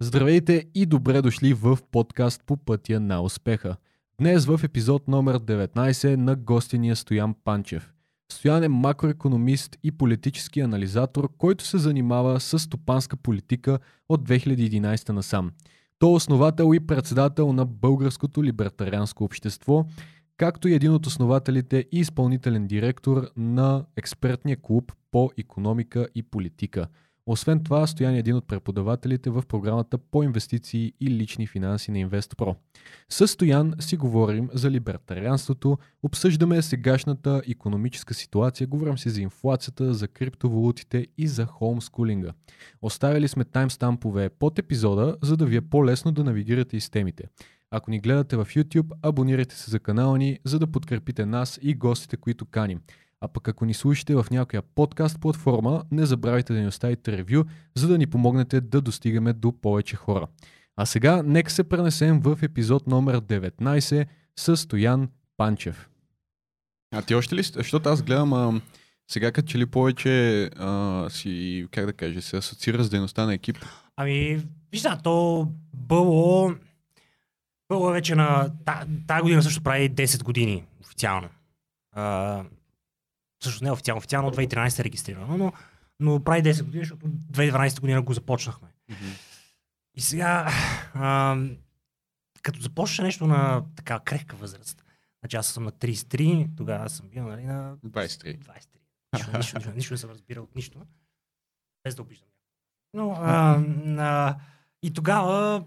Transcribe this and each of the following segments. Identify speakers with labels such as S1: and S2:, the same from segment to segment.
S1: Здравейте и добре дошли в подкаст по пътя на успеха. Днес в епизод номер 19 на гостиния Стоян Панчев. Стоян е макроекономист и политически анализатор, който се занимава с стопанска политика от 2011 насам. Той е основател и председател на Българското либертарианско общество, както и един от основателите и изпълнителен директор на експертния клуб по економика и политика – освен това, Стоян е един от преподавателите в програмата по инвестиции и лични финанси на InvestPro. С Стоян си говорим за либертарианството, обсъждаме сегашната економическа ситуация, говорим си за инфлацията, за криптовалутите и за хоумскулинга. Оставили сме таймстампове под епизода, за да ви е по-лесно да навигирате из темите. Ако ни гледате в YouTube, абонирайте се за канала ни, за да подкрепите нас и гостите, които каним. А пък ако ни слушате в някоя подкаст платформа, не забравяйте да ни оставите ревю, за да ни помогнете да достигаме до повече хора. А сега нека се пренесем в епизод номер 19 с Стоян Панчев.
S2: А ти още ли? Защото аз гледам а, сега като че ли повече а, си, как да кажа, се асоциира с дейността на екип.
S3: Ами, виж да, то Бъло, Бъло вече на... Тая година също прави 10 години официално. А, също не официално, официално от 2013 е регистрирано, но, но прави 10 години, защото 2012 година го започнахме. Mm-hmm. И сега, а, като започна нещо на така крехка възраст, значи аз съм на 33, тогава съм бил нали, на
S2: 23.
S3: 23. Нищо, нищо, нищо, нищо не съм разбирал от нищо, без да обиждам. Но, а, а, и тогава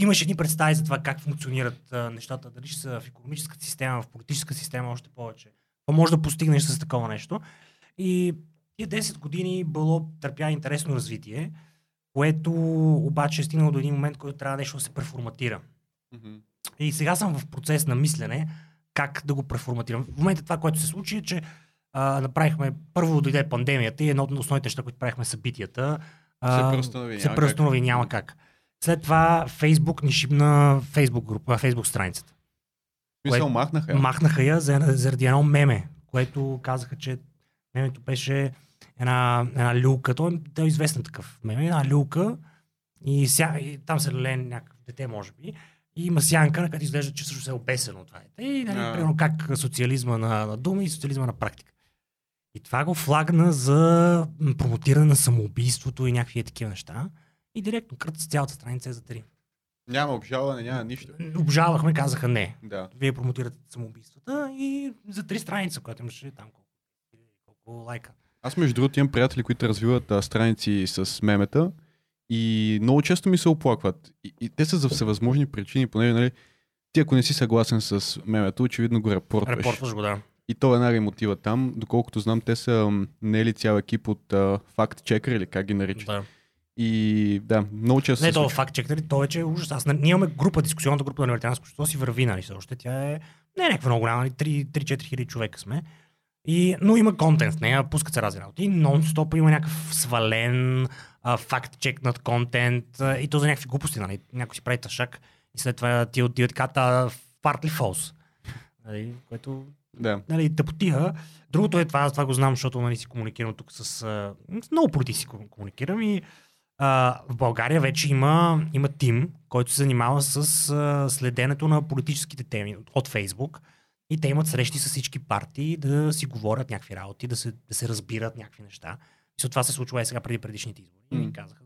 S3: имаше едни представи за това как функционират а, нещата, дали ще са в економическата система, в политическа система още повече може да постигнеш с такова нещо. И тия 10 години било търпя интересно развитие, което обаче е стигнало до един момент, който трябва нещо да се преформатира. Mm-hmm. И сега съм в процес на мислене как да го преформатирам. В момента това, което се случи е, че а, направихме, първо дойде пандемията и едно от основните неща, които правихме събитията,
S2: а, се преустанови,
S3: се преустанови няма как. След това Фейсбук ни шибна Фейсбук група, Фейсбук страницата.
S2: Мисъл, махнаха я?
S3: Махнаха я заради едно меме, което казаха, че мемето беше една, една люлка. Той, е известен такъв меме, една люлка и, ся, и там се лелее някакъв дете, може би. И има сянка, на която изглежда, че също се е обесено това. И нали, yeah. примерно как социализма на, на дума и социализма на практика. И това го флагна за промотиране на самоубийството и някакви такива неща. И директно крът с цялата страница е за три.
S2: Няма обжалване, няма нищо.
S3: Обжалвахме, казаха не.
S2: Да.
S3: Вие промотирате самоубийствата и за три страница, която имаше там колко, колко лайка.
S2: Аз между другото имам приятели, които развиват а, страници с мемета и много често ми се оплакват. И, и те са за всевъзможни причини, понеже нали, ти ако не си съгласен с мемето, очевидно го репортваш.
S3: Репортваш го, да.
S2: И то веднага им отива там. Доколкото знам, те са не е ли цял екип от факт-чекър или как ги наричат. Да. И да, много често.
S3: Не, то факт чек, нали, то вече е ужас. Аз, ние имаме група, дискусионната група на Либертарианско общество си върви, нали, още. Тя е не е някаква много голяма, нали, 3-4 хиляди човека сме. И, но има контент в нея, пускат се разни работи. Нон-стоп има някакъв свален факт чек над контент а, и то за някакви глупости, нали. Някой си прави тъшак и след това ти отива така partly false. Нали, което
S2: да.
S3: Нали, тъпотиха. Другото е това, това го знам, защото нали, си комуникирам тук с... А, много политици комуникирам и а, в България вече има, има тим, който се занимава с а, следенето на политическите теми от Фейсбук. И те имат срещи с всички партии да си говорят някакви работи, да се, да се разбират някакви неща. И това се случва и сега преди предишните избори. Mm. И ми казаха,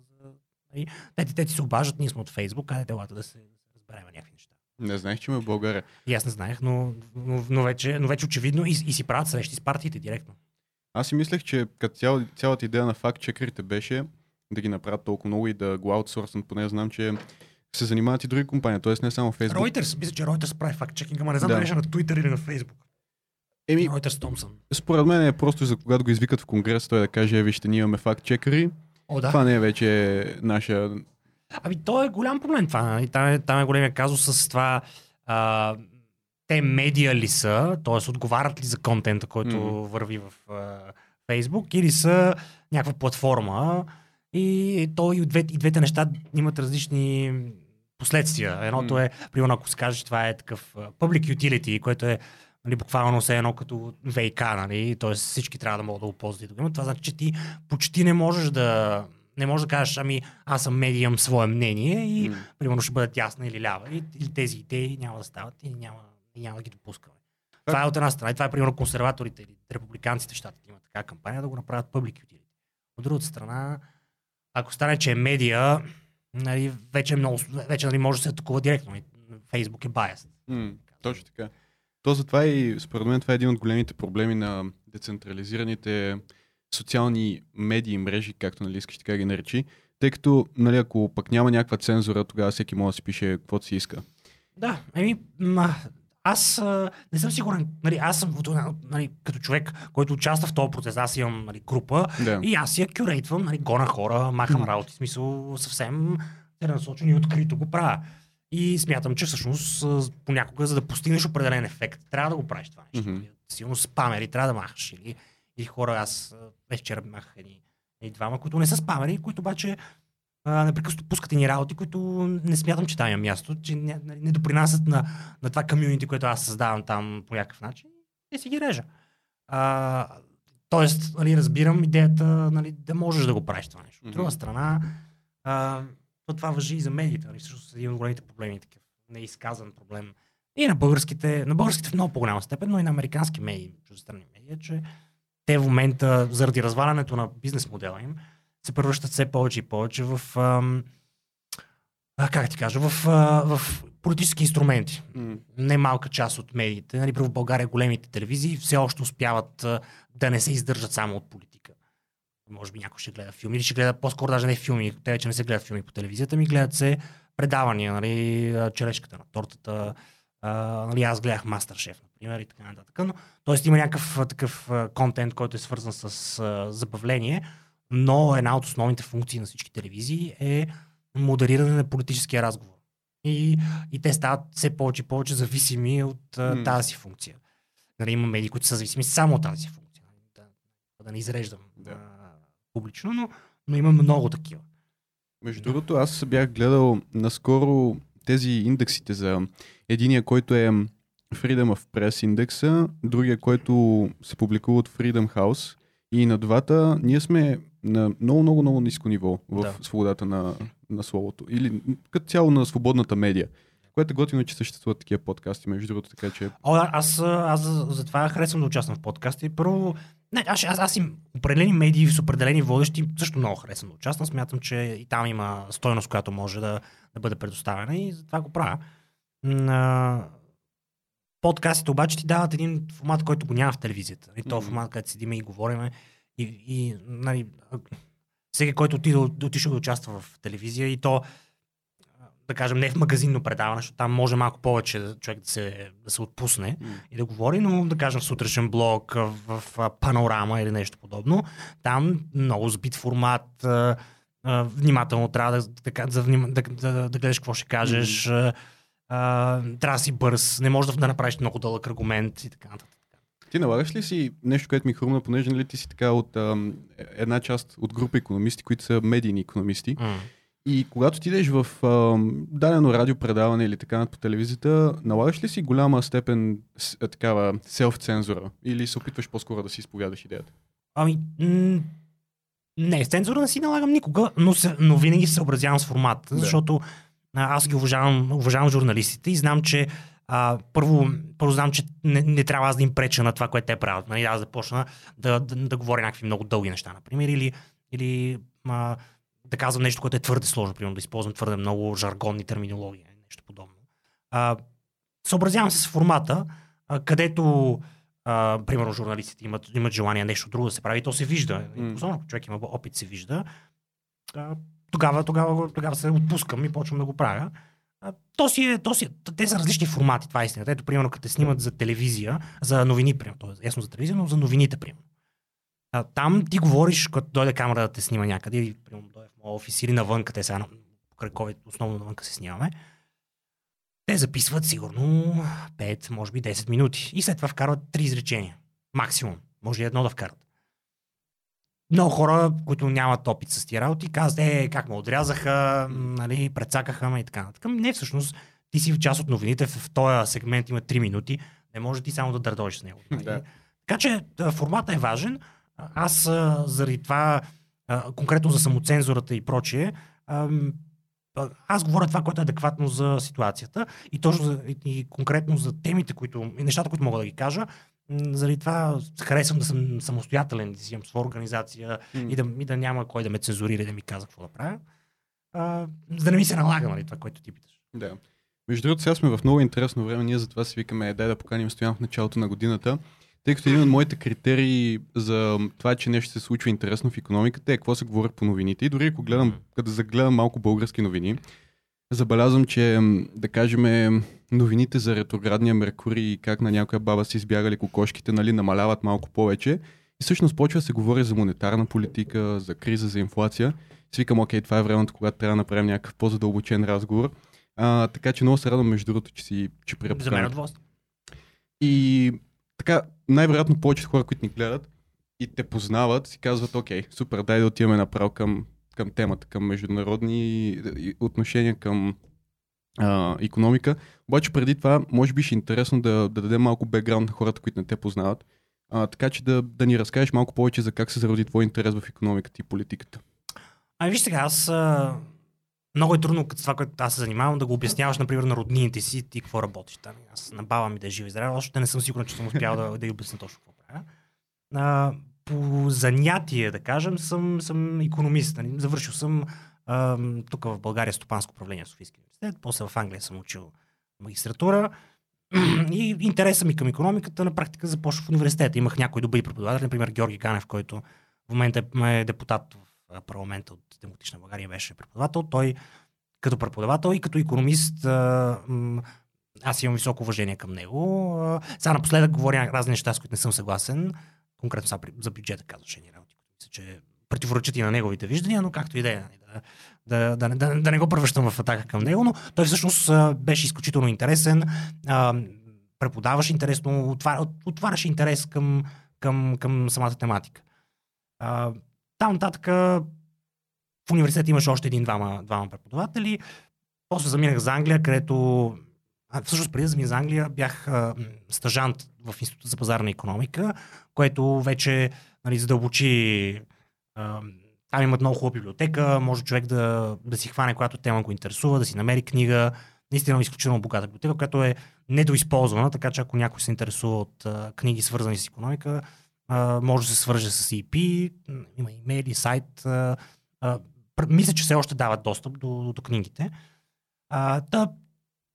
S3: и, те, те, те ти се обаждат, ние сме от Фейсбук, къде телата да се, разберем някакви неща.
S2: Не знаех, че има в България.
S3: И аз не знаех, но, но, но, вече, но вече очевидно и, и си правят срещи с партиите директно.
S2: Аз си мислех, че като цял, цялата идея на факт чекерите беше да ги направят толкова много и да го аутсорснат, поне знам, че се занимават и други компании, т.е. не само Facebook.
S3: Reuters, мисля, че Reuters прави факт чекинг, ама не знам да. дали на Twitter или на Facebook.
S2: Еми,
S3: Reuters Томсън.
S2: Според мен е просто за когато го извикат в конгрес, той да каже, «Е, вижте, ние имаме факт чекери.
S3: О, да.
S2: Това не е вече наша...
S3: Ами то е голям проблем това. Нали? Там е, там е големия казус с това а, те медиа ли са, т.е. отговарят ли за контента, който mm. върви в а, Facebook или са някаква платформа, и то и, двете, и двете неща имат различни последствия. Едното е, примерно, ако се каже, това е такъв public utility, което е нали, буквално все едно като ВК, нали, т.е. всички трябва да могат да го ползват Това значи, че ти почти не можеш да Не може да кажеш, ами аз съм медия, имам свое мнение и
S2: М.
S3: примерно ще бъдат ясна или лява. И, или тези идеи няма да стават и няма, и няма да ги допускаме. Това е от една страна. И това е примерно консерваторите или републиканците в щатите имат така кампания да го направят public utility. От другата страна, ако стане, че е медия, нали, вече, е много, вече нали, може да се атакува директно. Фейсбук е biased.
S2: М, точно така. То затова и според мен това е един от големите проблеми на децентрализираните социални медии и мрежи, както нали искаш така ги наречи, тъй като нали, ако пък няма някаква цензура, тогава всеки може да си пише каквото си иска.
S3: Да, еми, ма, аз а, не съм сигурен. Нали, аз съм нали, като човек, който участва в този процес. Аз имам нали, група
S2: Да.
S3: и аз я кюрейтвам, нали, гона хора, махам работи, в смисъл съвсем целенасочено и открито го правя. И смятам, че всъщност понякога, за да постигнеш определен ефект, трябва да го правиш това нещо. Нали, Силно спамери трябва да махаш. Или, или хора, аз вчера махах едни, едни двама, които не са спамери, които обаче а, непрекъснато пускат ни работи, които не смятам, че там има място, че не, нали, не допринасят на, на това комюнити, което аз създавам там по някакъв начин. И си ги режа. А, тоест, нали, разбирам идеята нали, да можеш да го правиш това нещо. От друга страна, а, то това въжи и за медиите. Нали, всъщност един от големите проблеми, такъв неизказан проблем. И на българските, на българските в много по-голяма степен, но и на американски медии, чуждестранни медии, е, че те в момента, заради развалянето на бизнес модела им, се превръщат все повече и повече в, ам, а, как ти кажа, в, а, в политически инструменти.
S2: М,
S3: Немалка част от медиите, нали, в България големите телевизии все още успяват а, да не се издържат само от политика. Може би някой ще гледа филми или ще гледа по-скоро даже не филми, те вече не се гледат филми по телевизията, ми гледат се предавания, нали, черешката на тортата, а, нали, аз гледах Мастер-шеф, например, и така нататък. Но, тоест има някакъв такъв контент, който е свързан с а, забавление, но една от основните функции на всички телевизии е модериране на политическия разговор. И, и те стават все повече и повече зависими от а,
S2: М.
S3: тази функция. Нали, има медии, които са зависими само от тази функция. Да, да не изреждам
S2: Да.
S3: а, публично, но, но има много такива.
S2: Между другото, аз бях гледал наскоро тези индексите за единия, който е Freedom of Press индекса, другия, който се публикува от Freedom House. И на двата ние сме на много, много, много ниско ниво в
S3: Да.
S2: свободата на, на словото. Или като цяло на свободната медия. Което е готино, че съществуват такива подкасти, между другото, така че...
S3: О, аз, аз за- затова харесвам да участвам в подкасти. Първо, не, аз, аз, аз им определени медии с определени водещи също много харесвам да участвам. Смятам, че и там има стойност, която може да, да бъде предоставена и затова го правя. Подкастите обаче ти дават един формат, който го няма в телевизията. И то формат, където седиме и говориме. И, и нали, всеки, който отиде, отишъл да участва в телевизия и то да кажем, не в магазинно предаване, защото там може малко повече да- човек да се, да се отпусне и да говори, но да кажем в сутрешен блок, в, в, панорама или нещо подобно. Там много сбит формат, внимателно трябва да, да, да, да, да, да гледаш какво ще кажеш, а, а, трябва да си бърз, не можеш да, направиш много дълъг аргумент и така нататък.
S2: Ти налагаш ли си нещо, което ми хрумна, понеже нали, ти си така от ам, една част от група економисти, които са медийни економисти.
S3: М.
S2: И когато ти идеш в ам, дадено радиопредаване или така по телевизията, налагаш ли си голяма степен с, а, такава селф-цензура? Или се опитваш по-скоро да си изповядаш идеята?
S3: Ами, м- не, цензура не си налагам никога, но, се, но винаги се съобразявам с формата,
S2: Да.
S3: защото аз ги уважавам, уважавам журналистите и знам, че а, първо, първо знам, че не, не трябва аз да им преча на това, което те правят. Нали, аз да почна да, да, да говоря някакви много дълги неща, например, или, или а, да казвам нещо, което е твърде сложно, примерно да използвам твърде много жаргонни терминологии, нещо подобно. А, съобразявам се с формата, а, където а, примерно журналистите имат, имат желание нещо друго да се прави, то се вижда.
S2: М.
S3: Особено човек има опит, се вижда. А, тогава, тогава, тогава се отпускам и почвам да го правя. То си е, то си е, те са различни формати, това е истината. Ето, примерно, като те снимат за телевизия, за новини, примерно, то е ясно за телевизия, но за новините, примерно. А, там ти говориш, като дойде камера да те снима някъде, или примерно дойде в моя офис или навън, къде сега покрай COVID, основно навънка се снимаме. Те записват сигурно 5, може би 10 минути. И след това вкарват 3 изречения. Максимум. Може и едно да вкарат. Много хора, които нямат опит с тия работи, казват, е, как ме отрязаха, нали, прецакаха ме и така нататък. Ами Не, всъщност, ти си в част от новините, в, в този сегмент има 3 минути, не може ти само да дърдоиш с него. нали?
S2: Да.
S3: Така че формата е важен. Аз заради това конкретно за самоцензурата и прочие, аз говоря това, което е адекватно за ситуацията и точно и конкретно за темите, които, и нещата, които мога да ги кажа. Заради това харесвам да съм самостоятелен, да си имам своя организация mm. и, да, и да няма кой да ме цензурира и да ми казва какво да правя. А, за да не ми се налага, нали, това, което ти питаш.
S2: Да. Между другото, сега сме в много интересно време. Ние затова си викаме, дай да поканим Стоян в началото на годината. Тъй като един от моите критерии за това, че нещо се случва интересно в економиката е какво се говори по новините. И дори ако гледам, като загледам малко български новини, забелязвам, че да кажем новините за ретроградния Меркурий и как на някоя баба си избягали кокошките, нали, намаляват малко повече. И всъщност почва да се говори за монетарна политика, за криза, за инфлация. Си викам, окей, това е времето, когато трябва да направим някакъв по-задълбочен разговор. А, така че много се радвам, между другото, че си че
S3: За мен е
S2: И така, най-вероятно повечето хора, които ни гледат и те познават, си казват, окей, супер, дай да отиваме направо към, към темата, към международни отношения, към а, економика. Обаче преди това, може би ще е интересно да, да дадем малко бекграунд на хората, които не те познават. А, така че да, да ни разкажеш малко повече за как се зароди твой интерес в економиката и политиката.
S3: Ами виж сега, аз а, много е трудно като това, което аз се занимавам, да го обясняваш, например, на роднините си, ти какво работиш там. Аз на баба ми да е жива и здрава, още не съм сигурен, че съм успял да, да й обясня точно какво правя. А, по занятие, да кажем, съм, съм економист. Нали? Завършил съм а, тук в България стопанско управление в Софийския университет, после в Англия съм учил магистратура. И интереса ми към економиката на практика започва в университета. Имах някои добри преподаватели, например Георги Ганев, който в момента е депутат в парламента от Демократична България беше преподавател. Той като преподавател и като економист аз имам високо уважение към него. Сега напоследък говоря разни неща, с които не съм съгласен. Конкретно сега за бюджета казваше ни работи. Мисля, че противоречат и на неговите виждания, но както и да е. Нали, да, да, да, да, не го превръщам в атака към него, но той всъщност беше изключително интересен, преподаваше интересно, отваряше интерес към, към, към самата тематика. Там нататък в университета имаше още един-двама двама преподаватели. После заминах за Англия, където а, всъщност преди да замина за Англия бях а, стажант в Института за пазарна економика, което вече нали, задълбочи а, там имат много хубава библиотека, може човек да, да си хване, която тема го интересува, да си намери книга. Наистина изключително богата библиотека, която е недоизползвана, така че ако някой се интересува от а, книги свързани с економика, а, може да се свърже с EP, има имейли, сайт. А, а, мисля, че все още дават достъп до, до книгите. А, та,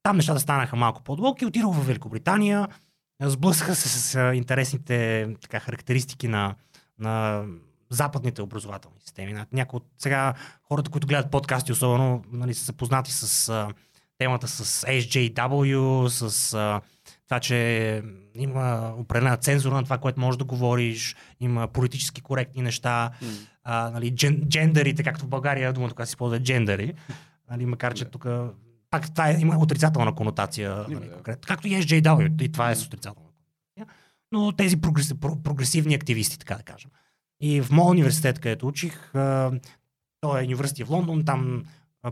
S3: там нещата станаха малко по-дълги. Отидох в Великобритания, сблъскаха се с интересните така, характеристики на, на западните образователни системи. Някои от сега хората, които гледат подкасти, особено нали, са запознати с а, темата с SJW, с а, това, че има определена цензура на това, което можеш да говориш, има политически коректни неща, mm. а, нали, джен, джендерите, както в България думата, когато се използва джендери, нали, макар че yeah. тук пак това е, има отрицателна конотация, нали, yeah. както и SJW, и това е с отрицателна конотация, но тези прогрес, прогресивни активисти, така да кажем. И в моят университет, където учих, той е университет в Лондон, там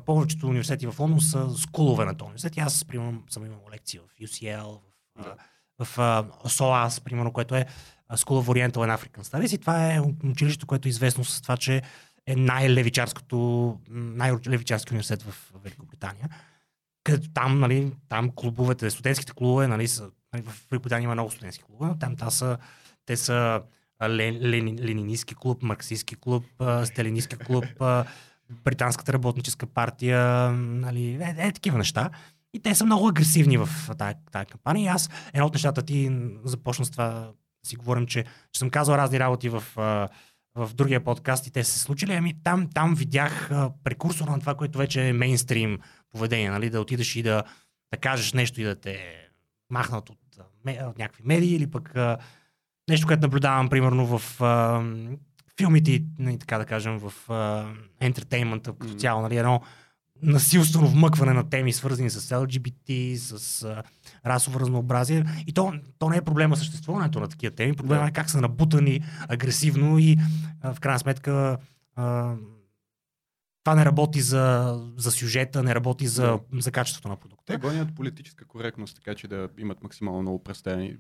S3: повечето университети в Лондон са скулове на този университет. Аз, примерно, съм имал лекции в UCL, в в, в СОАС, примерно, което е School of Oriental and African Studies и това е училище, което е известно с това, че е най-левичарското, най-левичарски университет в Великобритания. Където там, нали, там клубовете, студентските клубове, нали, са, нали, в Великобритания има много студентски клубове, но там та са, те са Лен, Ленинистски клуб, Марксистски клуб, Сталинистски клуб, Британската работническа партия, нали, е, е, такива неща. И те са много агресивни в тази, кампания. И аз, едно от нещата ти започна с това си говорим, че, че съм казал разни работи в, в другия подкаст и те се случили. Ами там, там видях прекурсор на това, което вече е мейнстрим поведение, нали? да отидеш и да, да кажеш нещо и да те махнат от, от някакви медии или пък нещо, което наблюдавам примерно в а, филмите и нали, така да кажем в ентертеймента като цяло, нали, едно насилствено вмъкване на теми, свързани с LGBT, с а, расово разнообразие. И то, то не е проблема съществуването на такива теми, проблема е как са набутани агресивно и а, в крайна сметка а, това не работи за, за сюжета, не работи за, за качеството на продукта.
S2: Те гонят политическа коректност, така че да имат максимално много представени.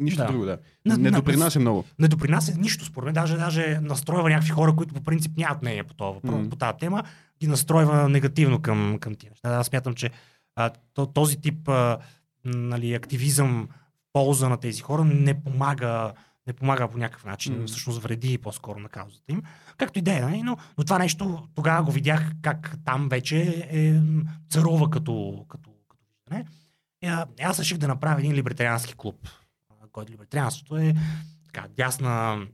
S2: Нищо
S3: Да.
S2: друго, да. Не
S3: на-
S2: допринася много.
S3: не допринася нищо, според мен. Даже, даже настройва някакви хора, които по принцип нямат мнение по, това, mm. по тази тема, ги настройва негативно към, към тия неща. Аз смятам, че а, то- този тип а, нали, активизъм в полза на тези хора не помага, не помага по някакъв начин, mm. всъщност вреди по-скоро на каузата им. Както и да е, нали, но, но това нещо тогава го видях как там вече е царува като, като, като виждане. А, аз реших да направя един либертариански клуб, който либертарианството е така, дясна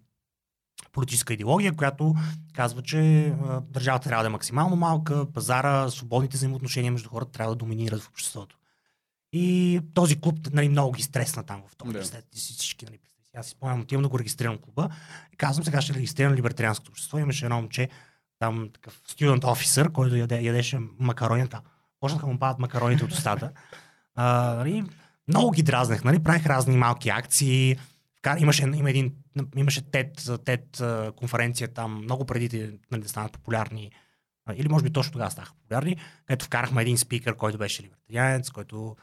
S3: политическа идеология, която казва, че а, държавата трябва да е максимално малка, пазара, свободните взаимоотношения между хората трябва да доминират в обществото. И този клуб нали, много ги стресна там в този
S2: Да.
S3: да. всички. Нали. Аз си спомням, отивам да го регистрирам клуба и казвам, сега ще регистрирам либертарианското общество. Имаше едно момче, там такъв студент офисър, който яде, ядеше макаронията. Почнаха му падат макароните от устата. А, нали, много ги дразнах, нали? правих разни малки акции. Имаше, има един, имаше TED а, конференция там, много преди нали, да станат популярни, или може би точно тогава станаха популярни, където вкарахме един спикър, който беше либертарианец, който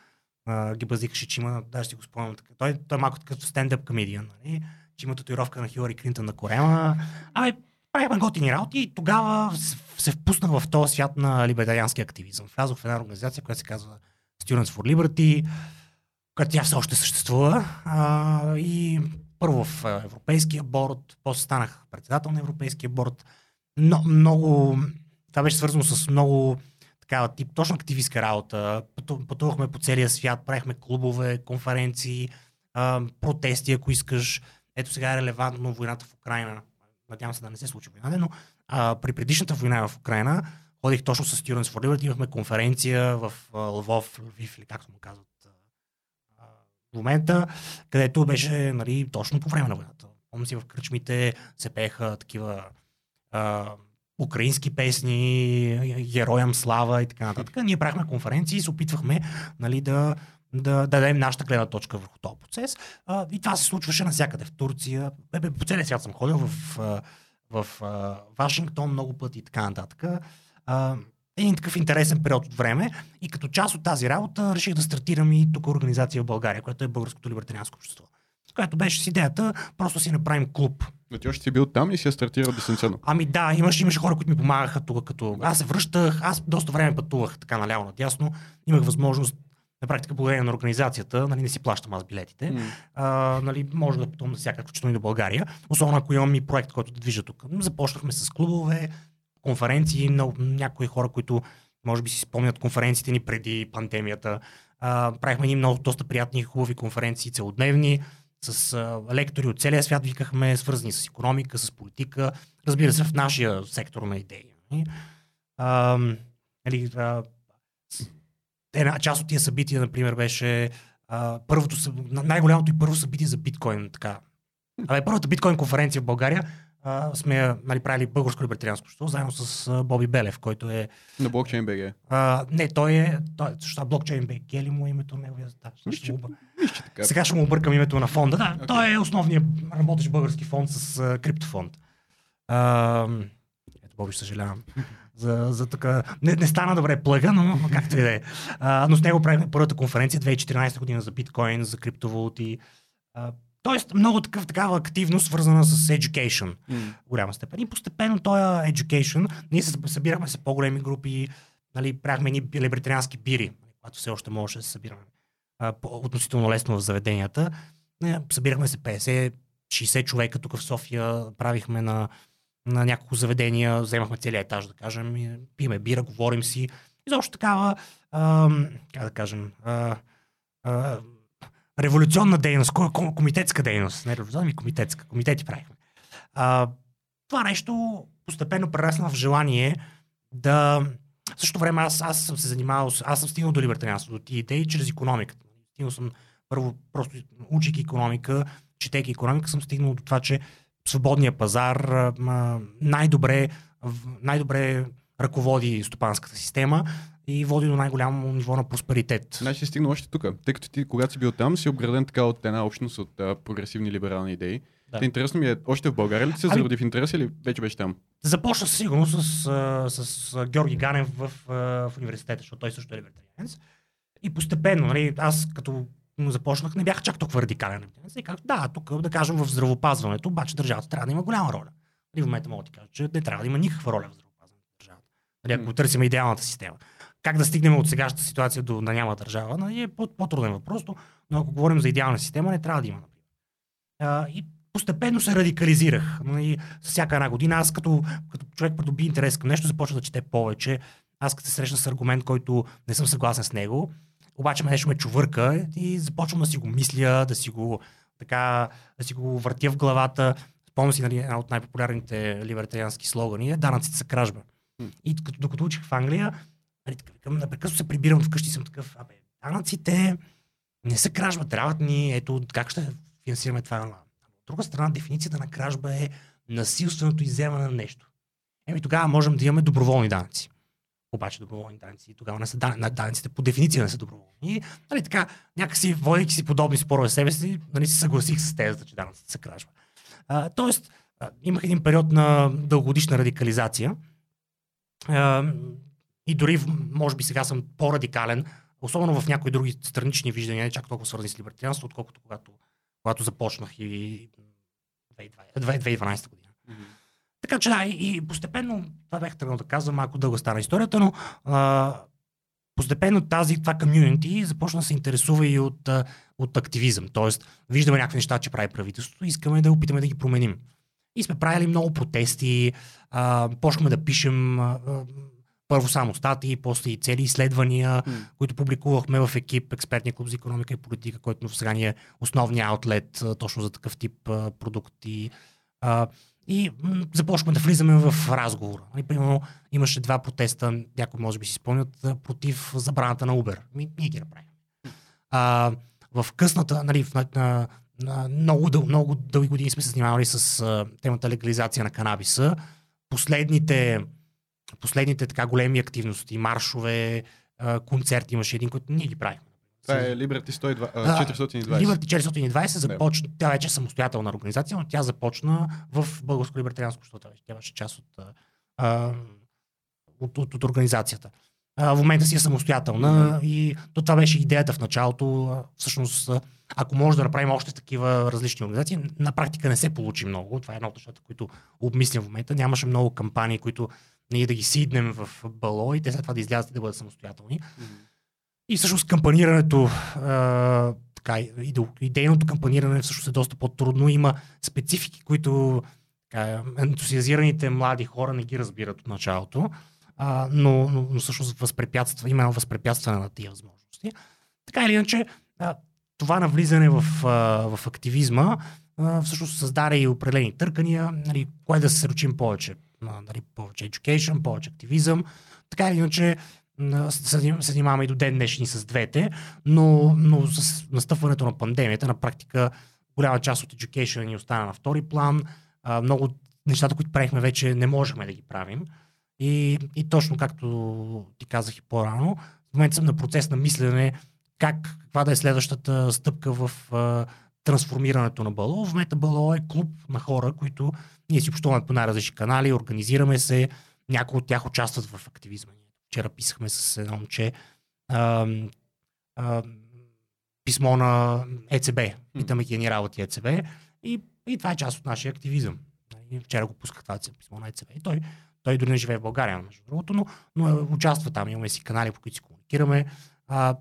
S3: а, ги базикаше, че има, даже си го спомням, така. той, той е малко като стендъп комедиан, нали? че има татуировка на Хилари Клинтон на корема. Абе, правихме готини работи и тогава се впуснах в този свят на либертариански активизъм. Влязох в една организация, която се казва Students for Liberty, която тя все още съществува. А, и първо в Европейския борд, после станах председател на Европейския борд. Но, много, това беше свързано с много такава тип, точно активистка работа. Пъту- Пътувахме по целия свят, правихме клубове, конференции, протести, ако искаш. Ето сега е релевантно войната в Украина. Надявам се да не се случи война, но а, при предишната война в Украина ходих точно с Students for Liberty, имахме конференция в Лвов, Лвив или както му казват в момента, където беше нали, точно по време на войната. Помня си в кръчмите се пееха такива а, украински песни, героям слава и така нататък. Ние правихме конференции и се опитвахме нали, да, да, да дадем нашата гледна точка върху този процес. А, и това се случваше навсякъде в Турция. Бе, бе, по целия свят съм ходил в, в а, Вашингтон много пъти и така нататък. А, един такъв интересен период от време и като част от тази работа реших да стартирам и тук организация в България, която е Българското либертарианско общество. Която беше с идеята просто си направим клуб.
S2: Но ти още си бил там и си я стартирал дистанционно.
S3: Ами да, имаше, имаше хора, които ми помагаха тук, като аз се връщах, аз доста време пътувах така наляво надясно, имах възможност на практика благодарение на организацията, нали, не си плащам аз билетите,
S2: М.
S3: а, нали, може да пътувам навсякъде, включително и до България, особено ако имам и проект, който да движа тук. Започнахме с клубове, конференции, много, някои хора, които може би си спомнят конференциите ни преди пандемията. А, правихме ни много доста приятни, хубави конференции, целодневни, с а, лектори от целия свят викахме, свързани с економика, с политика, разбира се, в нашия сектор на идеи. нали. А, нали, а, с- една част от тия събития, например, беше а, първото, най-голямото и първо събитие за биткоин. Така. Абе, първата биткоин конференция в България а, сме нали, правили българско либертарианско общество, заедно с а, Боби Белев, който е...
S2: На блокчейн БГ.
S3: А, не, той е... Той, защо блокчейн БГ ли му е името неговия? Да, сега ще му
S2: че така.
S3: сега ще му объркам името на фонда. Да,
S2: Окей.
S3: той е основният работещ български фонд с а, криптофонд. А, ето, Боби, съжалявам. За, за така... Не, не стана добре плъга, но както и да е. А, но с него правихме първата конференция 2014 година за биткоин, за криптовалути. А, тоест, много такъв, такава активност, свързана с education в голяма степен. И постепенно този education, ние се събирахме се по-големи групи, нали, правихме ни либертариански бири, когато все още можеше да се събираме а, относително лесно в заведенията. Не, Събирахме се 50-60 човека тук в София, правихме на, на няколко заведения, вземахме целият етаж, да кажем, пиме бира, говорим си. И защо такава, ам, как да кажем, а, а, революционна дейност, ко- ко- комитетска дейност, не революционна, ами комитетска, комитети правихме. А, това нещо постепенно прерасна в желание да... В същото време аз, аз съм се занимавал, аз съм стигнал до либертарианството, тия идеи чрез економиката. Стигнал съм първо, просто учейки економика, четейки економика, съм стигнал до това, че свободния пазар най-добре, най-добре ръководи стопанската система и води до най-голямо ниво на просперитет.
S2: Значи си стигнал още тук. Тъй като ти, когато си бил там, си обграден така от една общност от а, прогресивни либерални идеи.
S3: Да.
S2: Те, интересно ми е, още в България ли ти се
S3: Ами-
S2: зароди в интерес или вече беше там?
S3: Започна сигурно с, с а, Георги Ганев в, в университета, защото той също е либертарианец. И постепенно, нали, аз като започнах, не бях чак толкова радикален либертарианец. И казах, да, тук да кажем в здравопазването, обаче държавата трябва да има голяма роля. Нали, в момента мога да ти кажа, че не трябва да има никаква роля в здравопазването на държавата. Нали, ако търсим идеалната система. Как да стигнем от сегашната ситуация до да няма държава, нали, е по- по-труден въпрос, но- ако говорим за идеална система, не трябва да има. например. А, и постепенно се радикализирах. Нали, всяка една година аз като, като човек придоби интерес към нещо, започна да чете повече. Аз като се срещна с аргумент, който не съм съгласен с него, обаче ме нещо ме чувърка и започвам да си го мисля, да си го, така, да си го въртя в главата. Спомням си нали, една от най-популярните либертариански слогани е данъците са кражба. И като, докато учих в Англия, нали, непрекъснато се прибирам вкъщи съм такъв, абе, данъците не са кражба, трябват ни, ето как ще финансираме това. От друга страна, дефиницията на кражба е насилственото изземане на нещо. Еми тогава можем да имаме доброволни данъци. Обаче доброволни данъци тогава не са дан... данъците по дефиниция не са доброволни. Нали, така, някакси, водейки си подобни спорове себе си, нали, се съгласих с тезата, че данъците са кражба. А, тоест, а, имах един период на дългогодишна радикализация. А, и дори, може би сега съм по-радикален, особено в някои други странични виждания, не чак толкова свързани с либертарианство, отколкото когато, когато започнах и 2020 2012 година. Така че да, и, постепенно, това бях тръгнал да казвам, малко дълга стана историята, но а, постепенно тази, това комьюнити започна да се интересува и от, от активизъм. Тоест, виждаме някакви неща, че прави правителството, искаме да опитаме да ги променим. И сме правили много протести, а, почнахме да пишем а, първо само статии, после и цели изследвания,
S2: М.
S3: които публикувахме в екип Експертния клуб за економика и политика, който сега ни е основният аутлет точно за такъв тип продукти. И започнахме да влизаме в разговор. Нали, примерно имаше два протеста, някои може би си спомнят, против забраната на Uber. Ми, ние ги направим. А, в късната, нали, в, на, на, на много, дъл, много дълги години сме се занимавали с а, темата легализация на канабиса. Последните, последните така големи активности, маршове, концерти имаше един, който ние ги правихме.
S2: Това е Liberty 102,
S3: А,
S2: а, 420.
S3: Liberty 420 започна, тя вече е самостоятелна организация, но тя започна в Българско либертарианско общество. Тя беше част от, а, от, от, от организацията. А, в момента си е самостоятелна и то това беше идеята в началото. Всъщност, ако може да направим още такива различни организации, на практика не се получи много. Това е едно от нещата, които обмислям в момента. Нямаше много кампании, които ние да ги сиднем в бало и те след това да излязат и да бъдат самостоятелни.
S2: Мгм.
S3: И всъщност кампанирането, а, така, иде- идейното кампаниране всъщност е доста по-трудно. Има специфики, които така, ентусиазираните млади хора не ги разбират от началото, а, но, но, но всъщност възпрепятства, има едно възпрепятстване на тия възможности. Така или иначе, а, това навлизане в, а, в активизма а, всъщност създаде и определени търкания, нали, кое да се сръчим повече. А, Нали, повече education, повече активизъм. Така или иначе, се заним- се занимаваме и до ден днешни с двете, но, но с настъпването на пандемията, на практика голяма част от education ни остана на втори план. А, много от нещата, които правихме вече, не можехме да ги правим. И, и точно както ти казах и по-рано, в момента съм на процес на мислене как, каква да е следващата стъпка в трансформирането на Бало. В момента Бало е клуб на хора, които ние си общуваме по най-различни канали, организираме се, някои от тях участват в активизма. Вчера писахме с едно момче а, а, писмо на ЕЦБ. Питаме ги ни работи ЕЦБ. И, и това е част от нашия активизъм. И вчера го пусках това писмо на ЕЦБ. И той, той дори не живее в България, между другото, но, но е, участва там. Имаме си канали, по които си комуникираме. А,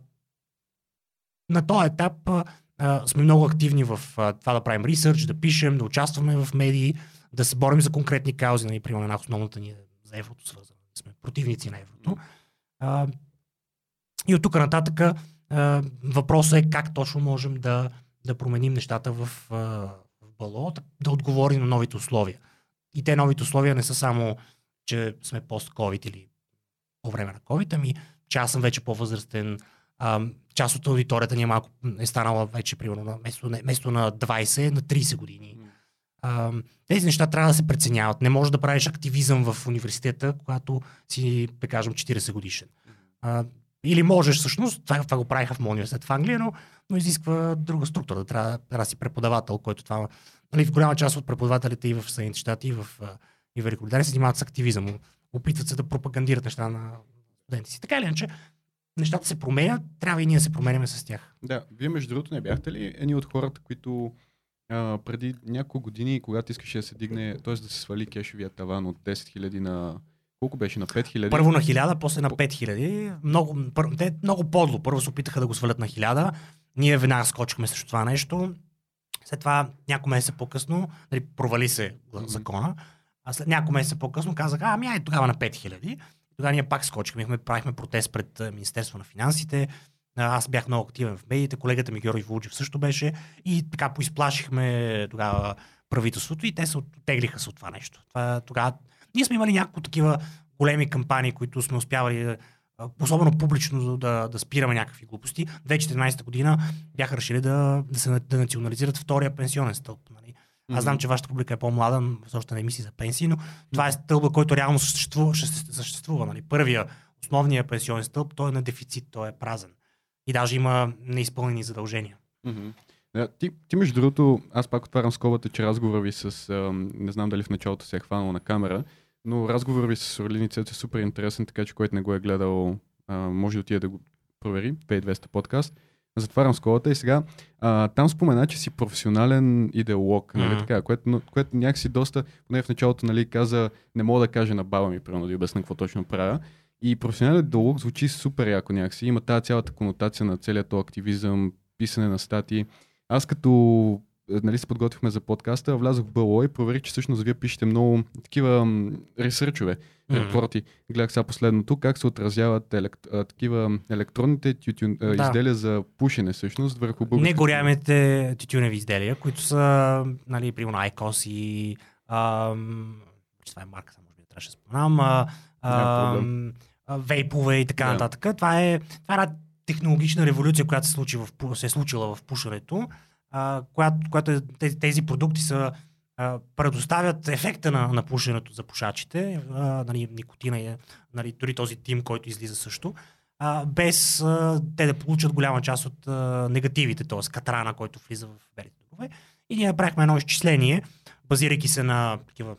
S3: на този етап а, сме много активни в а, това да правим ресърч, да пишем, да участваме в медии, да се борим за конкретни каузи. Нали, примерно една основната ни е за еврото свързана. Сме противници на еврото. А, и от тук нататък а, въпросът е как точно можем да, да променим нещата в, а, в Бало, да, отговорим на новите условия. И те новите условия не са само, че сме пост-ковид или по време на COVID, ами че аз съм вече по-възрастен, а, част от аудиторията ни е малко е станала вече, примерно, на, вместо, на- вместо на 20, на 30 години. А, тези неща трябва да се преценяват. Не можеш да правиш активизъм в университета, когато си, да кажем, 40 годишен. А, или можеш всъщност, това, това го правиха в моят университет в Англия, но, но изисква друга структура. Трябва, трябва да си преподавател, който това нали, в голяма част от преподавателите и в Съединените щати, и в, и в Великобритания се занимават с активизъм. Опитват се да пропагандират неща на студенти си. Така или иначе, нещата се променят, трябва и ние да се променяме с тях.
S2: Да, вие между другото не бяхте ли едни от хората, които а, преди няколко години, когато искаше да се дигне, т.е. да се свали кешовия таван от 10 000 на... Колко беше? На 5 000?
S3: Първо на 1000, после на 5000. Много, пър, те много подло. Първо се опитаха да го свалят на 1000. Ние веднага скочихме срещу това нещо. След това няколко месеца по-късно, нали, провали се закона, а след няколко месеца по-късно казаха, ами ай тогава на 5000. Тогава ние пак скочихме, правихме протест пред Министерство на финансите. Аз бях много активен в медиите, колегата ми Георги Вулджев също беше и така поизплашихме тогава правителството и те се оттеглиха се от това нещо. Това, тогава ние сме имали няколко такива големи кампании, които сме успявали, особено публично, да, да спираме някакви глупости. 2014 година бяха решили да, да се да национализират втория пенсионен стълб. Аз знам, че вашата публика е по-млада, още не мисли за пенсии, но това е стълба, който реално съществува. ще съществува нали? Първия, основния пенсионен стълб, той е на дефицит, той е празен. И даже има неизпълнени задължения.
S2: Мгм. Да, ти, ти между другото, аз пак отварям скобата, че разговора ви с, ам, не знам дали в началото се е хванал на камера, но разговора ви с Орлини Цец е супер интересен, така че който не го е гледал, а, може да отиде да го провери, 5200 подкаст. Затварям скобата и сега а, там спомена, че си професионален идеолог, нали,
S3: Мгм.
S2: така, което, което някакси доста, поне в началото нали, каза, не мога да кажа на баба ми, примерно да обясня какво точно правя. И професионален идеолог звучи супер яко някакси. Има тази цялата конотация на целият активизъм, писане на статии. Аз като нали, се подготвихме за подкаста, влязох в БЛО и проверих, че всъщност вие пишете много такива ресърчове,
S3: Мгм.
S2: репорти. Гледах сега последното, как се отразяват елект, а, такива електронните тютюн, а,
S3: Да.
S2: изделия за пушене всъщност върху българската...
S3: Негорямите тютюневи изделия, които са, нали, примерно Айкос и ам, че това е марката, може би не трябваше да споменам, а, ам, вейпове и така
S2: Да.
S3: нататък. Това е, това е една технологична революция, която се, случи в, се е случила в пушенето, която, която е, тези, тези продукти са а, предоставят ефекта на, на пушенето за пушачите, а, нали, никотина е, нали, дори този тим, който излиза също, а, без а, те да получат голяма част от а, негативите, т.е. катрана, който влиза в белите дробове. И ние направихме едно изчисление, базирайки се на такива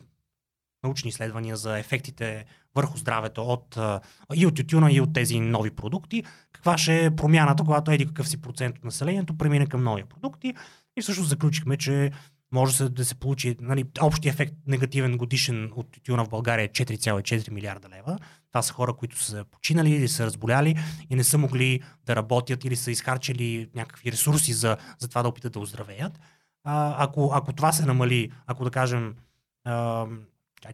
S3: научни изследвания за ефектите върху здравето от, и от тютюна, и от тези нови продукти. Каква ще е промяната, когато еди какъв си процент от населението премине към нови продукти. И всъщност заключихме, че може да се, получи нали, общия ефект негативен годишен от тютюна в България е 4,4 милиарда лева. Това са хора, които са починали или са разболяли и не са могли да работят или са изхарчили някакви ресурси за, за това да опитат да оздравеят. А, ако, ако това се намали, ако да кажем, а,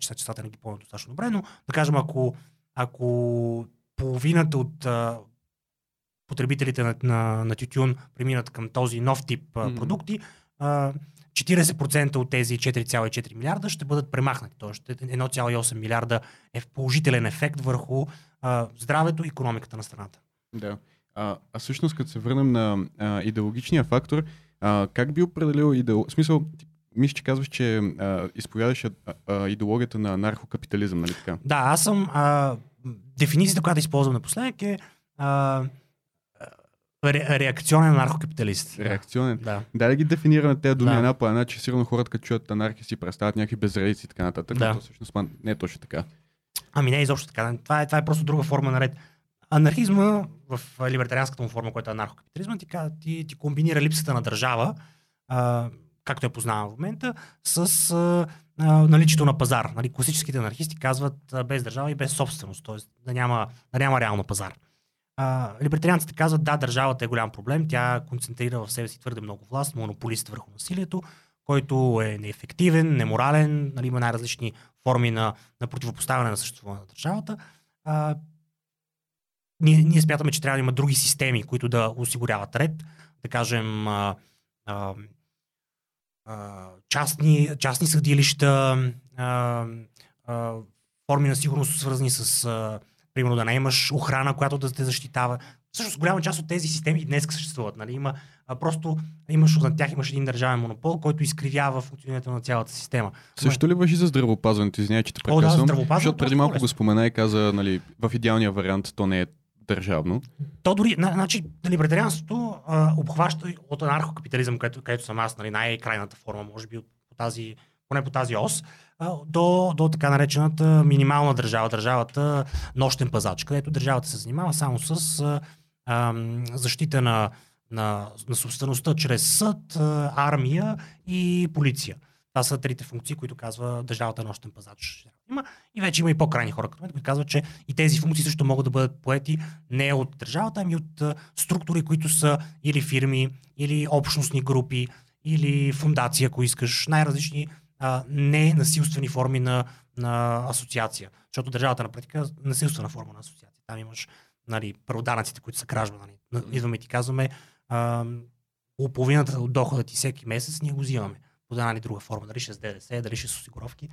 S3: че са честата не ги помня достатъчно добре, но да кажем, ако, ако половината от а, потребителите на, на, на тютюн преминат към този нов тип
S2: Мгм.
S3: продукти, а, 40% от тези 4,4 милиарда ще бъдат премахнати. Тоест 1,8 милиарда е положителен ефект върху а, здравето и економиката на страната.
S2: Да. А, а всъщност, като се върнем на а, идеологичния фактор, а, как би определил идеол... В смисъл, мисля, че казваш, че а, изповядаш а, а, идеологията на анархокапитализъм, нали така?
S3: Да, аз съм. А, дефиницията, която използвам напоследък е а, ре, реакционен наркокапиталист.
S2: Реакционен.
S3: Да.
S2: Да, да ги дефинираме тези думи
S3: Да.
S2: една по една, че сигурно хората, като чуят анархия, си представят някакви безредици и така нататък.
S3: Да.
S2: но всъщност не е точно така.
S3: Ами не е изобщо така. Това е, това е просто друга форма на ред. Анархизма в либертарианската му форма, която е анархокапитализма, ти, ти, ти комбинира липсата на държава, а, както я познавам в момента, с а, а, наличието на пазар. Нали, класическите анархисти казват а, без държава и без собственост, т.е. да няма, да няма реално пазар. Либертарианците казват, да, държавата е голям проблем, тя концентрира в себе си твърде много власт, монополист върху насилието, който е неефективен, неморален, нали, има най-различни форми на, на противопоставяне на съществуване на държавата. А, ние, ние смятаме, че трябва да има други системи, които да осигуряват ред, да кажем а, а, а, частни, частни съдилища, а, а, форми на сигурност, свързани с, а, примерно, да не имаш охрана, която да те защитава. Всъщност, голяма част от тези системи и днес съществуват. Нали? Има, а, просто имаш, над тях имаш един държавен монопол, който изкривява функционирането на цялата система.
S2: Също ли въжи за здравеопазването? Извинявай, че те
S3: да,
S2: прекъсвам.
S3: здравеопазването
S2: защото преди малко го спомена и каза, нали, в идеалния вариант то не е държавно.
S3: То дори, на- значи, либертарианството а, обхваща от анархокапитализъм, където, където съм аз, нали, най-крайната форма, може би от, от тази, поне по тази ос, до, до така наречената минимална държава, държавата нощен пазач, където държавата се занимава само с а, защита на, на, на собствеността чрез съд, армия и полиция. Това са трите функции, които казва държавата нощен пазач. Има. И вече има и по-крайни хора, които казват, че и тези функции също могат да бъдат поети не от държавата, ами от структури, които са или фирми, или общностни групи, или фундация, ако искаш, най-различни а, не насилствени форми на, на асоциация. Защото държавата на практика е насилствена форма на асоциация. Там имаш нали, първо данъците, които са кражба. Нали. Идваме и ти казваме, а, половината от дохода ти всеки месец ние го взимаме по една или друга форма, дали ще с ДДС, дали ще с осигуровки.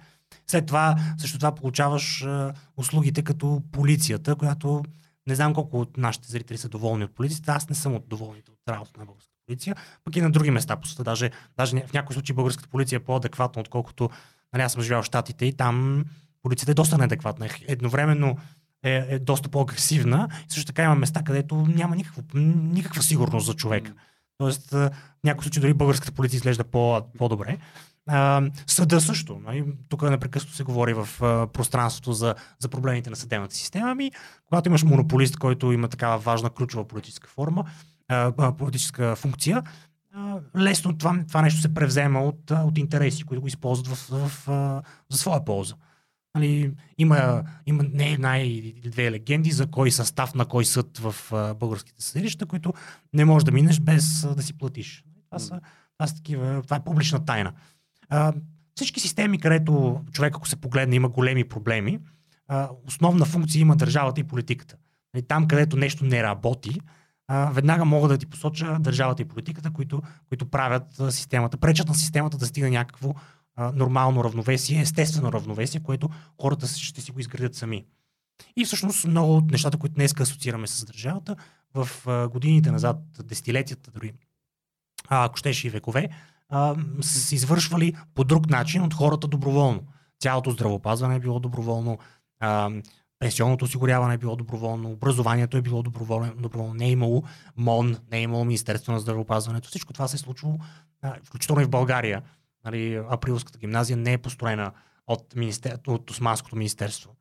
S3: След това, също това получаваш а, услугите като полицията, която не знам колко от нашите зрители са доволни от полицията. Аз не съм от доволните от работата на българската полиция, пък и на други места по света. Даже, даже в някои случаи българската полиция е по-адекватна, отколкото нали, аз съм живял в Штатите и там полицията е доста неадекватна. Едновременно е, е доста по-агресивна. И също така има места, където няма никакво, никаква сигурност за човека. Тоест, в някои случаи дори българската полиция изглежда по, по-добре. Съда също. Нали? Тук непрекъснато се говори в пространството за, за проблемите на съдебната система. Ами, когато имаш монополист, който има такава важна ключова политическа форма, политическа функция, лесно това, това нещо се превзема от, от интереси, които го използват в, в, в, за своя полза. Нали, има, има не една или две легенди за кой състав на кой съд в българските съдилища, които не можеш да минеш без да си платиш. Това са, това са такива, това е публична тайна. А, всички системи, където човек, ако се погледне, има големи проблеми, а, основна функция има държавата и политиката. Нали, там, където нещо не работи, веднага мога да ти посоча държавата и политиката, които, които правят системата, пречат на системата да стигне някакво нормално равновесие, естествено равновесие, което хората ще си го изградят сами. И всъщност много от нещата, които днес асоциираме с държавата, в годините назад, десетилетията дори, а, ако щеше и векове, са се извършвали по друг начин от хората доброволно. Цялото здравопазване е било доброволно, пенсионното осигуряване е било доброволно, образованието е било доброволно, доброволно. не е имало МОН, не е имало Министерство на здравеопазването. Всичко това се е случило, включително и в България. Нали, Априлската гимназия не е построена от, министер... от Османското министерство.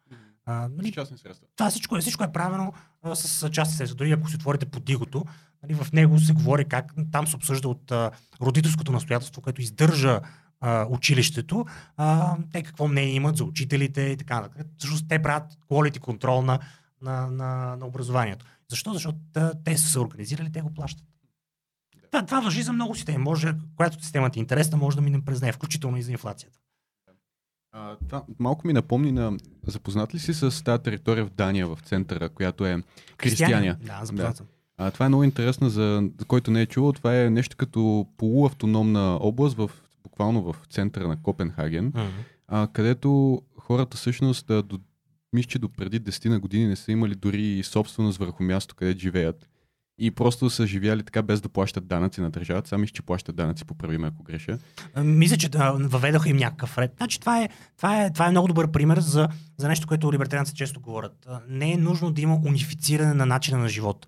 S2: А, нали, частни средства.
S3: Това всичко е, всичко е правено а, с частни средства. Дори ако си отворите по дигото, нали, в него се говори как там се обсъжда от а, родителското настоятелство, което издържа а, училището, а, те какво мнение имат за учителите и така нататък. Защото те правят quality контрол на, на, на, на образованието. Защо? Защото те са се организирали, те го плащат. Това, това въжи за много системи. Може, която системата е интересна, може да минем през нея, включително и за инфлацията.
S2: А, това малко ми напомни на... Запознат ли си с тази територия в Дания, в центъра, която е християния?
S3: Да, запознат съм.
S2: Да. А, това е много интересно, за който не е чувал. Това е нещо като полуавтономна област, в, буквално в центъра на Копенхаген,
S3: Mm-hmm.
S2: а, където хората всъщност до, мисля, че до преди 10 на години не са имали дори собственост върху място, където живеят. И просто са живяли така без да плащат данъци на държавата. Сами че плащат данъци, поправим ако греша.
S3: Мисля, че да, въведоха им някакъв ред. Значи, това, е, това, е, това е много добър пример за, за нещо, което либертарианците често говорят. Не е нужно да има унифициране на начина на живот.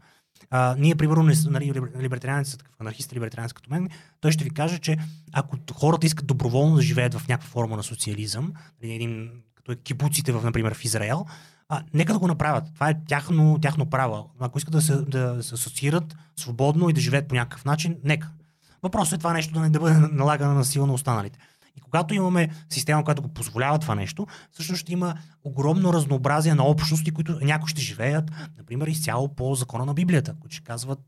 S3: А, ние, примерно, не, нали, либертарианци, такъв анархист либертарианец като мен, той ще ви каже, че ако хората искат доброволно да живеят в някаква форма на социализъм, нали, един, като е кибуците, в, например, в Израел, а, нека да го направят. Това е тяхно, тяхно право. Ако искат да се, да се асоциират свободно и да живеят по някакъв начин, нека. Въпросът е това нещо да не да бъде налагано на сила на останалите. И когато имаме система, която го позволява това нещо, всъщност ще има огромно разнообразие на общности, които някои ще живеят, например, изцяло по закона на Библията, които ще казват,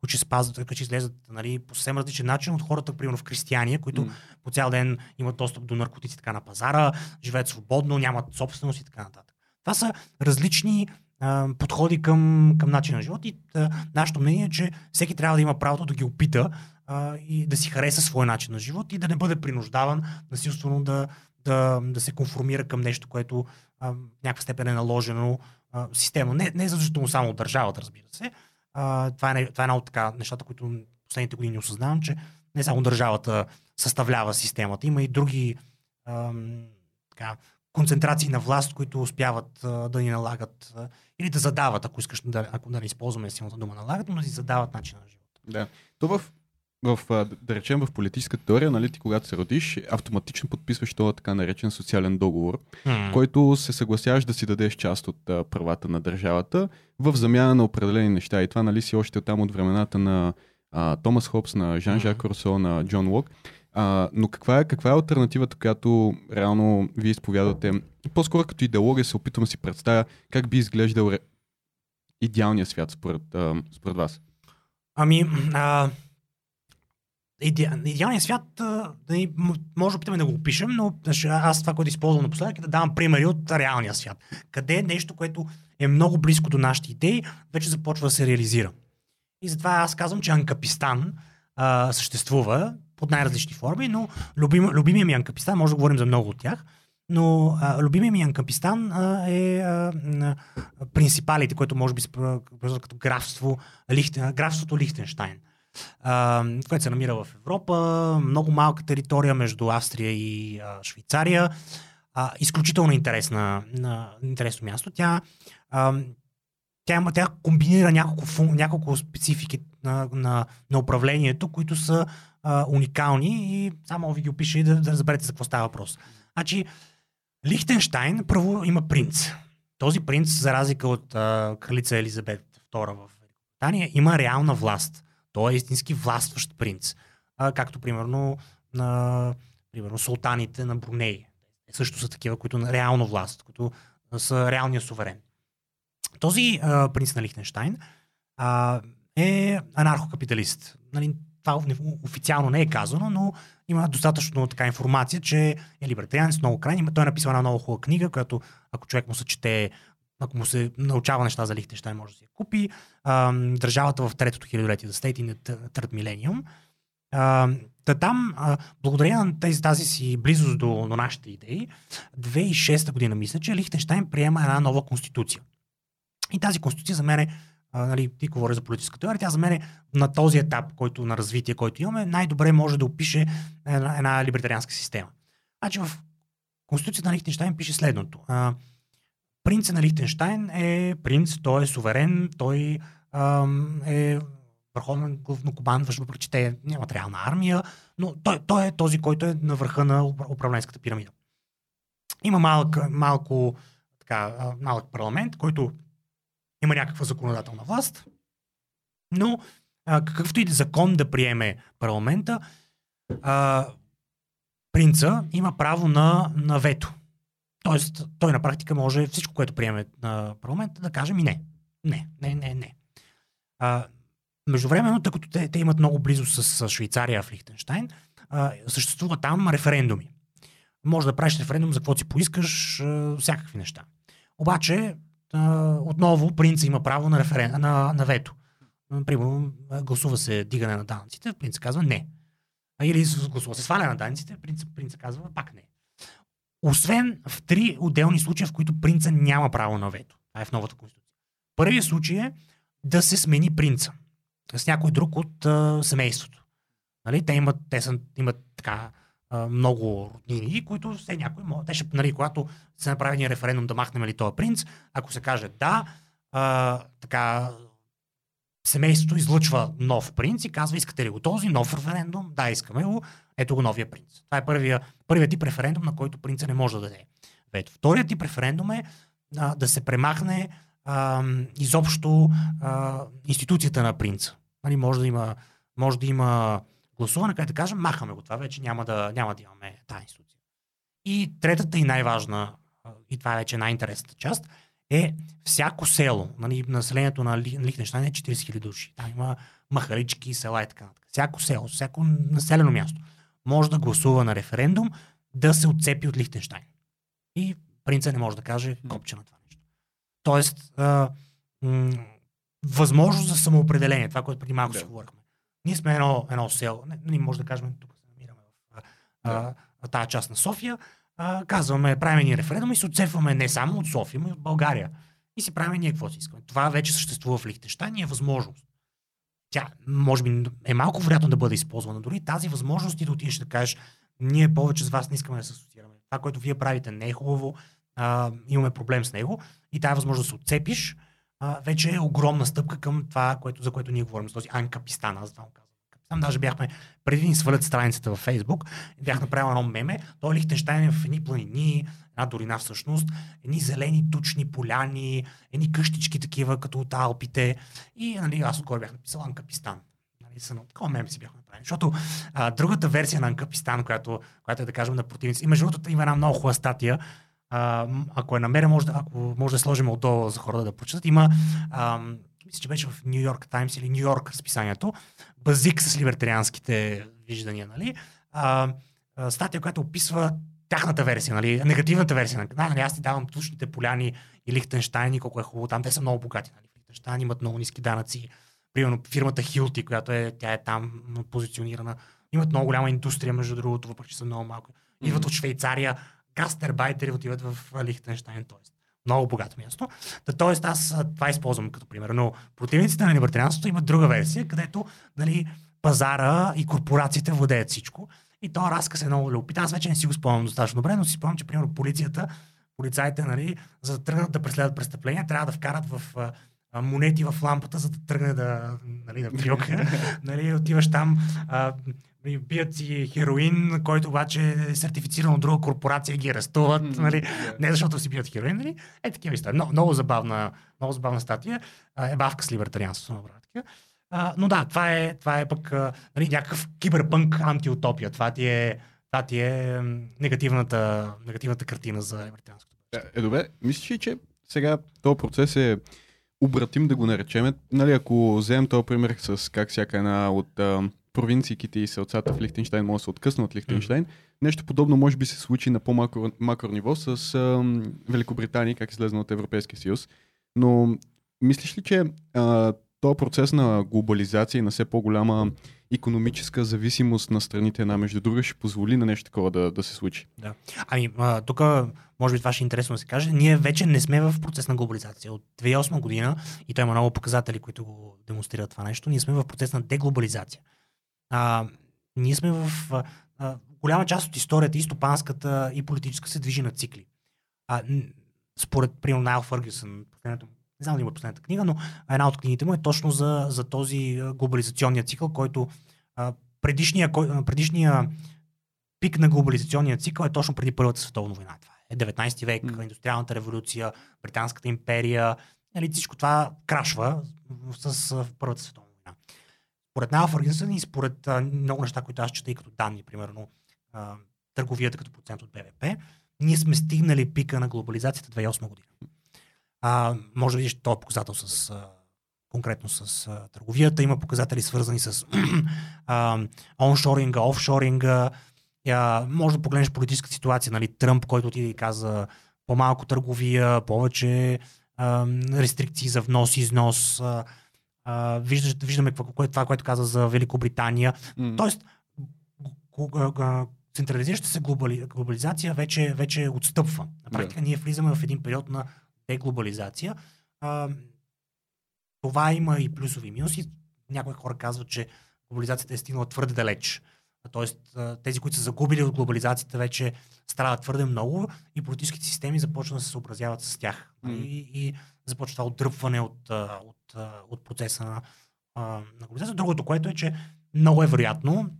S3: които ще спазват, които ще излезат нали, по съвсем различен начин от хората, примерно в християния, които mm. по цял ден имат достъп до наркотици така на пазара, живеят свободно, нямат собственост и така нататък. Това са различни а, подходи към, към начина на живот и а, нашето мнение е, че всеки трябва да има правото да ги опита а, и да си хареса своя начин на живот и да не бъде принуждаван насилствено да, да, да се конформира към нещо, което а, в някаква степен е наложено а, системно. Не, не задължително само държавата, разбира се. А, това, е, това е една от така нещата, които последните години осъзнавам, че не само държавата съставлява системата, има и други ам, така, концентрации на власт, които успяват а, да ни налагат а, или да задават, ако искаш да, ако да не използваме силната дума налагат, но да си задават начина на живота.
S2: Да. То в в, да речем в политическата теория, нали, ти когато се родиш, автоматично подписваш този така наречен социален договор,
S3: М.
S2: който се съгласяваш да си дадеш част от а, правата на държавата в замяна на определени неща. И това нали си още там от времената на а, Томас Хопс, на Жан-Жак Русо, на Джон Лок. А, но каква е, каква е альтернативата, която реално вие изповядате? По-скоро като идеология се опитвам да си представя как би изглеждал ре... идеалният свят според, а, според вас.
S3: Ами, а, иде, идеалният свят, а, м- може да опитаме да го опишем, но ще- аз това, което използвам напоследък е да давам примери от реалния свят. Къде е нещо, което е много близко до нашите идеи, вече започва да се реализира. И затова аз казвам, че Анкапистан а, съществува под най-различни форми, но любим, любимия ми Анкапистан, може да говорим за много от тях, но а, любимия ми Анкапистан а, е а, а, принципалите, което може би се като графство, Лихтен, графството Лихтенштайн, а, което се намира в Европа, много малка територия между Австрия и Швейцария. Изключително интересна, на, интересно място. Тя, тя, тя комбинира няколко, няколко специфики на, на, на управлението, които са уникални и само ви ги опиша и да, да разберете за какво става въпрос. Значи, Лихтенштайн първо има принц. Този принц, за разлика от а, кралица Елизабет II в Великобритания, има реална власт. Той е истински властващ принц. А, както примерно на примерно, султаните на Бруней. Също са такива, които реално власт, които са реалния суверен. Този а, принц на Лихтенштайн а, е анархокапиталист. Нали, това оф- официално не е казано, но има достатъчно така информация, че е либертарианец, много крайни. Той е написал една много хубава книга, която ако човек му се чете, ако му се научава неща за Лихтенштайн, може да си я купи. Държавата в третото хилядолетие, The State in the Third Millennium. Та там, а, благодарение на тази, тази си близост до, до нашите идеи, 2006 година мисля, че Лихтенштайн приема една нова конституция. И тази конституция за мен е, нали, ти говори за политическа теория, тя за мен е на този етап, който на развитие, който имаме, най-добре може да опише една, една либертарианска система. Значи в Конституцията на Лихтенштайн пише следното. А, принцът на Лихтенштайн е принц, той е суверен, той ам, е върховен главнокомандващ, въпреки те нямат реална армия, но той, той е този, който е на върха на управ- управленската пирамида. Има малък, малко, така, малък парламент, който има някаква законодателна власт, но а, какъвто и закон да приеме парламента, а, принца има право на, на вето. Тоест, той на практика може всичко, което приеме на парламента, да каже ми не. Не, не, не, не. А, междувременно, тъй като те, те имат много близо с, Швейцария в Лихтенштайн, а, съществува там референдуми. Може да правиш референдум за какво си поискаш, а, всякакви неща. Обаче, а, отново принца има право на, референ... на, на вето. Примерно, гласува се дигане на данъците, принца казва не. Или гласува се сваля на данъците, принца, принца казва пак не. Освен в три отделни случая, в които принца няма право на вето. Това е в новата конституция. Първият случай е да се смени принца с някой друг от а, семейството. Нали? Те имат, те са, имат така много роднини, които все някой може. Те ще, нали, когато се направи референдум да махнем ли този принц, ако се каже да, а, така семейството излъчва нов принц и казва, искате ли го този нов референдум? Да, искаме го. Ето го новия принц. Това е първия, първият тип референдум, на който принца не може да даде. Вето. Вторият тип референдум е а, да се премахне а, изобщо а, институцията на принца. Нали, може, да има, може да има гласуване, където да кажем, махаме го това, вече няма да, няма да имаме тази институция. И третата и най-важна, и това е вече най-интересната част, е всяко село, нали, населението на Ли- Лихтенштайн е 40 000 души. Там има махалички, села и така нататък. Всяко село, всяко населено място може да гласува на референдум да се отцепи от Лихтенштайн. И принца не може да каже копче на това нещо. Тоест, а, м- възможност за самоопределение, това, което преди малко
S2: Да.
S3: си говорихме. Ние сме едно, едно село, не, не може да кажем, тук се намираме в а, а, тази част на София, а, казваме, правим ни референдум и се отцепваме не само от София, но и от България. И си правим ние какво си искаме. Това вече съществува в Лихтенштайн и е възможност. Тя, може би, е малко вероятно да бъде използвана. Дори тази възможност ти да отидеш да кажеш, ние повече с вас не искаме да се асоциираме. Това, което вие правите, не е хубаво, а, имаме проблем с него и тази възможност да се отцепиш, а, вече е огромна стъпка към това, което, за което ние говорим, с този анкапистан, аз това. Там даже бяхме, преди да ни свалят страницата във Фейсбук, бях направил едно меме, той Лихтенштайн е в едни планини, една долина всъщност, едни зелени тучни поляни, едни къщички такива, като от Алпите. И нали, аз отгоре бях написал Анкапистан. Нали, са, такова меме си бях направил. Защото а, другата версия на Анкапистан, която, която е да кажем на противници, и между другото има една много хубава статия, а, ако е намеря, може да, ако може да сложим отдолу за хората да прочитат, има а, мисля, че беше в Нью Йорк Таймс или Нью Йорк разписанието, базик с либертарианските виждания, нали? А, а, статия, която описва тяхната версия, нали? негативната версия. Нали? нали аз ти давам тушните поляни и Лихтенштайн и колко е хубаво там. Те са много богати. Нали? Лихтенштайн имат много ниски данъци. Примерно фирмата Хилти, която е, тя е там позиционирана, имат много голяма индустрия, между другото, въпреки че са много малко. Идват mm-hmm. от Швейцария, гастербайтери отиват в Лихтенштайн, т.е. много богато място. Та, тоест аз това използвам като пример. Но противниците на либертарианството имат друга версия, където нали, пазара и корпорациите владеят всичко. И то разказ е много любопитен. Аз вече не си го спомням достатъчно добре, но си спомням, че примерно полицията, полицаите, нали, за да тръгнат да преследват престъпления, трябва да вкарат в монети в лампата, за да тръгне да, нали, да пиока. нали, отиваш там, а, бият си хероин, който обаче е сертифициран от друга корпорация и ги арестуват, mm-hmm. нали? не защото си бият хероин, нали? е такива истории. Много, много, забавна, много забавна статия, е бавка с либертарианството, на а, но да, това е, това е пък нали, някакъв киберпънк антиутопия. Това ти е, това ти е негативната, негативната картина за либертарианското.
S2: Е, е, добре, мислиш че сега този процес е обратим да го наречем. Нали, ако вземем този пример с как всяка една от провинциите и селцата в Лихтенштайн може да се откъсна от Лихтенштайн. Mm. Нещо подобно може би се случи на по-макро ниво с а, Великобритания, как излезна от Европейския съюз. Но мислиш ли, че а, този процес на глобализация и на все по-голяма економическа зависимост на страните една между друга ще позволи на нещо такова да, да се случи.
S3: Да. Ами, тук може би това ще е интересно да се каже. Ние вече не сме в процес на глобализация. От 2008 година, и той има много показатели, които го демонстрират това нещо, ние сме в процес на деглобализация а, ние сме в а, голяма част от историята, и стопанската, и политическа, се движи на цикли. А, според, примерно, Найл Фъргюсън, последното, не знам да има последната книга, но една от книгите му е точно за, за този глобализационния цикъл, който а, предишния, кой, предишния пик на глобализационния цикъл е точно преди Първата световна война. Това е 19 век, mm. индустриалната революция, Британската империя. Нали, всичко това крашва с Първата световна според Найл Фъргюсън и според а, много неща, които аз чета и като данни, примерно а, търговията като процент от БВП, ние сме стигнали пика на глобализацията 2008 година. А, може да видиш този показател с а, конкретно с а, търговията. Има показатели свързани с а, оншоринга, офшоринга. А, може да погледнеш политическа ситуация, нали, Тръмп, който ти и каза по-малко търговия, повече а, рестрикции за внос износ. А, а, виждаш, виждаме това, което каза за Великобритания. Mm. Тоест, централизираща се глобали, глобализация вече, вече отстъпва. На практика yeah. ние влизаме в един период на деглобализация. А, това има и плюсови и минуси. Някои хора казват, че глобализацията е стигнала твърде далеч. Тоест, тези, които са загубили от глобализацията, вече страдат твърде много и политическите системи започват да се съобразяват с тях. Mm. И, и започва това отдръпване от, от, от процеса на, на глобализация. Другото, което е, че много е вероятно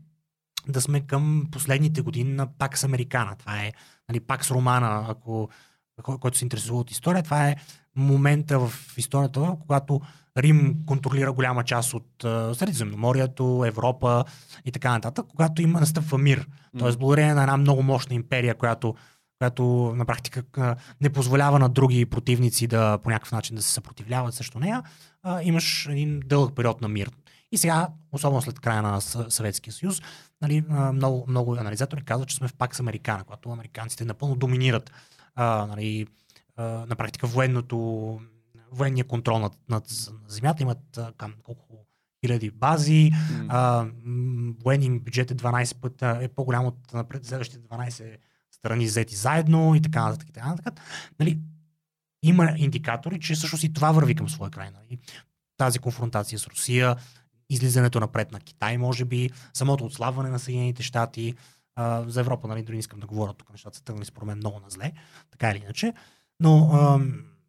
S3: да сме към последните години на Пакс Американа. Това е нали, Пакс Романа, ако който се интересува от история. Това е момента в историята, когато Рим контролира голяма част от Средиземноморието, Европа и така нататък, когато има настъпва мир. Mm. Тоест, благодарение на една много мощна империя, която, която на практика не позволява на други противници да по някакъв начин да се съпротивляват срещу нея, имаш един дълъг период на мир. И сега, особено след края на Съветския съюз, нали, много, много анализатори казват, че сме в пак с Американа, когато американците напълно доминират а, нали, а, на практика военното, военния контрол над, над земята. Имат към колко хиляди бази, mm. а, военния бюджет е 12 пъти, е по-голям от на следващите 12 страни взети заедно и така нататък. И така нататък. Нали, има индикатори, че всъщност и това върви към своя край. Нали. Тази конфронтация с Русия, излизането напред на Китай, може би, самото отслабване на Съединените щати, а, за Европа, нали, дори не искам да говоря тук, нещата са тръгнали според мен много на зле, така или иначе. Но а,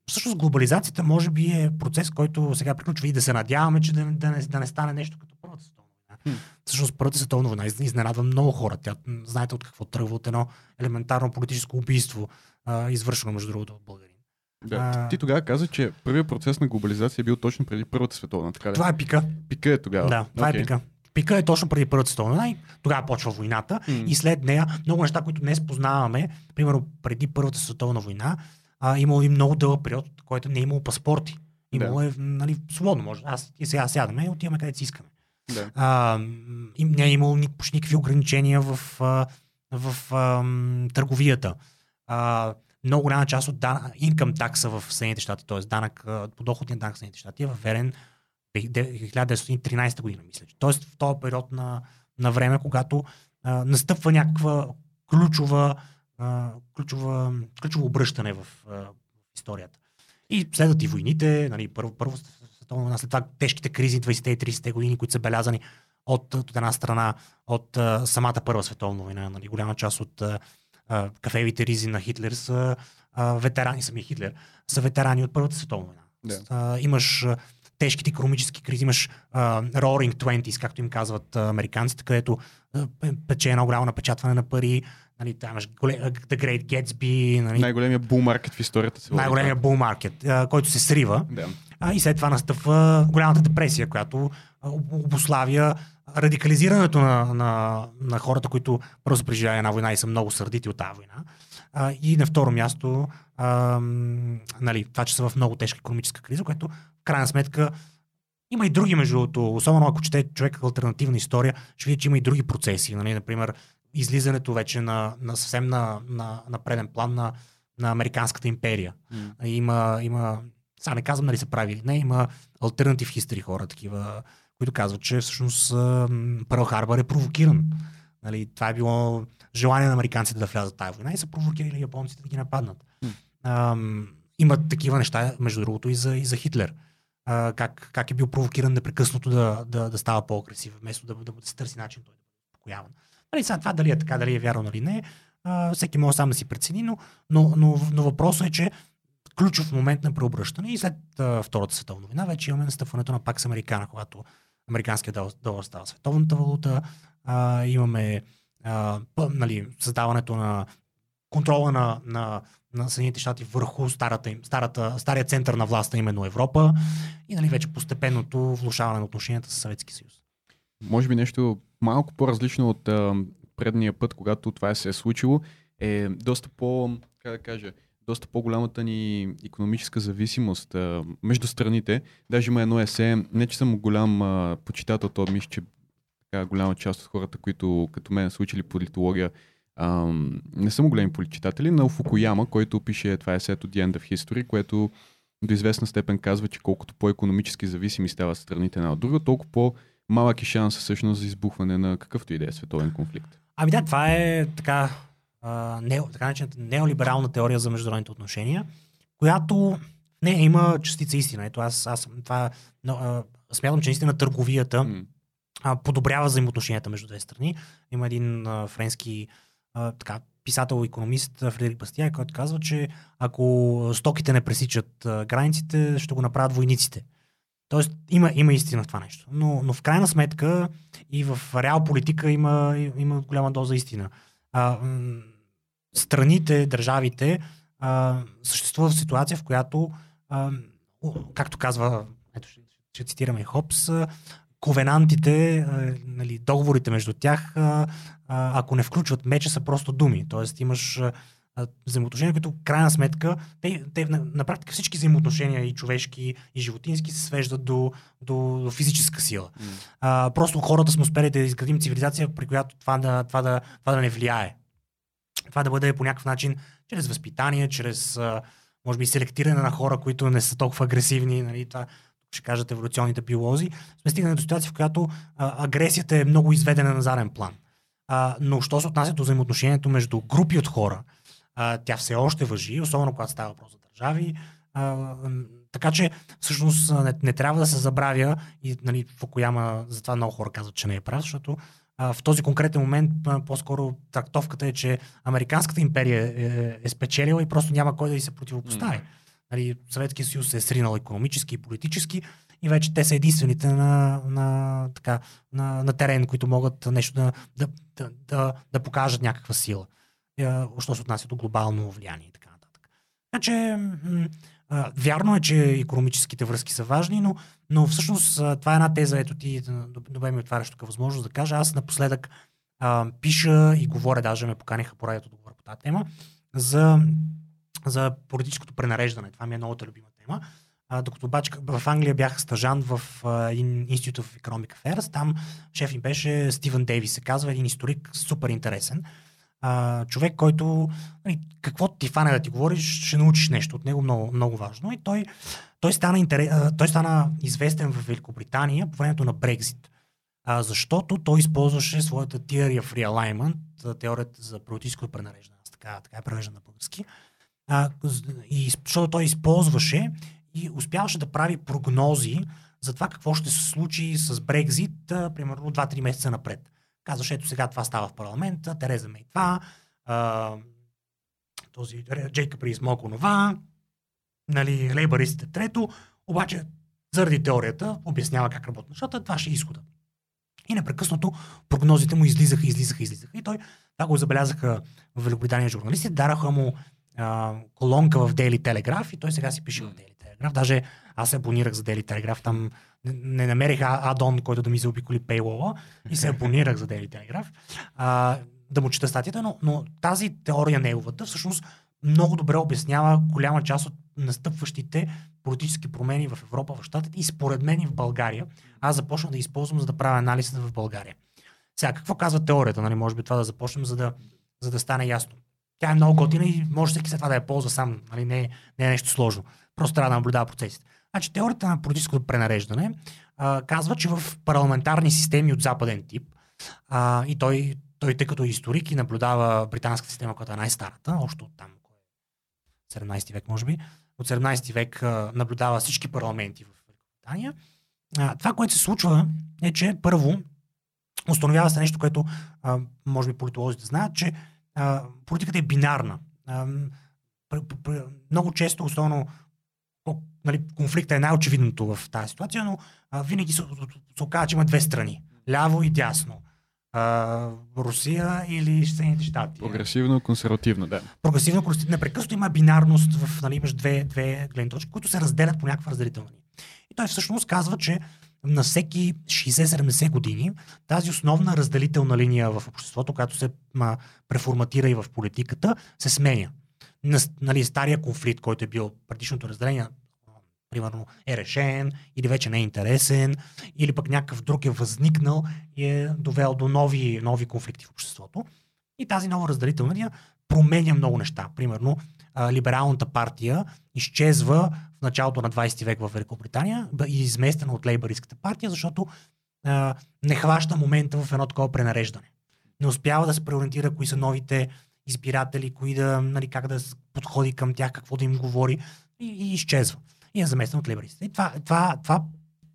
S3: всъщност глобализацията може би е процес, който сега приключва и да се надяваме, че да, да, не, да не стане нещо като Първата световна
S2: Хм.
S3: Всъщност Първата световна война из- изненадва много хора. Тя, знаете от какво тръгва от едно елементарно политическо убийство, а, извършено между другото от българин.
S2: Да.
S3: А-
S2: Ти тогава каза, че първият процес на глобализация е бил точно преди Първата световна, така ли?
S3: Това е пика.
S2: Пика е тогава.
S3: Да, това
S2: Окей.
S3: е пика. Пика е точно преди Първата световна война и тогава почва войната.
S2: М.
S3: И след нея много неща, които днес познаваме, примерно преди Първата световна война, а, имало и много дълъг период, който не е имало паспорти. Имало е, нали, свободно може. Аз и сега сядаме и отиваме където си искаме.
S2: Да.
S3: А, не е имало ни, почти никакви ограничения в, в м, търговията. А, много голяма част от дан... income такса в Съединените щати, т.е. данък, подоходният данък в Съединените щати е въведен в 1913 година, мисля. Тоест в този период на, на време, когато а, настъпва някаква ключова, а, ключова, ключово обръщане в, а, в историята. И следват и войните, нали, първо, първо война, след това тежките кризи 20-те и 30-те години, които са белязани от, от една страна от а, самата Първа световна война. Нали, голяма част от а, кафевите ризи на Хитлер са а, ветерани, самия Хитлер, са ветерани от Първата световна война.
S2: Да.
S3: А, имаш а, тежките економически кризи, имаш а, Roaring Twenties, както им казват а, американците, където а, пе- пече едно голямо напечатване на пари, нали, там имаш The Great Gatsby, нали,
S2: Най-големия маркет в историята води
S3: най-големия bull market, а, който се срива.
S2: Да.
S3: А, и след това настъпва голямата депресия, която обославя радикализирането на, на, на хората, които първо са преживяли една война и са много сърдити от тази война. А, и на второ място, а, нали, това, че са в много тежка економическа криза, което в крайна сметка има и други, между другото, особено ако чете човек альтернативна история, ще види, че има и други процеси. Нали? Например, излизането вече на, на съвсем на, на, на преден план на, на Американската империя.
S2: М.
S3: Има, има, сега не казвам дали са прави или не, има альтернатив хистори хора, такива, които казват, че всъщност Пърл Харбър е провокиран. Нали, това е било желание на американците да влязат в тази война и са провокирали японците да ги нападнат.
S2: М.
S3: Ам, има такива неща, между другото, и за, и за Хитлер. А, как, как е бил провокиран непрекъснато да, да, да става по-агресив, вместо да, да, да се търси начин той да бъде успокояван. Нали, сега това дали е така, дали е вярно или не, а, всеки може сам да си прецени, но, но, но, но въпросът е, че ключов момент на преобръщане и след а, Втората световна война вече имаме настъпването на Пакс Американа, когато американският долар, става световната валута, а, имаме а, пъ, нали, създаването на контрола на, на, на Съединените щати върху старата, старата, стария център на властта, именно Европа и нали, вече постепенното влушаване на отношенията с Съветски съюз.
S2: Може би нещо малко по-различно от а, предния път, когато това се е случило, е доста по, как да кажа, доста по-голямата ни економическа зависимост а, между страните. Даже има едно есе, не че съм голям а, почитател, то мисля, че така голяма част от хората, които като мен са учили политология, а, не съм големи почитатели, на Фукуяма, който пише това есето The End of History, което до известна степен казва, че колкото по-економически зависими стават страните една от друга, толкова по- малък е шанс всъщност за избухване на какъвто и да е световен конфликт.
S3: Ами да, това е така, а, не, така наречената неолиберална теория за международните отношения, която не има частица истина. Ето аз, аз това, но, а, смятам, че наистина търговията
S2: М,
S3: а, подобрява взаимоотношенията между две страни. Има един а, френски а, така, писател-економист Фредерик Бастия, който казва, че ако стоките не пресичат границите, ще го направят войниците. Тоест има, има истина в това нещо. Но, но в крайна сметка и в реал политика има, има голяма доза истина. А, страните, държавите а, съществува в ситуация, в която, а, както казва, ето ще, ще цитираме Хопс, ковенантите, а, нали, договорите между тях, а, ако не включват меча, са просто думи. Тоест имаш взаимоотношения, които крайна сметка, те, те на, на практика всички взаимоотношения и човешки, и животински се свеждат до, до, до физическа сила.
S2: м.
S3: А, просто хората сме успели да изградим цивилизация, при която това да, това да, това да не влияе. Това да бъде по някакъв начин чрез възпитание, чрез може би селектиране на хора, които не са толкова агресивни, нали, това ще кажат еволюционните биолози, сме стигнали до ситуация, в която а, агресията е много изведена на заден план. А, но що се отнася до взаимоотношението между групи от хора, а, тя все още въжи, особено когато става въпрос за държави. А, така че, всъщност, не, не трябва да се забравя и нали, Фукуяма, затова много хора казват, че не е прав, защото а, в този конкретен момент по-скоро трактовката е, че Американската империя е, е спечелила и просто няма кой да й се противопостави. Нали, Съветския съюз се е сринал економически и политически и вече те са единствените на, на, така, на, на терен, които могат нещо да, да, да, да, да покажат някаква сила. Що се отнася до глобално влияние и така нататък. Така вярно е, че економическите връзки са важни, но, но всъщност това е една теза, ето ти добре ми отваряш тук възможност да кажа. Аз напоследък а, пиша и говоря, даже ме поканиха по радиото да говоря по тази тема, за, за политическото пренареждане. Това ми е новата любима тема. А, докато обаче в Англия бях стажан в а, Institute of Economic Affairs, там шеф им беше Стивен Дейвис, се казва, един историк, супер интересен. А, човек, който нали, какво ти фане да ти говориш, ще научиш нещо от него, много, много важно. И той, той, стана, интерес, той стана известен в Великобритания по времето на Брекзит. А, защото той използваше своята theory of realignment, теорията за политическо пренареждане. Така, така е превеждана на български. А, и, защото той използваше и успяваше да прави прогнози за това какво ще се случи с Брекзит, примерно 2-3 месеца напред. Казваше, ето сега това става в парламента, Тереза Мей това, а, този Джейкъб Рис Мок онова, нали, лейбаристите трето, обаче заради теорията обяснява как работят нещата, това ще е изхода. И непрекъснато прогнозите му излизаха, излизаха, излизаха. И той, това го забелязаха в Великобритания журналисти, дараха му а, колонка в Daily Telegraph и той сега си пише в Daily Telegraph. Даже аз се абонирах за Daily Telegraph, там не, намерих адон, който да ми заобиколи paywall и се абонирах за Daily Telegraph. А, да му чета статията, но, но тази теория неговата всъщност много добре обяснява голяма част от настъпващите политически промени в Европа, в Щатите и според мен и в България. Аз започнах да използвам, за да правя анализ в България. Сега, какво казва теорията? Нали? Може би това да започнем, за да, за да стане ясно. Тя е много готина и може всеки след това да я ползва сам. Нали? Не, е- не е нещо сложно. Просто трябва да наблюдава процесите. Значи, теорията на политическото пренареждане а, казва, че в парламентарни системи от западен тип, а, и той, той, тъй като е историк и наблюдава британската система, която е най-старата, още от там, кой е 17 век, може би, от 17 век а, наблюдава всички парламенти в Великобритания. Това, което се случва, е, че първо установява се нещо, което а, може би политолозите знаят, че а, политиката е бинарна. А, много често, особено нали, конфликта е най-очевидното в тази ситуация, но а, винаги се, се оказва, че има две страни. Ляво и дясно. А, Русия или Съединените щати.
S2: Прогресивно, консервативно, да.
S3: Прогресивно, конститу- непрекъснато има бинарност, в, нали, имаш две, две гледни точки, които се разделят по някаква разделителна линия. И той всъщност казва, че на всеки 60-70 години тази основна разделителна линия в обществото, която се ма, преформатира и в политиката, се сменя. На, нали, стария конфликт, който е бил предишното разделение, примерно е решен или вече не е интересен, или пък някакъв друг е възникнал и е довел до нови, нови конфликти в обществото. И тази нова разделителна линия променя много неща. Примерно, либералната партия изчезва в началото на 20 век в Великобритания и изместена от лейбаристската партия, защото а, не хваща момента в едно такова пренареждане. Не успява да се преориентира кои са новите избиратели, кои да, нали, как да подходи към тях, какво да им говори и, и изчезва. И е заместен от лейбаристите. И това, това, това,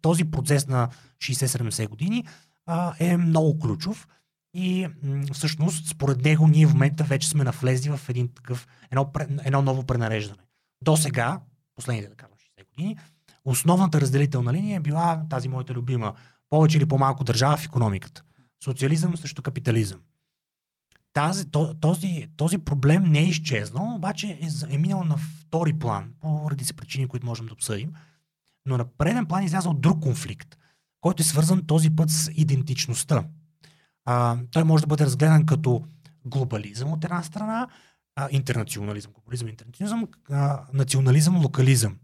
S3: този процес на 60-70 години а, е много ключов. И всъщност, според него, ние в момента вече сме навлезли в един такъв, едно, едно ново пренареждане. До сега, последните, да кажем, 60 години, основната разделителна линия е била тази моята любима. Повече или по-малко държава в економиката. Социализъм срещу капитализъм. Тази, то- този, този проблем не е изчезнал, обаче е, е минал на втори план, по редица причини, които можем да обсъдим. Но на преден план е излязъл друг конфликт, който е свързан този път с идентичността. А, той може да бъде разгледан като глобализъм от една страна, а, интернационализъм, глобализъм, интернационализъм, а, национализъм, локализъм.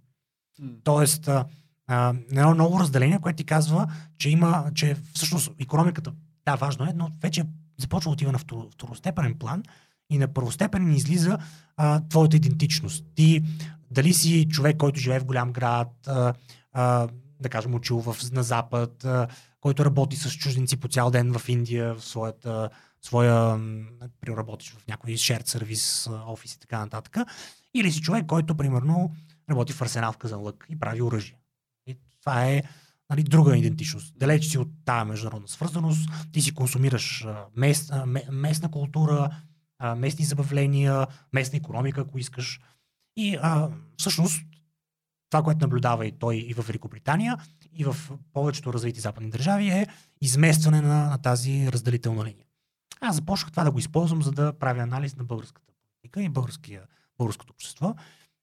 S3: Тоест, а, а, едно ново разделение, което ти казва, че има, че всъщност економиката, да, важно е, но вече започва отива на второ, второстепенен план и на първостепенен излиза а, твоята идентичност. Ти дали си човек, който живее в голям град, а, а, да кажем, учил в, на Запад, а, който работи с чужденци по цял ден в Индия, в своята, своя, м, примерно работиш в някой shared сервис, офис и така нататък. Или си човек, който, примерно, работи в арсенал в Казанлък и прави оръжие. И това е нали, друга идентичност. Далеч си от тази международна свързаност, ти си консумираш мест, местна култура, местни забавления, местна економика, ако искаш. И а, всъщност това, което наблюдава и той и в Великобритания, и в повечето развити западни държави е изместване на, на тази разделителна линия. Аз започнах това да го използвам, за да правя анализ на българската политика и българското общество.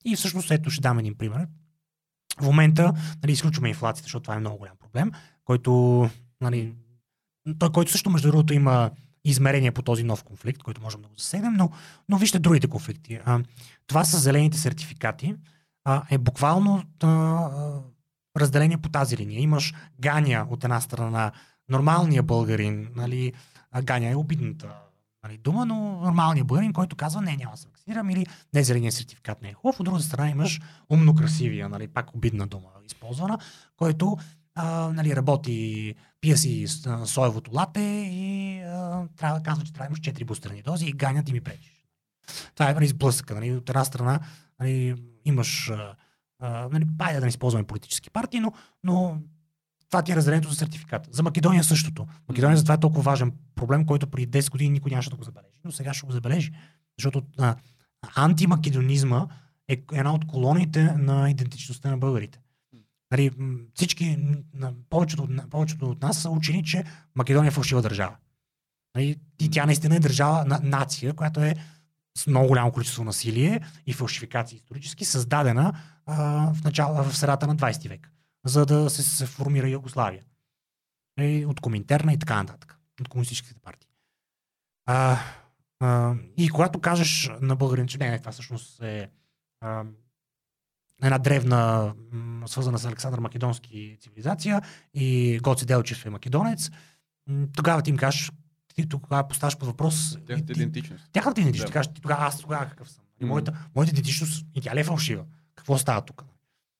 S3: И всъщност ето ще дам един пример. В момента нали, изключваме инфлацията, защото това е много голям проблем, който, нали, той, който също между другото има измерение по този нов конфликт, който можем да го засегнем, но, но вижте другите конфликти. А, това са зелените сертификати. А, е буквално а, разделение по тази линия. Имаш Ганя от една страна, нормалния българин, нали, Ганя е обидната нали, дума, но нормалният българин, който казва не, няма да се вакцинирам или не, зеления сертификат не е хубав. От друга страна имаш умно красивия, нали, пак обидна дума използвана, който а, нали, работи, пие си соевото лате и а, трябва да казва, че трябва да имаш 4 бустерни дози и ганят и ми пречиш. Това е нали, сблъсъка. Нали, от една страна нали, имаш а, а, нали, пайде да не използваме политически партии, но, но това ти е разделението за сертификат. За Македония същото. Македония за това е толкова важен проблем, който преди 10 години никой нямаше да го забележи. Но сега ще го забележи. Защото а, антимакедонизма е една от колониите на идентичността на българите. Нали, всички, повечето, повечето от нас са учени, че Македония е фалшива държава. Нали, и тя наистина е държава, на, нация, която е с много голямо количество насилие и фалшификации исторически, създадена а, в, начало, в средата на 20 век, за да се, се формира Югославия. И от Коминтерна и така нататък. От комунистическите партии. А, а, и когато кажеш на българин, че не, не, това всъщност е а, една древна, свързана с Александър Македонски цивилизация и Гоци Делчев е македонец, тогава ти им кажеш, ти тогава поставяш под въпрос
S2: Тяхната идентичност.
S3: Тяхната идентичност.
S2: Да.
S3: Да. Кажеш, ти тогава аз тогава какъв съм.
S2: Мгм.
S3: моята, моята идентичност и тя ли е фалшива? Какво става тук?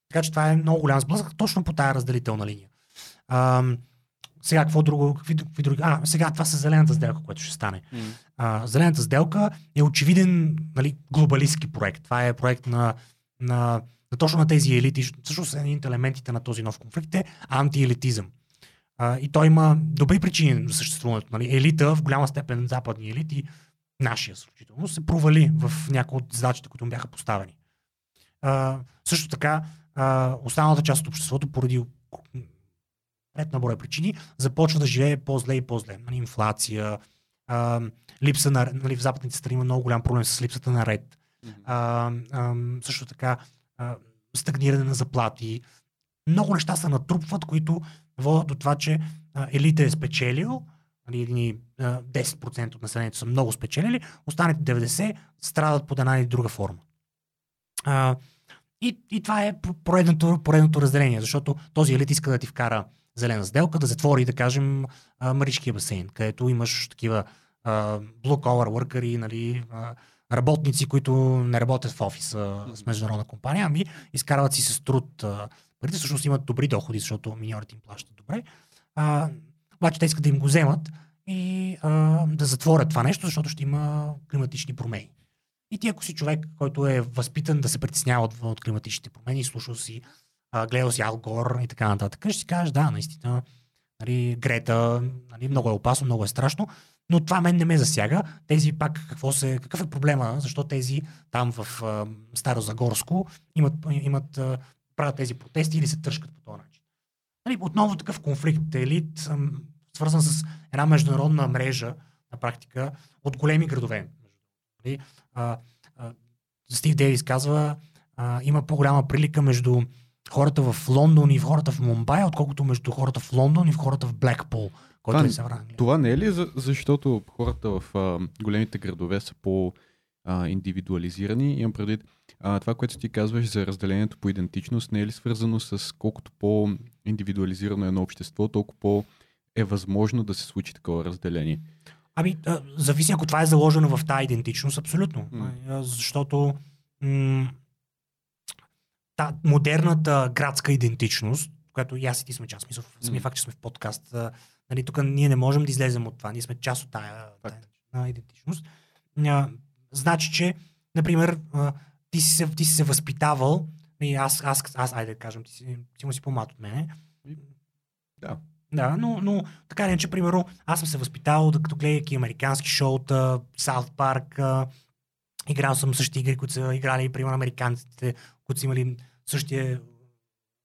S3: Така че това е много голям сблъсък точно по тая разделителна линия. Ам, сега какво друго? Какви, какви други? А, сега това са зелената сделка, което ще стане.
S2: М.
S3: А, зелената сделка е очевиден нали, глобалистски проект. Това е проект на, на, на точно на тези елити. Всъщност един от елементите на този нов конфликт е антиелитизъм. А, и той има добри причини за съществуването. Нали. Елита, в голяма степен западни елити, нашия случително, се провали в някои от задачите, които му бяха поставени. А, също така, а, останалата част от обществото, поради ред на брой причини, започва да живее по-зле и по-зле. Нали, инфлация, а, липса на... Нали, в западните страни има много голям проблем с липсата на ред. А, а, също така, а, стагниране на заплати. Много неща се натрупват, които водят до това, че елита е спечелил, нали, едни, а, 10% от населението са много спечелили, останалите 90% страдат под една или друга форма. А, и, и това е поредното, поредното разделение, защото този елит иска да ти вкара зелена сделка, да затвори, да кажем, Маришкия басейн, където имаш такива blue collar workers, нали, работници, които не работят в офиса с международна компания, ами изкарват си с труд парите, всъщност имат добри доходи, защото миньорите им плащат добре. А, обаче те искат да им го вземат и а, да затворят това нещо, защото ще има климатични промени. И ти ако си човек, който е възпитан да се притеснява от, от климатичните промени, слушал си, а, гледал си Ал Гор и така нататък, ще си кажеш, да, наистина, нали, Грета, нали, много е опасно, много е страшно, но това мен не ме засяга. Тези пак, какво се, какъв е проблема, защо тези там в а, Старозагорско имат, имат правят тези протести или се тръжкат по този начин. Нали, отново такъв конфликт, елит, свързан с една международна мрежа, на практика, от големи градове. Нали, а, а, Стив Дейвис казва, а, има по-голяма прилика между хората в Лондон и в хората в Мумбай, отколкото между хората в Лондон и в хората в Блекпол, който
S2: Това-
S3: е събран.
S2: Това не е ли за, защото хората в а, големите градове са по а, индивидуализирани? Имам предвид а, това, което ти казваш за разделението по идентичност, не е ли свързано с колкото по-индивидуализирано е едно общество, толкова по е възможно да се случи такова разделение?
S3: Ами, зависи ако това е заложено в тази идентичност, абсолютно. А, Защото м- та, модерната градска идентичност, която и аз и ти сме част, смисъл, самия факт, че сме в подкаст, а, нали, тук ние не можем да излезем от това, ние сме част от тая, тая идентичност. А, значи, че, например, а, ти си се, ти си се възпитавал, и аз, аз, аз, айде да кажем, ти си, ти му си по-млад от мене,
S2: Да.
S3: да, но, но така или иначе, примерно, аз съм се възпитавал, докато гледайки американски шоута, Саут Парк, играл съм същите игри, които са играли, примерно, американците, които са имали същия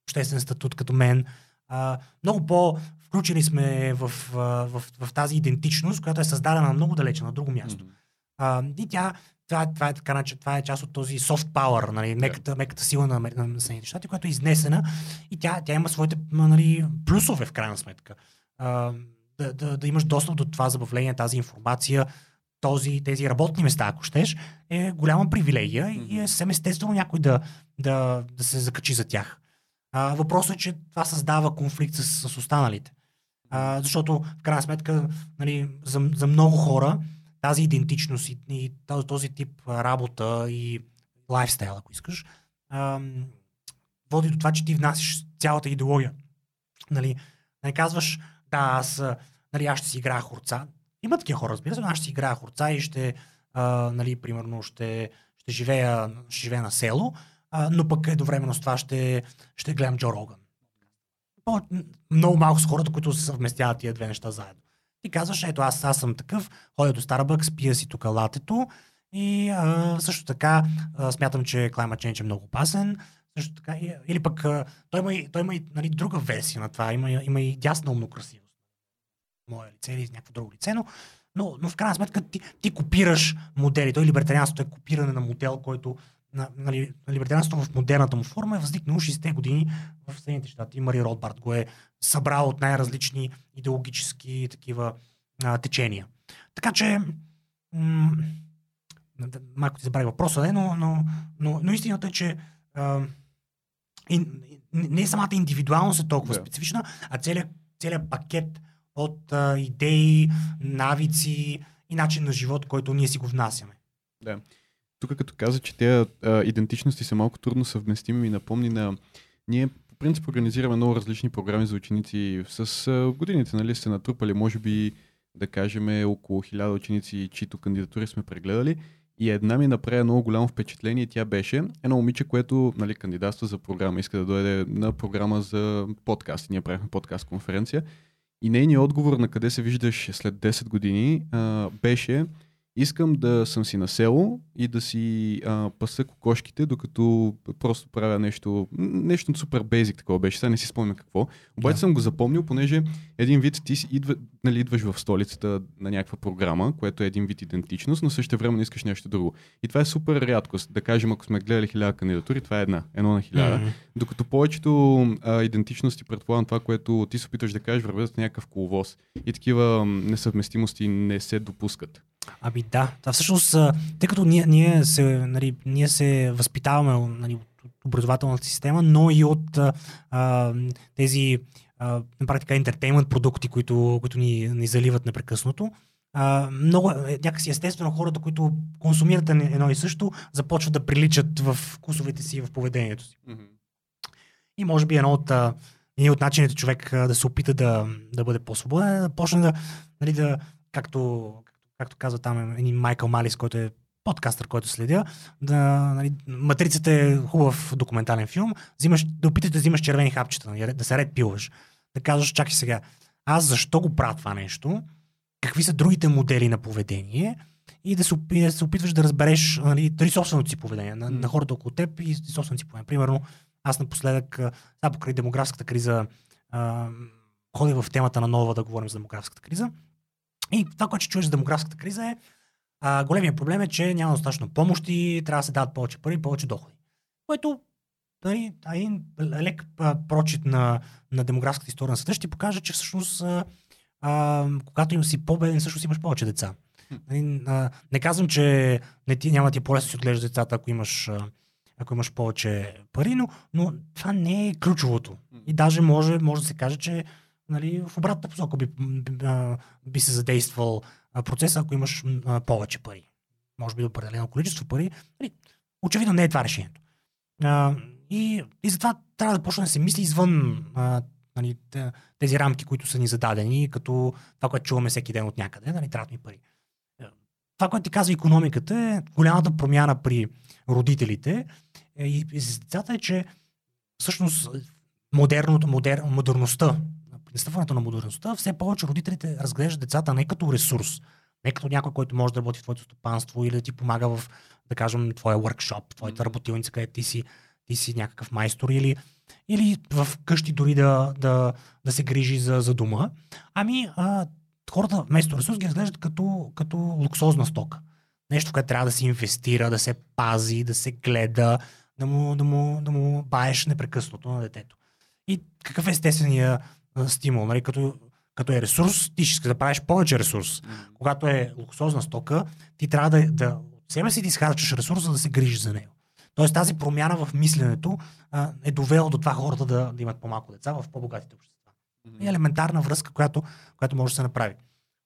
S3: обществен статут като мен. А, много по-включени сме в, в, в, в тази идентичност, която е създадена много далече, на друго място. А, и тя, това, е- това, е, така, това е част от този soft power, нали, меката, меката сила на, Амер- на Съединените щати, която е изнесена и тя, тя има своите нали, плюсове в крайна сметка. А, да, да, да имаш достъп до това забавление, тази информация, този, тези работни места, ако щеш, е голяма привилегия и е съвсем естествено някой да, да, да се закачи за тях. А, въпросът е, че това създава конфликт с, с останалите. А, защото, в крайна сметка, нали, за, за много хора тази идентичност и, и този, този тип работа и лайфстайл, ако искаш, а, води до това, че ти внасяш цялата идеология. Нали, не казваш, да, аз, нали, аз ще си играя хорца. Има такива хора, разбира се, аз ще си играя хорца и ще, а, нали, примерно, ще, ще, живея, ще живея на село, а, но пък едновременно с това ще, ще гледам Джо Роган. По- Много малко са хората, които съвместяват тия две неща заедно. Ти казваш, ето аз, аз съм такъв, ходя до Starbucks, пия си тук латето и а, също така а, смятам, че Climate Change е много опасен. Също така, или пък а, той има той има и нали, друга версия на това, има, има и дясна умно красивост. Мое лице или някакво друго лице, но, но, но в крайна сметка ти, ти копираш модели. Той либертарианството е копиране на модел, който на, нали, либертарианството в модерната му форма е възникнало 60-те години в Съединените щати. Мари Ротбард го е събрал от най-различни идеологически такива а, течения. Така че, м- малко ти забрави въпроса, не, но, но, но, но истината е, че а, и, не е самата индивидуалност е толкова
S2: Да.
S3: специфична, а целият, целият пакет от а, идеи, навици и начин на живот, който ние си го внасяме.
S2: Тук като каза, че тези идентичности са малко трудно съвместими, ми напомни на... Ние по принцип организираме много различни програми за ученици. С а, годините нали, сте натрупали, може би, да кажем, около 1000 ученици, чието кандидатури сме прегледали. И една ми направи много голямо впечатление. Тя беше едно момиче, което нали, кандидатства за програма, иска да дойде на програма за подкаст. Ние правихме подкаст конференция. И нейният отговор на къде се виждаш след 10 години а, беше искам да съм си на село и да си а, паса кокошките, докато просто правя нещо, нещо супер бейзик такова беше, сега не си спомням какво. Обаче
S3: Да.
S2: съм го запомнил, понеже един вид ти си идва, нали, идваш в столицата на някаква програма, което е един вид идентичност, но също време искаш нещо друго. И това е супер рядкост. Да кажем, ако сме гледали хиляда кандидатури, това е една, едно на хиляда.
S3: Мгм.
S2: Докато повечето а, идентичности, предполагам това, което ти се опитваш да кажеш, вървят в някакъв коловоз. И такива несъвместимости не се допускат.
S3: Ами да, да всъщност, тъй като ние, ние, се, нали, ние се възпитаваме нали, от образователната система, но и от а, тези а, на практика интертеймент продукти, които, които ни, ни заливат непрекъснато. А, много е някакси естествено хората, които консумират едно и също, започват да приличат в вкусовете си и в поведението си. И може би едно от, един от начините човек да се опита да, да бъде по-свободен е да почне да, нали, да както, както казва там един Майкъл Малис, който е подкастър, който следя, да, нали, Матрицата е хубав документален филм, взимаш, да опиташ да взимаш червени хапчета, нали, да се ред пилаш, да казваш, чакай сега, аз защо го правя това нещо, какви са другите модели на поведение? И да се, опи- да се опитваш да разбереш нали, дали собственото си поведение на, на хората около теб и собственото си поведение. Примерно, аз напоследък, сега покрай демографската криза, а, ходя в темата на нова да говорим за демографската криза. И това, което ще чуеш за демографската криза е, а, големия проблем е, че няма достатъчно помощи, трябва да се дават повече пари, повече доходи. Което нали, един лек прочит на, на демографската история на света ще покаже, че всъщност а, а, когато им си по-беден, всъщност имаш повече деца. Нали, а, не казвам, че не ти, няма ти е по-лесно да си отглеждаш децата, ако имаш, ако имаш повече пари, но, но това не е ключовото. И даже може, може да се каже, че нали, в обратната посока би, би, би се задействал процеса, ако имаш повече пари. Може би до определено количество пари. Нали, очевидно не е това решението. И, и затова трябва да почне да се мисли извън нали, те- тези рамки, които са ни зададени, като това, което чуваме всеки ден от някъде, нали, трябват ми пари. Е, Това, което ти казва економиката е голямата промяна при родителите е, и, и децата е, че всъщност модерното, модер, модерността, настъпването на модерността, все повече родителите разглеждат децата не като ресурс, не като някой, който може да работи в твоето стопанство или да ти помага в, да кажем, твоя workshop, твоята работилница, където ти си, ти си някакъв майстор или или в къщи дори да, да, да се грижи за, за дома. Ами а, хората вместо ресурс ги разглеждат като, като луксозна стока. Нещо, в което трябва да се инвестира, да се пази, да се гледа, да му, да му, да му баеш непрекъснато на детето. И какъв е естествения стимул? Нали? Като, като е ресурс, ти ще искаш да правиш повече ресурс. Когато е луксозна стока, ти трябва да, да от себе си ти изхарчаш ресурс, за да се грижиш за него. Тоест тази промяна в мисленето а, е довела до това хората да, да имат по-малко деца в по-богатите общества. И елементарна връзка, която, която може да се направи.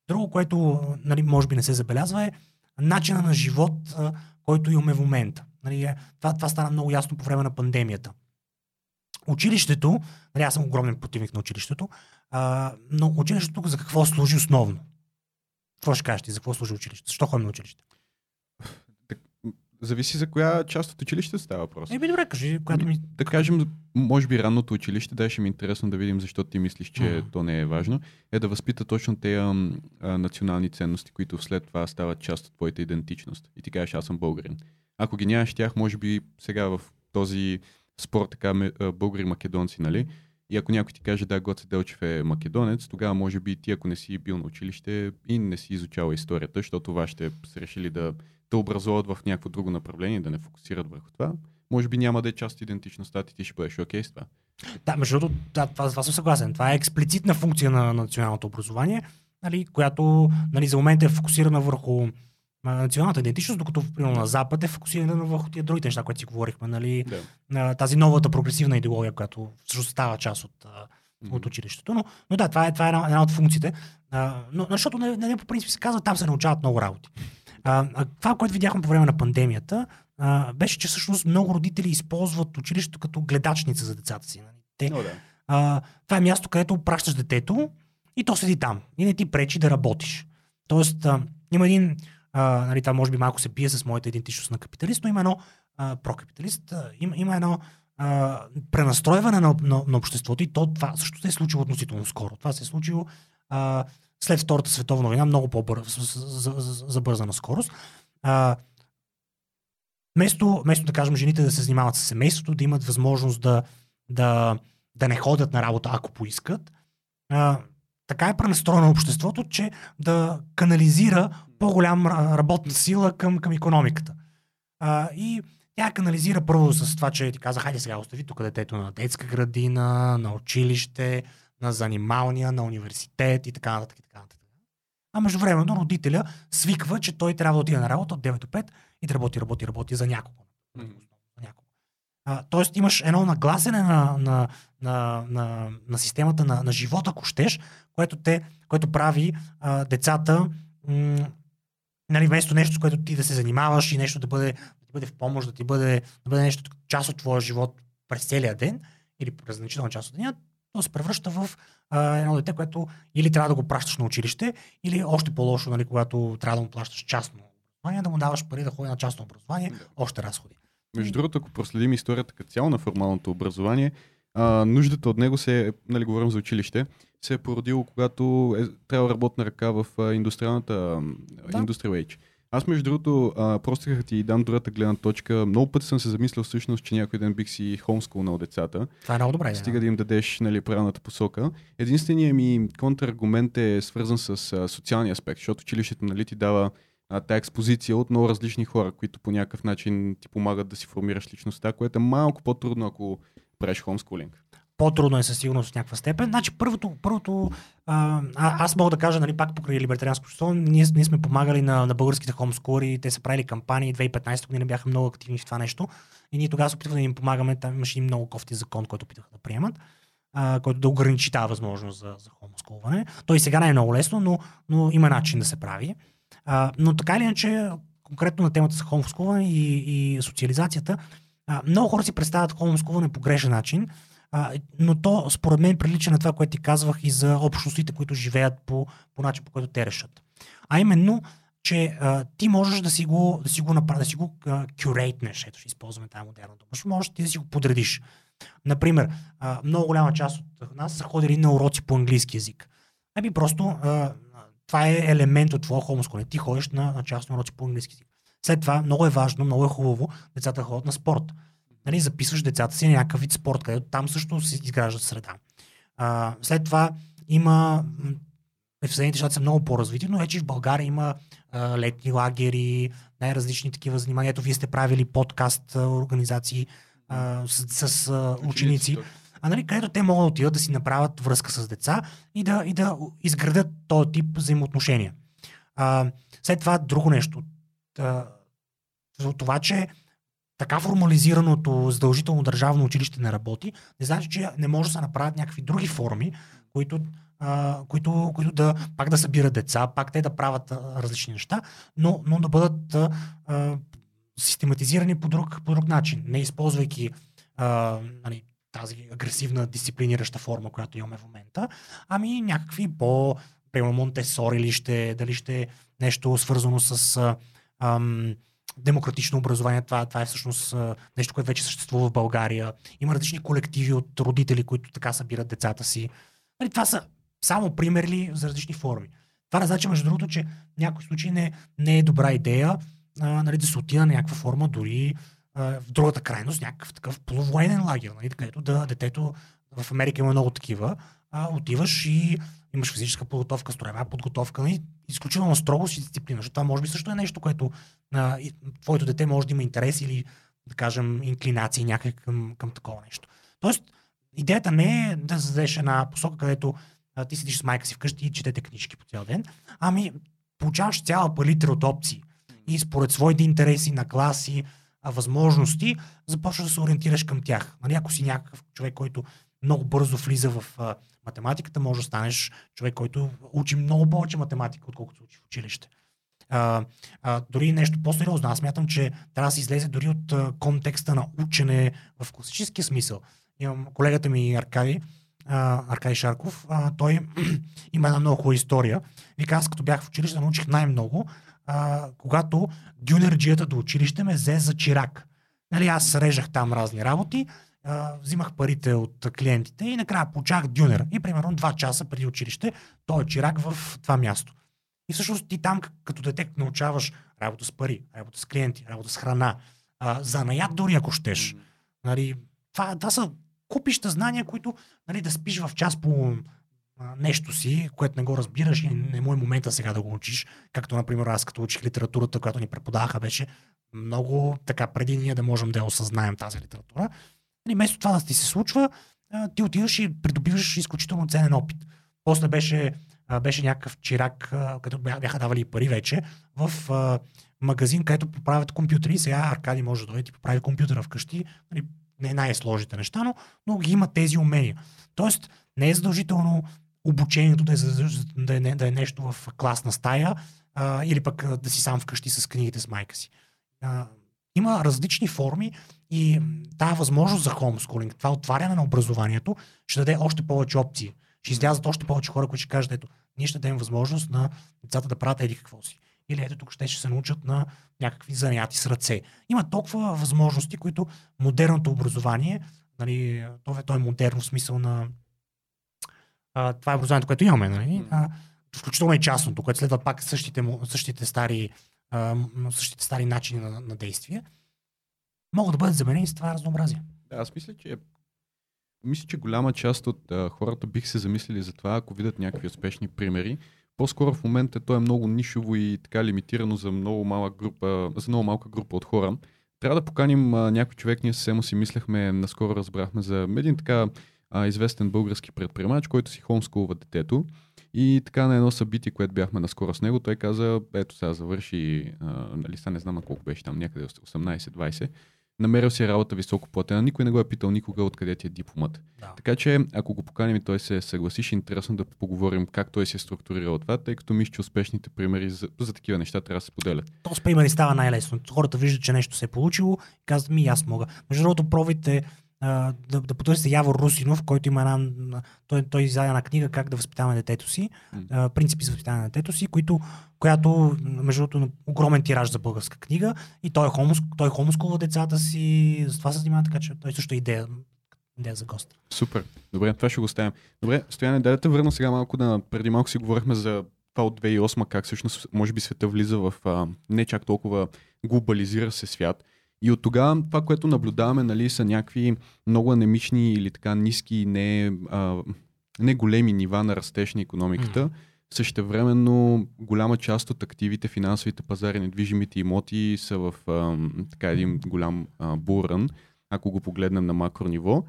S3: Друго, което нали, може би не се забелязва е начина на живот, а, който имаме в момента. Нали, е, това, това стана много ясно по време на пандемията. Училището, нали, аз съм огромен противник на училището, а, но училището за какво служи основно? Какво ще кажеш ти? За какво служи училището? Защо ходим на училище?
S2: Зависи за коя част от училището става въпрос.
S3: Еми добре, кажи, която ми...
S2: Да кажем, може би ранното училище, да ще ми е интересно да видим защо ти мислиш, че
S3: Мгм.
S2: то не е важно, е да възпита точно тези национални ценности, които след това стават част от твоята идентичност. И ти кажеш, аз съм българин. Ако ги нямаш тях, може би сега в този спор така а, българи-македонци, нали? И ако някой ти каже, да, Гоце Делчев е македонец, тогава може би ти, ако не си бил на училище и не си изучавал историята, защото вашите са решили да те образуват в някакво друго направление, да не фокусират върху това, може би няма да е част от идентичността ти, ти ще бъдеш окей с това.
S3: Да, между другото, да, това, съм съгласен. Това е експлицитна функция на националното образование, нали, която нали, за момента е фокусирана върху националната идентичност, докато примерно на Запад е фокусирана върху тия другите неща, които си говорихме. Нали,
S2: Да.
S3: тази новата прогресивна идеология, която всъщност става част от, а, от училището. Но, но да, това е, това е една, една от функциите. А, но, защото не, не, по принцип се казва, там се научават много работи. А, а, това, което видяхме по време на пандемията, а, беше, че всъщност много родители използват училището като гледачница за децата си. Нали. Те,
S2: Но, да.
S3: а, това е място, където пращаш детето и то седи там. И не ти пречи да работиш. Тоест, а, има един, а, нали, това може би малко се бие с моята идентичност на капиталист, но има едно а, прокапиталист, а, има, има едно а, пренастройване на, на, на обществото и то това също се е случило относително скоро. Това се е случило а, след Втората световна война, много по-забързана скорост. А, вместо, вместо да кажем жените да се занимават с семейството, да имат възможност да, да, да не ходят на работа, ако поискат, а, така е пренастроено обществото, че да канализира по-голям работна сила към, към економиката. А, и тя канализира първо с това, че ти каза, хайде сега остави тук детето на детска градина, на училище, на занималния, на университет и така нататък. И така нататък. А междувременно родителя свиква, че той трябва да отиде на работа от 9 до 5 и да работи, работи, работи за някого.
S2: Мгм.
S3: За някого. А, тоест имаш едно нагласене на, на, на, на, на системата на, на живота, ако щеш, което, те, което прави а, децата м- нали, вместо нещо, с което ти да се занимаваш и нещо да бъде, да ти бъде в помощ, да ти бъде, да бъде нещо част от твоя живот през целия ден или през значителна част от деня, то се превръща в а, едно дете, което или трябва да го пращаш на училище, или още по-лошо, нали, когато трябва да му плащаш частно образование, да му даваш пари да ходи на частно образование,
S2: Да.
S3: още разходи.
S2: Между другото, ако проследим историята като цяло на формалното образование, а, нуждата от него се, е, нали, говорим за училище, се е породило, когато е трябва работна ръка в а, индустриалната
S3: Да.
S2: да. Industrial Age. Аз, между другото, а, просто като ти дам другата гледна точка, много пъти съм се замислял всъщност, че някой ден бих си хомскулнал децата.
S3: Това е много добре.
S2: Стига да им дадеш нали, правилната посока. Единственият ми контраргумент е свързан с а, социалния аспект, защото училището нали, ти дава а, тая експозиция от много различни хора, които по някакъв начин ти помагат да си формираш личността, което е малко по-трудно, ако правиш хомскулинг.
S3: По-трудно е със сигурност в някаква степен. Значи първото, първото а, аз мога да кажа, нали, пак покрай либертарианско общество, ние, ние сме помагали на, на българските хомскори, те са правили кампании, 2015 година бяха много активни в това нещо и ние тогава се опитваме да им помагаме, там имаше един много кофти закон, който опитаха да приемат, а, който да ограничи тази възможност за, за хомскулване. Той и сега не е много лесно, но, но има начин да се прави. А, но така или иначе, конкретно на темата за хомскулване и, и социализацията, а, много хора си представят хомскулване по грешен начин, но то според мен прилича на това, което ти казвах и за общностите, които живеят по, по начин, по който те решат. А именно, че а, ти можеш да си го, да си го направиш, да си го кюрейтнеш, ето ще използваме тази модерна дума. Можеш ти да си го подредиш. Например, а, много голяма част от нас са ходили на уроци по английски язик. Ами просто а, това е елемент от твоя хомосколе. Ти ходиш на, на частни уроци по английски язик. След това много е важно, много е хубаво децата ходят на спорт. Нали, записваш децата си на някакъв вид спорт, където там също се изгражда среда. А, след това има м, в Съединените щати са много по-развити, но вече в България има а, летни лагери, най-различни такива занимания. Ето, вие сте правили подкаст а, организации а, с, с а, ученици, а нали, където те могат да отидат да си направят връзка с деца и да, и да изградят този тип взаимоотношения. А, след това друго нещо. За това, че така формализираното задължително държавно училище не работи, не значи, че не може да се направят някакви други форми, които, а, които, които да пак да събират деца, пак те да правят а, различни неща, но, но да бъдат а, а, систематизирани по друг, по друг начин, не използвайки а, нали, тази агресивна дисциплинираща форма, която имаме в момента, ами някакви по примерно Монтесори ли ще, дали ще нещо свързано с а, ам, демократично образование. Това, това е всъщност нещо, което вече съществува в България. Има различни колективи от родители, които така събират децата си. Нали, това са само примери за различни форми. Това не значи, между другото, че в някои случаи не, не е добра идея а, нали, да се отида на някаква форма, дори а, в другата крайност, някакъв такъв полувоенен лагер, нали, където да, детето в Америка има много такива, а, отиваш и имаш физическа подготовка, строева подготовка, нали, изключително строго си дисциплина. Защото това може би също е нещо, което а, и, твоето дете може да има интерес или, да кажем, инклинации някак към, към такова нещо. Тоест, идеята не е да зададеш една посока, където а, ти седиш с майка си вкъщи и четете книжки по цял ден, ами получаваш цяла палитра от опции. И според своите интереси на класи, а, възможности, започваш да се ориентираш към тях. Нали, ако си някакъв човек, който много бързо влиза в а, математиката, може да станеш човек, който учи много повече математика, отколкото учи в училище. А, а, дори нещо по-сериозно. Аз мятам, че трябва да се излезе дори от а, контекста на учене в класическия смисъл. Имам колегата ми Аркадий, а, Шарков, а, той има една много хубава история. Вика, аз като бях в училище, научих най-много, а, когато дюнерджията до училище ме взе за чирак. Нали, аз режах там разни работи, а, взимах парите от клиентите и накрая получах дюнер. И примерно два часа преди училище, той е чирак в това място. И всъщност ти там като детект научаваш работа с пари, работа с клиенти, работа с храна, а, занаят дори ако щеш. Нали, това, това са купища знания, които нали, да спиш в час по а, нещо си, което не го разбираш и не му е момента сега да го учиш. Както, например, аз като учих литературата, която ни преподаваха, беше много така преди ние да можем да осъзнаем тази литература. Нали, вместо това да ти се случва, ти отиваш и придобиваш изключително ценен опит. После беше, беше някакъв чирак, като бя- бяха давали пари вече, в магазин, където поправят компютри. Сега Аркадий може да дойде и поправи компютъра вкъщи. Нали, не най-сложните неща, но, но ги има тези умения. Тоест, не е задължително обучението да е, да е, да е нещо в класна стая а, или пък да си сам вкъщи с книгите с майка си. А, има различни форми и тази възможност за хомскулинг, това отваряне на образованието, ще даде още повече опции. Ще излязат още повече хора, които ще кажат, ето, ние ще дадем възможност на децата да правят еди какво си. Или ето тук ще, ще се научат на някакви занятия с ръце. Има толкова възможности, които модерното образование, нали, то, е, то е модерно в смисъл на а, това е образованието, което имаме, нали? а, включително и частното, което следва пак същите, същите, стари, а, същите стари начини на, на действие, могат да бъдат заменени с това разнообразие.
S2: Да, аз мисля, че мисля, че голяма част от а, хората бих се замислили за това, ако видят някакви успешни примери. По-скоро в момента то е много нишово и така лимитирано за много малка група, за много малка група от хора. Трябва да поканим а, някой човек, ние съвсем си мислехме, наскоро разбрахме за един така а, известен български предприемач, който си хомскулва детето. И така на едно събитие, което бяхме наскоро с него, той каза, ето сега завърши, а, нали, сега не знам на колко беше там, някъде 18-20, намерил си работа високо платена, никой не го е питал никога откъде ти е дипломата.
S3: Да.
S2: Така че, ако го поканим и той се съгласи, ще е интересно да поговорим как той се е структурирал това, тъй като мисля, че успешните примери за, за такива неща трябва да се поделят.
S3: То с примери става най-лесно. Хората виждат, че нещо се е получило и казват ми, аз мога. Между другото, пробвайте а, да, да потърсите Явор Русинов, който има една... Той, той издаде една книга как да възпитаваме детето си. А, принципи за възпитаване на детето си, които, която, между другото, огромен тираж за българска книга. И той е, хомос, той е хомоскулва децата си. С това се занимава, така че той също е идея, идея за гост.
S2: Супер. Добре, това ще го оставим. Добре, Стояне, дай да те върна сега малко на... Преди малко си говорихме за това от 2008, как всъщност може би света влиза в а, не чак толкова глобализира се свят. И от тогава това, което наблюдаваме, нали, са някакви много анемични или така ниски, не, а, не големи нива на растеж на економиката. Mm. Същевременно голяма част от активите, финансовите пазари, недвижимите имоти са в а, така един голям а, бурън, ако го погледнем на макро ниво.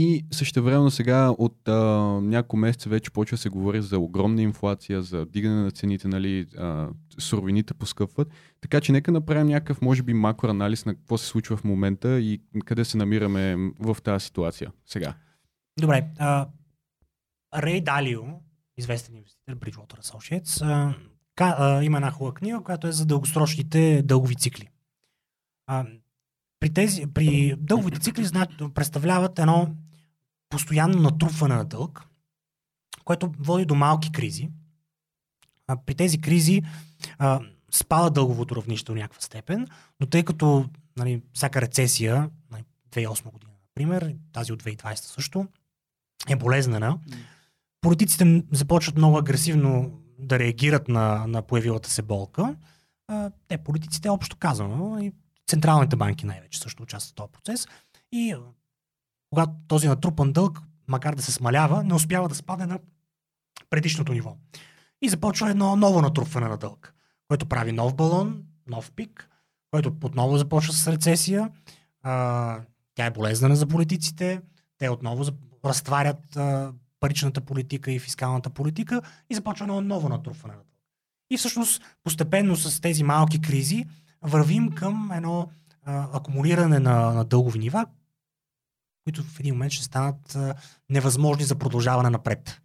S2: И същевременно сега от а, няколко месеца вече почва да се говори за огромна инфлация, за дигане на цените, нали, а, суровините поскъпват. Така че нека направим някакъв, може би, макроанализ на какво се случва в момента и къде се намираме в тази ситуация сега.
S3: Добре. Рей Далио, известен инвеститор, Bridgewater Associates, а, ка, а, има една хубава книга, която е за дългосрочните дългови цикли. А, при, тези, при дълговите цикли представляват едно постоянно натрупване на дълг, което води до малки кризи. А, при тези кризи а, спада дълговото равнище до някаква степен, но тъй като нали, всяка рецесия, 2008 нали, година, например, тази от 2020 също, е болезнена, политиците започват много агресивно да реагират на, на появилата се болка. А, те, политиците, общо казано, и централните банки най-вече също участват в този процес. И когато този натрупан дълг, макар да се смалява, не успява да спадне на предишното ниво. И започва едно ново натрупване на дълг, което прави нов балон, нов пик, който отново започва с рецесия. А, тя е болезнена за политиците. Те отново разтварят а, паричната политика и фискалната политика и започва едно ново натрупване на дълг. И всъщност постепенно с тези малки кризи вървим към едно а, акумулиране на, на дългови нива, които в един момент ще станат а, невъзможни за продължаване напред.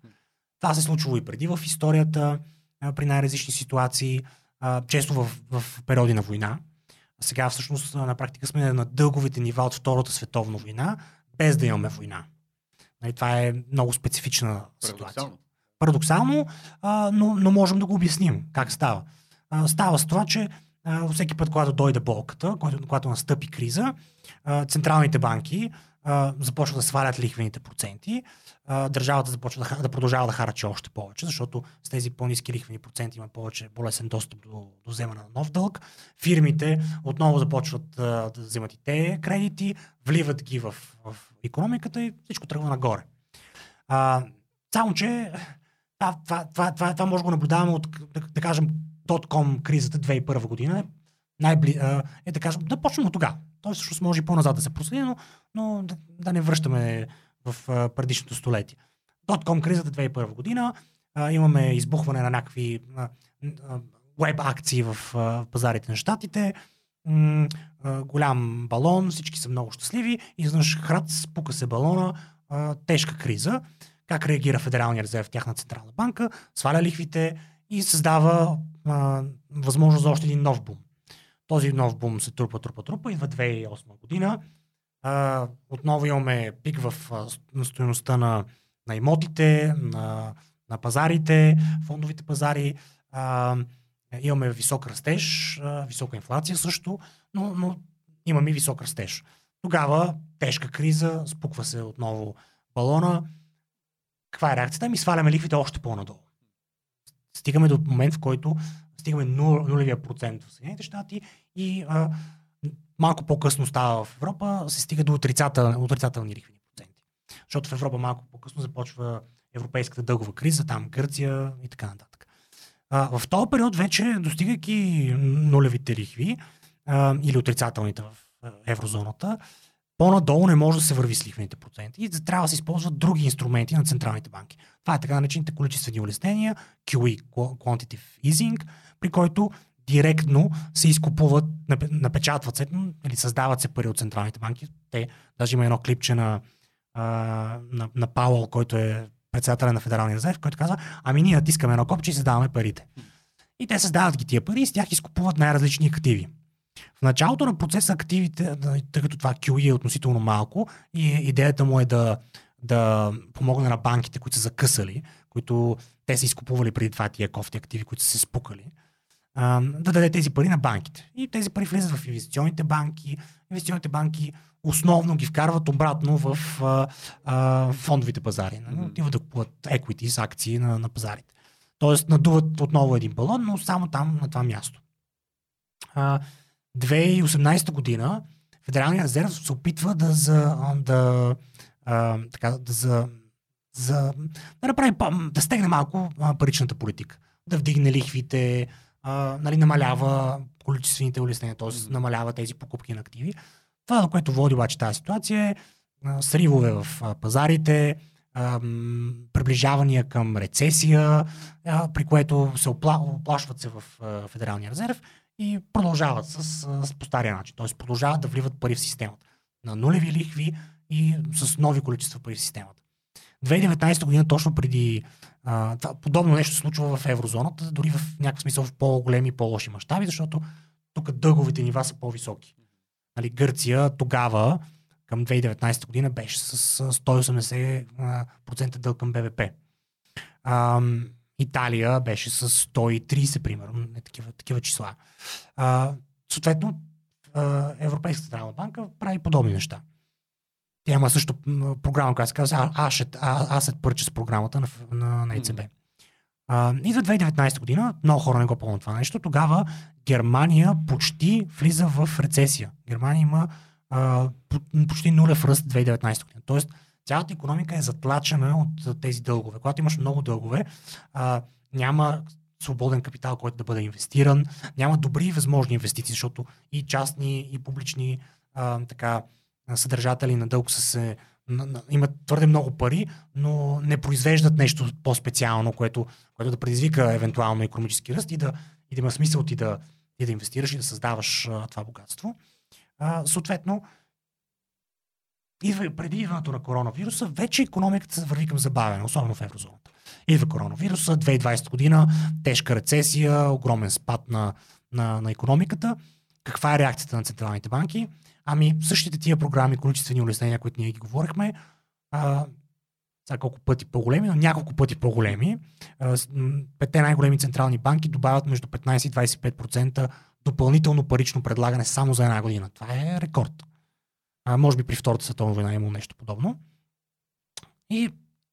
S3: Това се е случвало и преди в историята, а, при най-различни ситуации, а, често в, в периоди на война. А сега всъщност на практика сме на дълговите нива от Втората световна война, без да имаме война. Нали, това е много специфична ситуация. Парадоксално, а, но, но можем да го обясним как става. А, става с това, че а, всеки път, когато дойде болката, когато, когато настъпи криза, а, централните банки а, започват да свалят лихвените проценти, а, държавата започва да, да продължава да харачи още повече, защото с тези по-низки лихвени проценти има повече по-лесен достъп до, до вземане на нов дълг. Фирмите отново започват а, да вземат и те кредити, вливат ги в, в економиката и всичко тръгва нагоре. А, само, че това, това, това, това, това може да го наблюдаваме от, да, да кажем, дотком кризата 2001 година. Най-бли, е да кажем, да почнем от тогава. Той всъщност може и по-назад да се проследи, но, но да, да не връщаме в а, предишното столетие. Дотком кризата 2001 година, а, имаме избухване на някакви веб акции в а, пазарите на щатите, м- а, голям балон, всички са много щастливи, изведнъж храт, спука се балона, а, тежка криза. Как реагира Федералния резерв, тяхна централна банка, сваля лихвите и създава а, възможност за още един нов бум. Този нов бум се трупа, трупа, трупа. Идва 2008 година. А, отново имаме пик в на стоеността на, на имотите, на, на пазарите, фондовите пазари. А, имаме висок растеж, а, висока инфлация също, но, но имаме висок растеж. Тогава тежка криза, спуква се отново балона. Каква е реакцията? Ми сваляме лихвите още по-надолу. Стигаме до момент, в който стигаме нулевия процент в Съединените щати и а, малко по-късно става в Европа, се стига до отрицател, отрицателни лихвени проценти. Защото в Европа малко по-късно започва европейската дългова криза, там Гърция и така нататък. А, в този период вече, достигайки нулевите лихви а, или отрицателните в еврозоната, по-надолу не може да се върви с лихвените проценти и трябва да се използват други инструменти на централните банки. Това е така наречените количествени улеснения, QE, Quantitative Easing, при който директно се изкупуват, напечатват се или създават се пари от централните банки. Те, даже има едно клипче на, на, на Пауъл, който е председателя на Федералния резерв, който казва, ами ние натискаме едно копче и създаваме парите. И те създават ги тия пари и с тях изкупуват най-различни активи. В началото на процеса активите, тъй като това QE е относително малко и идеята му е да, да помогне на банките, които са закъсали, които те са изкупували преди това тия кофти активи, които са се спукали, да даде тези пари на банките. И тези пари влизат в инвестиционните банки. Инвестиционните банки основно ги вкарват обратно в а, а, фондовите пазари. Mm-hmm. Отиват да купуват equities, акции на, на пазарите. Тоест надуват отново един балон, но само там, на това място. А, 2018 година Федералният резерв се опитва да, за, да, а, така, да, за, за, да направи, да стегне малко паричната политика. Да вдигне лихвите, а, нали, намалява количествените улеснения, т.е. намалява тези покупки на активи. Това, до което води обаче тази ситуация е а, сривове в а, пазарите, а, приближавания към рецесия, а, при което се опла, оплашват се в а, Федералния резерв и продължават с, с по стария начин. Т.е. продължават да вливат пари в системата. На нулеви лихви и с нови количества пари в системата. 2019 година, точно преди а, подобно нещо се случва в еврозоната, дори в някакъв смисъл в по-големи и по-лоши мащаби, защото тук дълговите нива са по-високи. Нали, Гърция тогава, към 2019 година, беше с а, 180% дълг към БВП. А, Италия беше с 130, примерно, не такива, такива числа. А, съответно, Европейската централна банка прави подобни неща. Тя има също програма, която се казва Asset, Asset Purchase програмата на, на, на ЕЦБ. А, и за 2019 година, много хора не го помнят това нещо, тогава Германия почти влиза в рецесия. Германия има а, по- почти нулев ръст 2019 година. Тоест, цялата економика е затлачена от а, тези дългове. Когато имаш много дългове, а, няма свободен капитал, който да бъде инвестиран, няма добри възможни инвестиции, защото и частни, и публични а, така, съдържатели на дълг са се имат твърде много пари, но не произвеждат нещо по-специално, което, което да предизвика евентуално економически ръст и да, и да има смисъл ти да, ти да инвестираш и да създаваш а, това богатство. А, съответно, идва, преди идването на коронавируса, вече економиката се върви към забавяне, особено в еврозоната. Идва коронавируса, 2020 година, тежка рецесия, огромен спад на, на, на економиката. Каква е реакцията на централните банки? Ами същите тия програми, количествени улеснения, които ние ги говорихме, а, сега колко пъти по-големи, но няколко пъти по-големи. Петте най-големи централни банки добавят между 15 и 25% допълнително парично предлагане само за една година. Това е рекорд. А, може би при Втората световна война е нещо подобно. И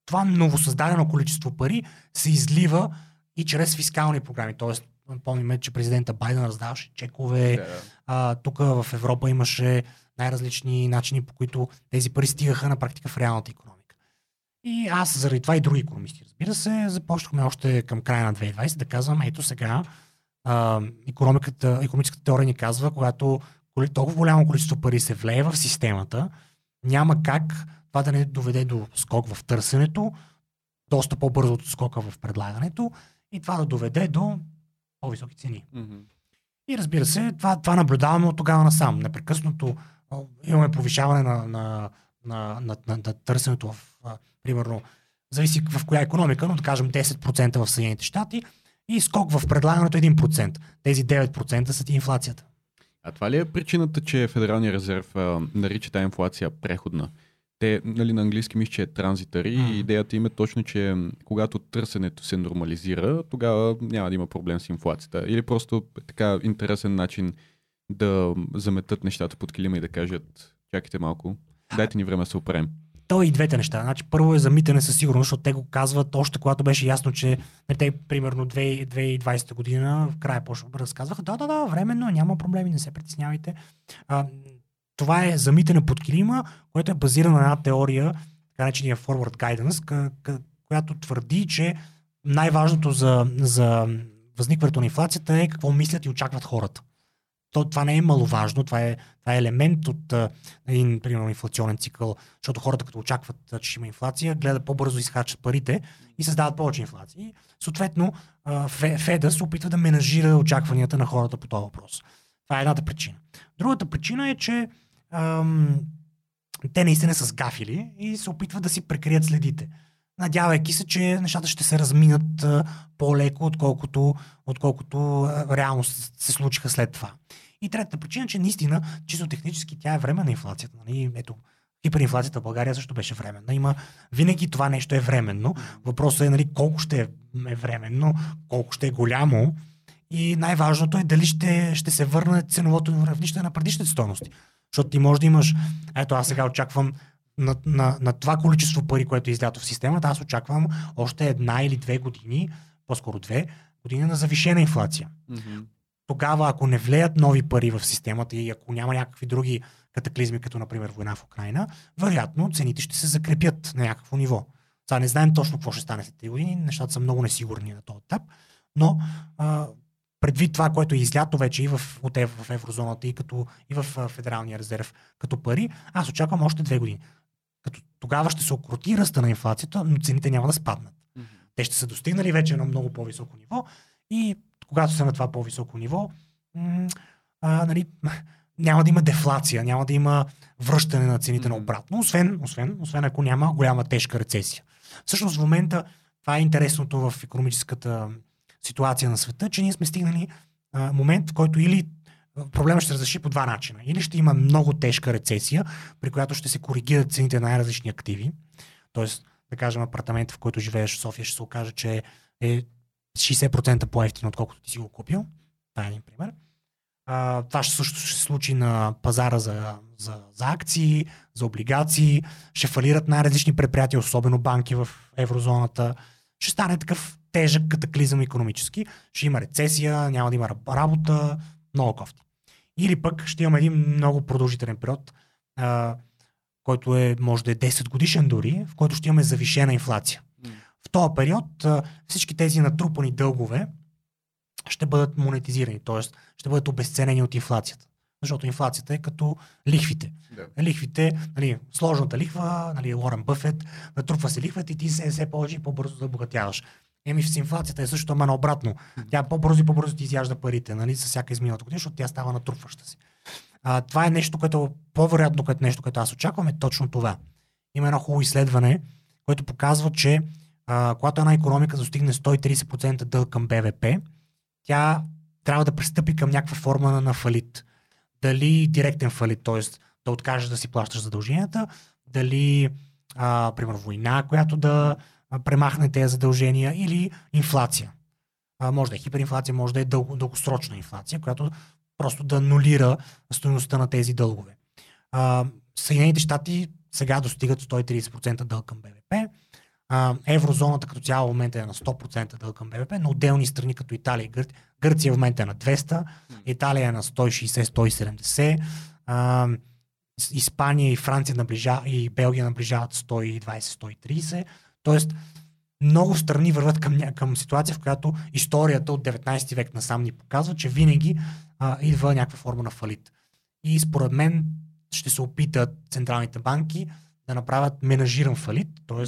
S3: това новосъздадено количество пари се излива и чрез фискални програми. Тоест, помним, че президента Байден раздаваше чекове,
S2: Да.
S3: а, тук в Европа имаше най-различни начини, по които тези пари стигаха на практика в реалната економика. И аз, заради това и други економисти, разбира се, започнахме още към края на 2020 да казвам, ето сега, а, економиката, економическата теория ни казва, когато толкова голямо количество пари се влее в системата, няма как това да не доведе до скок в търсенето, доста по-бързо от скока в предлагането и това да доведе до по-високи цени.
S2: Мгм.
S3: И разбира се, това, това наблюдаваме от тогава насам. Непрекъснато имаме повишаване на, на, на, на, на, на търсенето в, а, примерно, зависи в коя економика, но да кажем 10% в Съединените щати и скок в предлагането 1%. Тези 9% са инфлацията.
S2: А това ли е причината, че Федералния резерв а, нарича тази инфлация преходна? Те, нали, на английски мисля, че е транзитари и идеята им е точно, че когато търсенето се нормализира, тогава няма да има проблем с инфлацията. Или просто е така интересен начин да заметат нещата под килима и да кажат, чакайте малко, дайте ни време да се оправим.
S3: То е и двете неща. Значи, първо е замитане със сигурност, защото те го казват още когато беше ясно, че нали, те примерно 2 2020 година, в края почва разказваха, да, да, да, временно, няма проблеми, не се притеснявайте. А, това е замитане под килима, което е базирано на една теория, така наречения forward guidance, която твърди, че най-важното за, за възникването на инфлацията е какво мислят и очакват хората. То, това не е маловажно, това е, това е елемент от а, един, примерно, инфлационен цикъл, защото хората като очакват, че има инфлация, гледат по-бързо изхачат парите и създават повече инфлация. Съответно, а, Фе- Феда се опитва да менажира очакванията на хората по този въпрос. Това е едната причина. Другата причина е, че ам, те наистина са сгафили и се опитват да си прекрият следите. Надявайки се, че нещата ще се разминат а, по-леко, отколкото, отколкото а, реално се случиха след това. И третата причина, че наистина, чисто технически, тя е време на инфлацията. Нали? Ето, хиперинфлацията в България също беше временна. Има, винаги това нещо е временно. Въпросът е нали, колко ще е временно, колко ще е голямо. И най-важното е дали ще, ще се върне ценовото равнище на предишните стойности. Защото ти може да имаш, ето аз сега очаквам на, на, на това количество пари, което е излято в системата, аз очаквам още една или две години, по-скоро две години на завишена инфлация тогава, ако не влеят нови пари в системата и ако няма някакви други катаклизми, като например война в Украина, вероятно цените ще се закрепят на някакво ниво. Сега не знаем точно какво ще стане след 3 години, нещата са много несигурни на този етап, но а, предвид това, което е излято вече и в, от ев, в еврозоната, и, като, и в Федералния резерв като пари, аз очаквам още две години. Като тогава ще се окрути ръста на инфлацията, но цените няма да спаднат. Те ще са достигнали вече на много по-високо ниво и когато са на това по-високо ниво, м- а, нали, няма да има дефлация, няма да има връщане на цените на обратно, освен, освен, освен ако няма голяма тежка рецесия. Всъщност в момента това е интересното в економическата ситуация на света, че ние сме стигнали а, момент, в който или проблема ще се разреши по два начина. Или ще има много тежка рецесия, при която ще се коригират цените на най-различни активи. Тоест, да кажем, апартамент, в който живееш в София, ще се окаже, че е 60% по-ефтино, отколкото ти си го купил. Това е един пример. А, това ще също ще се случи на пазара за, за, за акции, за облигации. Ще фалират най-различни предприятия, особено банки в еврозоната. Ще стане такъв тежък катаклизъм економически. Ще има рецесия, няма да има работа, много кофти. Или пък ще имаме един много продължителен период, а, който е, може да е 10 годишен дори, в който ще имаме завишена инфлация. В този период а, всички тези натрупани дългове ще бъдат монетизирани, т.е. ще бъдат обесценени от инфлацията. Защото инфлацията е като лихвите.
S2: Да.
S3: Лихвите, нали, сложната лихва, нали, Лорен Бъфет, натрупва се лихвата и ти се все повече и по-бързо да богатяваш. Еми с инфлацията е също, ама наобратно. Тя по-бързо и по-бързо ти изяжда парите, нали, с всяка изминалата година, защото тя става натрупваща си. А, това е нещо, което по-вероятно което нещо, което аз очаквам е точно това. Има едно хубаво изследване, което показва, че а, когато една економика достигне 130% дълг към БВП, тя трябва да пристъпи към някаква форма на, фалит. Дали директен фалит, т.е. да откажеш да си плащаш задълженията, дали, а, примерно, война, която да премахне тези задължения или инфлация. А, може да е хиперинфлация, може да е дълго, дългосрочна инфлация, която просто да нулира стоеността на тези дългове. А, Съединените щати сега достигат 130% дълг към БВП. А, еврозоната като цяло в момента е на 100% дълг към БВП, но отделни страни като Италия и Гърция, Гърция в момента е на 200, Италия е на 160-170, а, Испания и Франция наближа, и Белгия наближават 120-130. Тоест, много страни върват към, към ситуация, в която историята от 19 век насам ни показва, че винаги а, идва някаква форма на фалит. И според мен ще се опитат централните банки да направят менажиран фалит, т.е.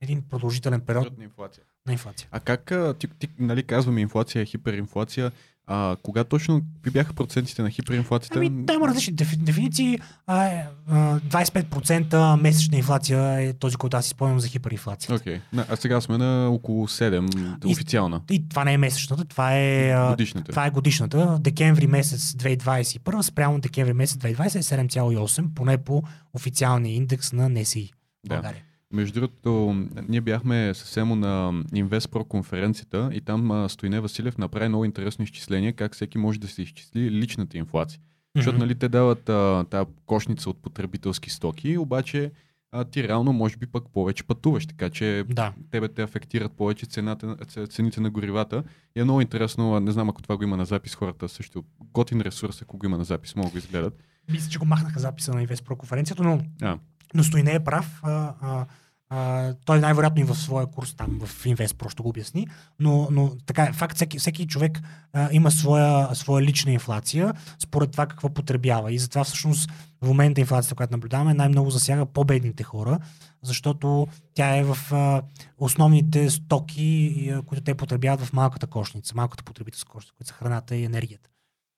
S3: един продължителен период
S2: на инфлация.
S3: на инфлация.
S2: А как, ти, ти нали, казваме инфлация, хиперинфлация, а, кога точно какви бяха процентите на хиперинфлацията?
S3: Ами, да, има различни дефи- дефиниции. А, е, а, 25% месечна инфлация е този, който аз си спомням за хиперинфлация.
S2: Окей. Okay. А сега сме на около 7,
S3: И-
S2: официална.
S3: И това не е месечната, това е,
S2: Годишната.
S3: това е годишната. Декември месец 2021 спрямо декември месец 2020 е 7,8, поне по официалния индекс на НСИ
S2: Да.
S3: България.
S2: Между другото, ние бяхме съвсем на InvestPro конференцията и там Стоине Василев направи много интересно изчисление как всеки може да се изчисли личната инфлация. Защото
S3: Мгм.
S2: нали, те дават а, тази кошница от потребителски стоки, обаче а, ти реално може би пък повече пътуваш, така че
S3: Да.
S2: тебе те афектират повече цената, цените на горивата. И е много интересно, не знам ако това го има на запис, хората също готин ресурс, ако го има на запис, могат да го изгледат.
S3: Мисля, че го махнаха записа на InvestPro конференцията, но,
S2: А.
S3: но Стои не е прав. А, а, а, той най-вероятно и в своя курс там в InvestPro ще го обясни, но, но така е факт, всеки, всеки човек а, има своя, своя лична инфлация според това какво потребява. И затова всъщност в момента инфлацията, която наблюдаваме, най-много засяга по-бедните хора, защото тя е в а, основните стоки, които те потребяват в малката кошница, малката потребителска кошница, които са храната и енергията.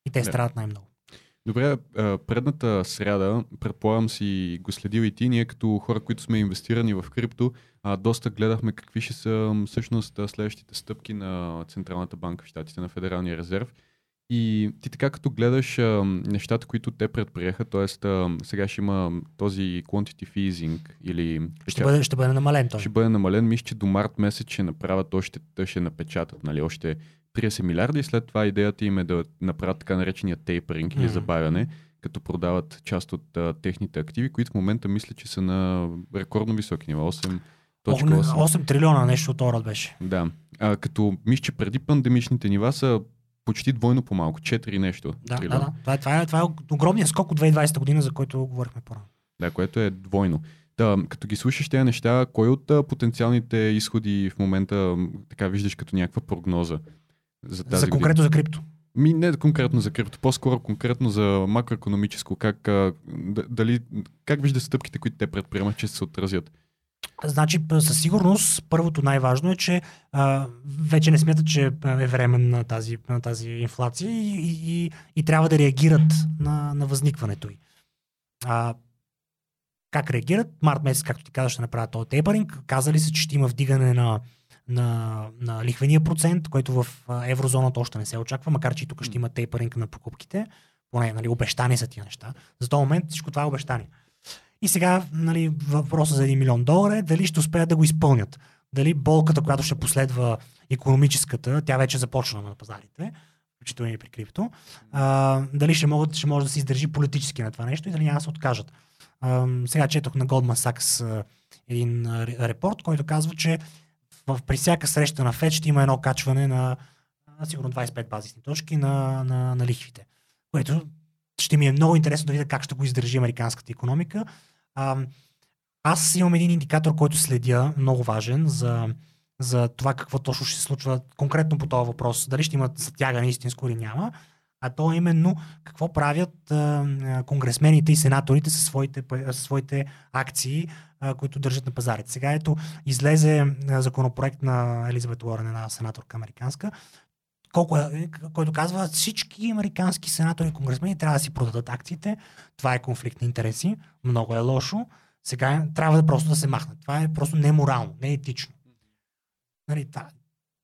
S3: И те
S2: Да.
S3: страдат най-много.
S2: Добре, предната сряда, предполагам си го следил и ти, ние като хора, които сме инвестирани в крипто, доста гледахме какви ще са всъщност следващите стъпки на Централната банка в Щатите, на Федералния резерв. И ти така като гледаш а, нещата, които те предприеха, т.е. сега ще има този quantitative easing или
S3: Ще бъде, ще бъде намален той.
S2: ще бъде намален. Мисля, че до март месец ще направят още, ще напечатат нали, още 30 милиарда и след това идеята им е да направят така наречения тейпринг или
S3: Мгм.
S2: забавяне, като продават част от а, техните активи, които в момента мисля, че са на рекордно високи нива. 8
S3: О, не, 8 трилиона нещо от род беше.
S2: Да. А, като мисля, че преди пандемичните нива са почти двойно по-малко, 4 нещо.
S3: Да, да,
S2: трилиона.
S3: да. Това е, това, е, това е огромният скок от 2020 година, за който говорихме по-рано.
S2: Да, което е двойно. Та, като ги слушаш тези неща, кой от а, потенциалните изходи в момента така виждаш като някаква прогноза за тази
S3: За
S2: година?
S3: конкретно за крипто.
S2: Ми не конкретно за крипто, по-скоро конкретно за макроекономическо. Как, а, дали, как виждаш стъпките, които те предприемат, че се отразят?
S3: Значи, със сигурност, първото най-важно е, че а, вече не смятат, че е временна тази, на тази инфлация и, и, и, и трябва да реагират на, на възникването й. А, как реагират? Март месец, както ти казах, ще направят този тейпаринг. Казали се, че ще има вдигане на, на, на лихвения процент, който в еврозоната още не се очаква, макар че и тук ще има тейпаринг на покупките. Поне, нали, обещани са тия неща. За този момент всичко това е обещание. И сега нали, въпросът за 1 милион долара е дали ще успеят да го изпълнят. Дали болката, която ще последва економическата, тя вече започна на пазарите, включително и при крипто, а, дали ще, могат, ще може да се издържи политически на това нещо и дали няма да се откажат. А, сега четох на Goldman Sachs един репорт, който казва, че в, при всяка среща на ФЕД ще има едно качване на а, сигурно 25 базисни точки на, на, на лихвите. Което ще ми е много интересно да видя как ще го издържи американската економика. А, аз имам един индикатор, който следя, много важен за, за това какво точно ще се случва конкретно по този въпрос. Дали ще имат затягане истинско или няма. А то именно какво правят конгресмените и сенаторите със своите, със своите акции, които държат на пазарите. Сега ето излезе законопроект на Елизабет Уорен, една сенаторка американска, колко е, който казва всички американски сенатори и конгресмени трябва да си продадат акциите. Това е конфликт на интереси. Много е лошо. Сега е- трябва да просто да се махнат. Това е просто неморално, не етично. Нали,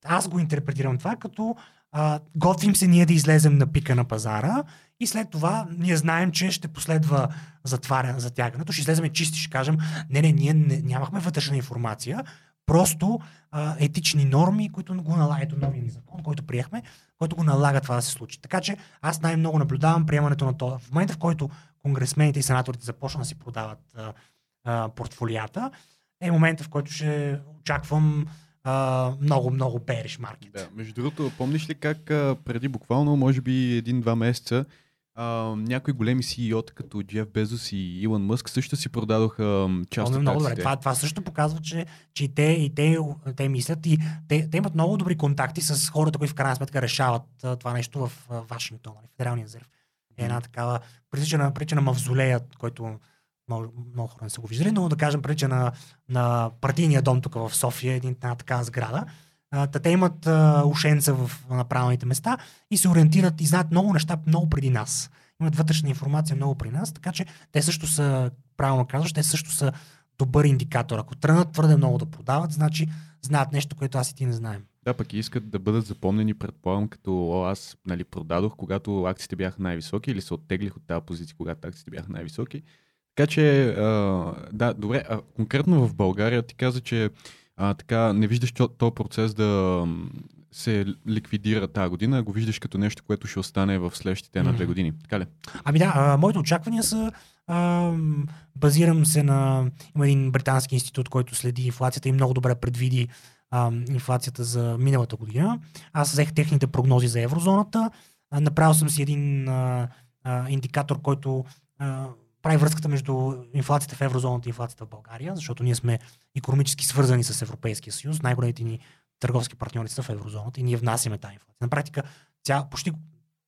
S3: аз го интерпретирам това като а, готвим се ние да излезем на пика на пазара и след това ние знаем, че ще последва затваряне, затягането. Ще излезем чисти, ще кажем, не, не, ние не, нямахме вътрешна информация, просто а, етични норми, които го налагат ето новия ни закон, който приехме, който го налага това да се случи. Така че аз най-много наблюдавам приемането на това. В момента, в който конгресмените и сенаторите започнат да си продават а, а, портфолията, е момента, в който ще очаквам а, много, много бериш маркет.
S2: Да, между другото, помниш ли как а, преди буквално, може би един-два месеца, а, някои големи CEO-та като Джеф Безос и Илон Мъск също си продадоха част
S3: Помня
S2: от
S3: много добре. Това, това също показва, че, че и те, и те, те мислят и те, те имат много добри контакти с хората, които в крайна сметка решават а, това нещо в а, Вашингтон, нали, Федералния резерв. Е една такава прилича на, прилича на мавзолея, който много, много хора не са го виждали, но да кажем прилича на, на партийния дом тук в София, един, една такава сграда. Та те имат а, ушенца в, на правилните места и се ориентират и знаят много неща много преди нас. Имат вътрешна информация много при нас, така че те също са, правилно казваш, те също са добър индикатор. Ако тръгнат твърде много да продават, значи знаят нещо, което аз и ти не знаем.
S2: Да, пък и искат да бъдат запомнени, предполагам, като о, аз нали, продадох, когато акциите бяха най-високи или се оттеглих от тази позиция, когато акциите бяха най-високи. Така че, а, да, добре, а конкретно в България ти каза, че а, така не виждаш то- този процес да се ликвидира тази година, го виждаш като нещо, което ще остане в следващите една-две
S3: Мгм.
S2: години. Така ли?
S3: Ами да, а, моите очаквания са. А, базирам се на. Има един британски институт, който следи инфлацията и много добре предвиди а, инфлацията за миналата година. Аз взех техните прогнози за еврозоната. А, направил съм си един а, а, индикатор, който а, прави връзката между инфлацията в еврозоната и инфлацията в България, защото ние сме економически свързани с Европейския съюз. Най-големите ни търговски партньори са в еврозоната и ние внасяме тази инфлация. На практика ця, почти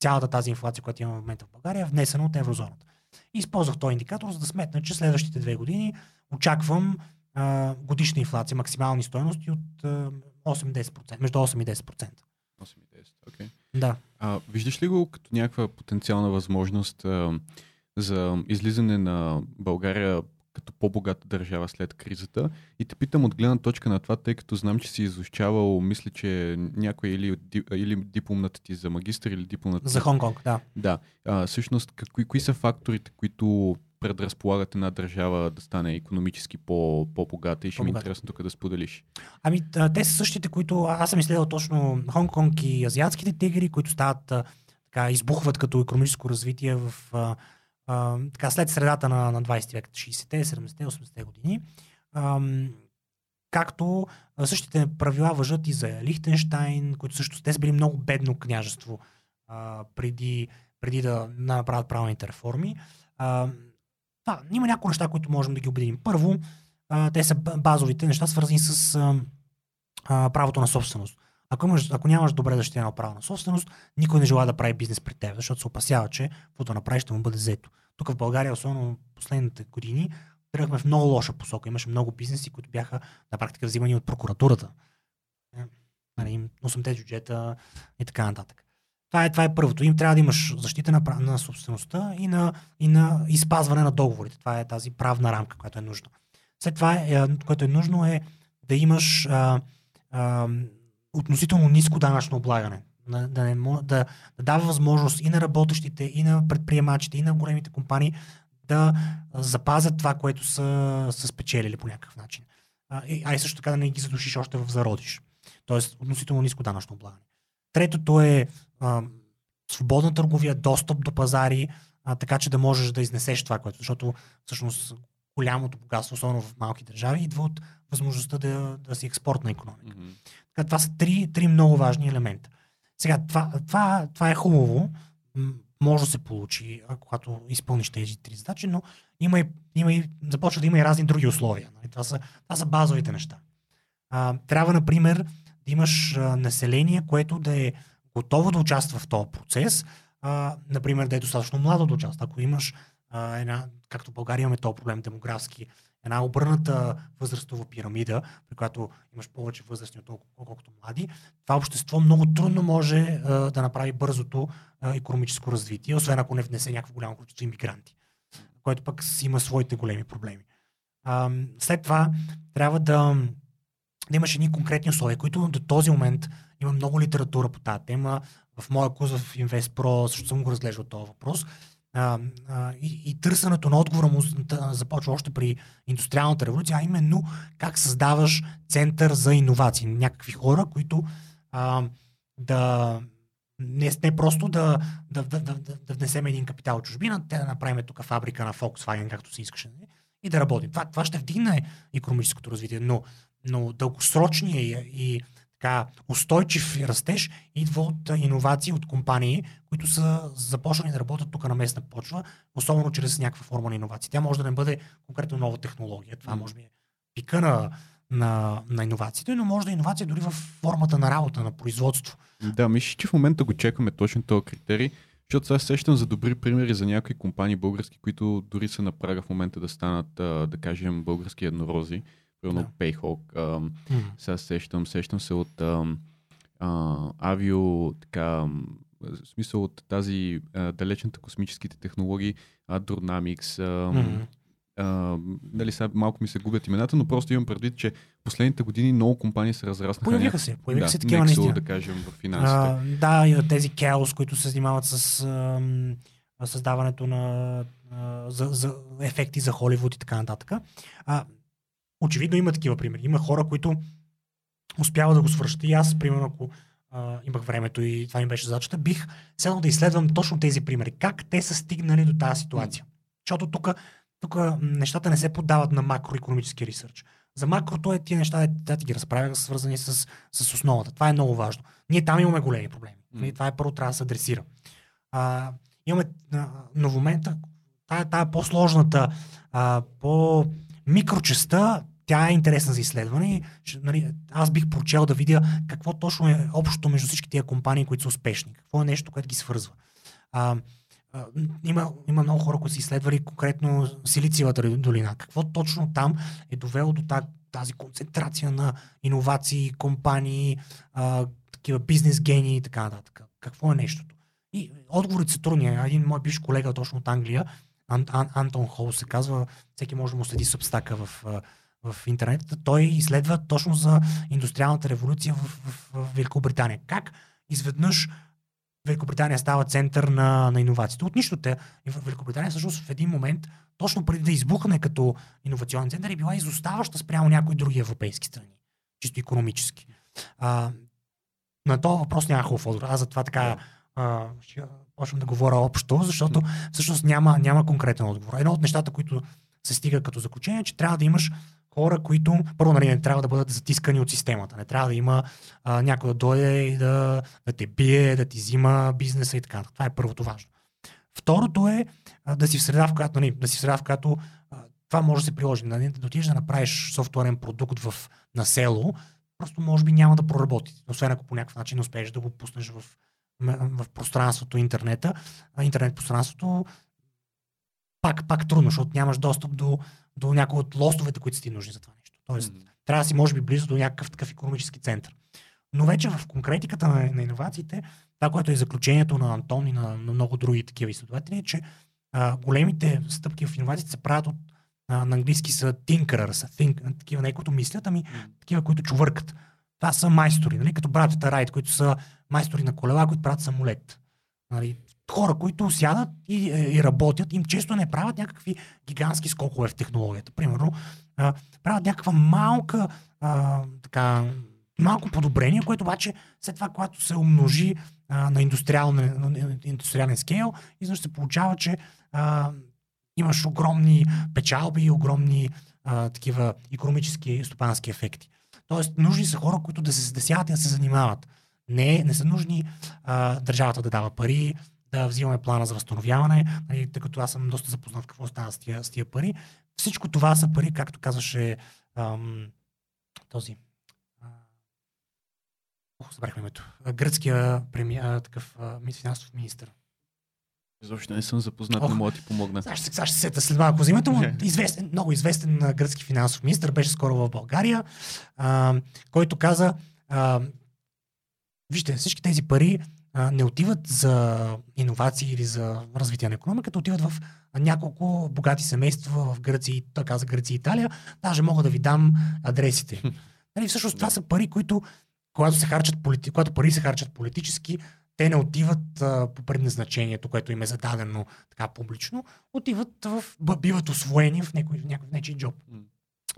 S3: цялата тази инфлация, която имаме в момента в България, е внесена от еврозоната. И използвах този индикатор, за да сметна, че следващите две години очаквам а, годишна инфлация, максимални стоености от а, 8-10%, между 8 и 10%.
S2: 8 и 10. Okay.
S3: Да.
S2: А, виждаш ли го като някаква потенциална възможност а, за излизане на България като по-богата държава след кризата? И те питам от гледна точка на това, тъй като знам, че си изучавал, мисля, че някой или, или дипломната ти за магистър или дипломната
S3: За Хонг-Конг, да.
S2: Да. А, всъщност, какви, кои са факторите, които предразполагат една държава да стане економически по, по-богата и ще ми е
S3: По-богата.
S2: интересно тук да споделиш.
S3: Ами, те са същите, които аз съм изследвал точно Хонг-Конг и азиатските тигри, които стават така, избухват като економическо развитие в а, а, така, след средата на, на 20 век, 60-те, 70-те, 80-те години. Ам, както а, същите правила въжат и за Лихтенштайн, които също те са били много бедно княжество а, преди, преди да направят правилните реформи. А, да, има някои неща, които можем да ги обединим. Първо, а, те са базовите неща, свързани с а, а, правото на собственост. Ако, имаш, ако нямаш добре защитено право на собственост, никой не желая да прави бизнес при теб, защото се опасява, че каквото направиш ще му бъде взето. Тук в България, особено последните години, тръгнахме в много лоша посока. Имаше много бизнеси, които бяха на практика взимани от прокуратурата. 8-те нали, бюджета и така нататък. Това е, това е първото. Им трябва да имаш защита на, на собствеността и на, и на изпазване на договорите. Това е тази правна рамка, която е нужна. След това, е, което е нужно е да имаш а, а, относително ниско данъчно облагане. Да, да, не, да, да дава възможност и на работещите, и на предприемачите, и на големите компании да запазят това, което са, са спечелили по някакъв начин. А, а и също така да не ги задушиш още в зародиш. Тоест, относително ниско данъчно облагане. Третото е а, свободна търговия, достъп до пазари, а, така че да можеш да изнесеш това, което. Защото всъщност голямото богатство, особено в малки държави, идва от възможността да, да си експортна економика. Mm-hmm. Така, това са три, три много важни елемента. Сега, това, това, това е хубаво, може да се получи, когато изпълниш тези три задачи, но има и, има и, започва да има и разни други условия. Нали? Това, са, това са базовите неща. А, трябва, например, да имаш а, население, което да е готово да участва в този процес, а, например, да е достатъчно младо да участва. Ако имаш една, както в България имаме този проблем демографски, една обърната възрастова пирамида, при която имаш повече възрастни, отколкото млади, това общество много трудно може а, да направи бързото а, економическо развитие, освен ако не внесе някакво голямо количество иммигранти, което пък има своите големи проблеми. А, след това трябва да, да имаш едни конкретни условия, които до този момент има много литература по тази тема. В моя курс в InvestPro също съм го разглеждал този въпрос а, а, и, и търсенето на отговора му започва още при индустриалната революция, а именно как създаваш център за иновации. Някакви хора, които а, да не, не просто да, да, да, да, да внесем един капитал от чужбина, те да направим тук фабрика на Volkswagen, както се искаше, и да работим. Това, това ще вдигне економическото развитие, но, но дългосрочния и, и така устойчив растеж идва от иновации от компании, които са започнали да работят тук на местна почва, особено чрез някаква форма на иновации. Тя може да не бъде конкретно нова технология, това може би е пика на, на, на иновациите, но може да е иновация дори в формата на работа, на производство.
S2: Да, мисля, че в момента го чекаме точно този критерий, защото сега сещам за добри примери за някои компании български, които дори са на прага в момента да станат, да кажем, български еднорози примерно да. Payhawk. Mm. Сега сещам, сещам се от а, а, авио, така, в смисъл от тази а, далечната космическите технологии, Adronamics, mm. а, нали сега малко ми се губят имената, но просто имам предвид, че последните години много компании се разраснаха.
S3: Появиха се, появиха
S2: да,
S3: се такива наистина.
S2: да кажем, в финансите. А,
S3: да, и тези Chaos, които се занимават с а, създаването на а, за, за ефекти за Холивуд и така нататък. А, Очевидно има такива примери. Има хора, които успяват да го свършат. И аз, примерно, ако а, имах времето и това ми беше задачата, бих седнал да изследвам точно тези примери. Как те са стигнали до тази ситуация. Защото тук тук нещата не се подават на макроекономически ресърч. За макрото е тия неща, да ти ги разправях, свързани с, с основата. Това е много важно. Ние там имаме големи проблеми. Mm. Това е първо трябва да се адресира. А, имаме, но в момента, тая, тая по-сложната, а, по микрочеста, тя е интересна за изследване. Нали, аз бих прочел да видя какво точно е общото между всички тия компании, които са успешни. Какво е нещо, което ги свързва. А, а, има, има много хора, които са изследвали конкретно Силициевата долина. Какво точно там е довело до тази концентрация на иновации, компании, а, такива бизнес гени и така нататък. Какво е нещото? И отговорите са трудни. Един мой бивш колега точно от Англия Ан, Ан, Антон Хол се казва, всеки може да му следи субстака в, в интернет. Той изследва точно за индустриалната революция в, в, в Великобритания. Как изведнъж Великобритания става център на, на иновациите. От нищо те. Великобритания всъщност в един момент, точно преди да избухне като иновационен център, е била изоставаща спрямо някои други европейски страни. Чисто економически. А, на този въпрос няма хубав отговор. Аз затова така а, почвам да говоря общо, защото всъщност няма, няма конкретен отговор. Едно от нещата, които се стига като заключение, е, че трябва да имаш хора, които първо нали, не трябва да бъдат затискани от системата. Не трябва да има а, някой да дойде и да, да те бие, да ти взима бизнеса и така. Това е първото важно. Второто е а, да си в среда, в която, нали, да си в среда, в която а, това може да се приложи. Нали, да отидеш да направиш софтуерен продукт в, на село, просто може би няма да проработи. Освен ако по някакъв начин успееш да го пуснеш в, в пространството, интернета. Интернет пространството пак, пак трудно, защото нямаш достъп до, до някои от лостовете, които са ти нужни за това нещо. Тоест, mm-hmm. трябва да си, може би, близо до някакъв такъв економически център. Но вече в конкретиката на, на иновациите, това, което е заключението на Антон и на, на много други такива изследователи, е, че а, големите стъпки в иновациите се правят от а, на английски са tinkerers, think, такива не които мислят, ами mm. такива, които чувъркат. Това са майстори, нали? като братята Райт, които са майстори на колела, които правят самолет. Нали? Хора, които сядат и, е, и работят, им често не правят някакви гигантски скокове в технологията. Примерно, а, правят някаква малка а, така, малко подобрение, което обаче след това, когато се умножи а, на, индустриален, на индустриален скейл, изведнъж се получава, че а, имаш огромни печалби и огромни а, такива економически и стопански ефекти. Тоест, нужни са хора, които да се сдесяват и да се занимават. Не, не са нужни а, държавата да дава пари, да взимаме плана за възстановяване, нали, тъй като аз съм доста запознат какво става с тия, с тия пари. Всичко това са пари, както казваше ам, този. Ох, забрахме името. Гръцкия преми, а, такъв а, финансов министр.
S2: Изобщо не съм запознат, Ох, не мога да ти помогна.
S3: Сега ще, сега ще сета след малко за името му. Известен, много известен гръцки финансов министр, беше скоро в България, а, който каза, а, вижте, всички тези пари а, не отиват за иновации или за развитие на економиката, отиват в няколко богати семейства в Гърция, така за Гърция и Италия. Даже мога да ви дам адресите. Нали, всъщност това са пари, които когато, се харчат, когато пари се харчат политически, те не отиват а, по предназначението, което им е зададено така публично, отиват в, биват освоени в някой, някой нечи джоб.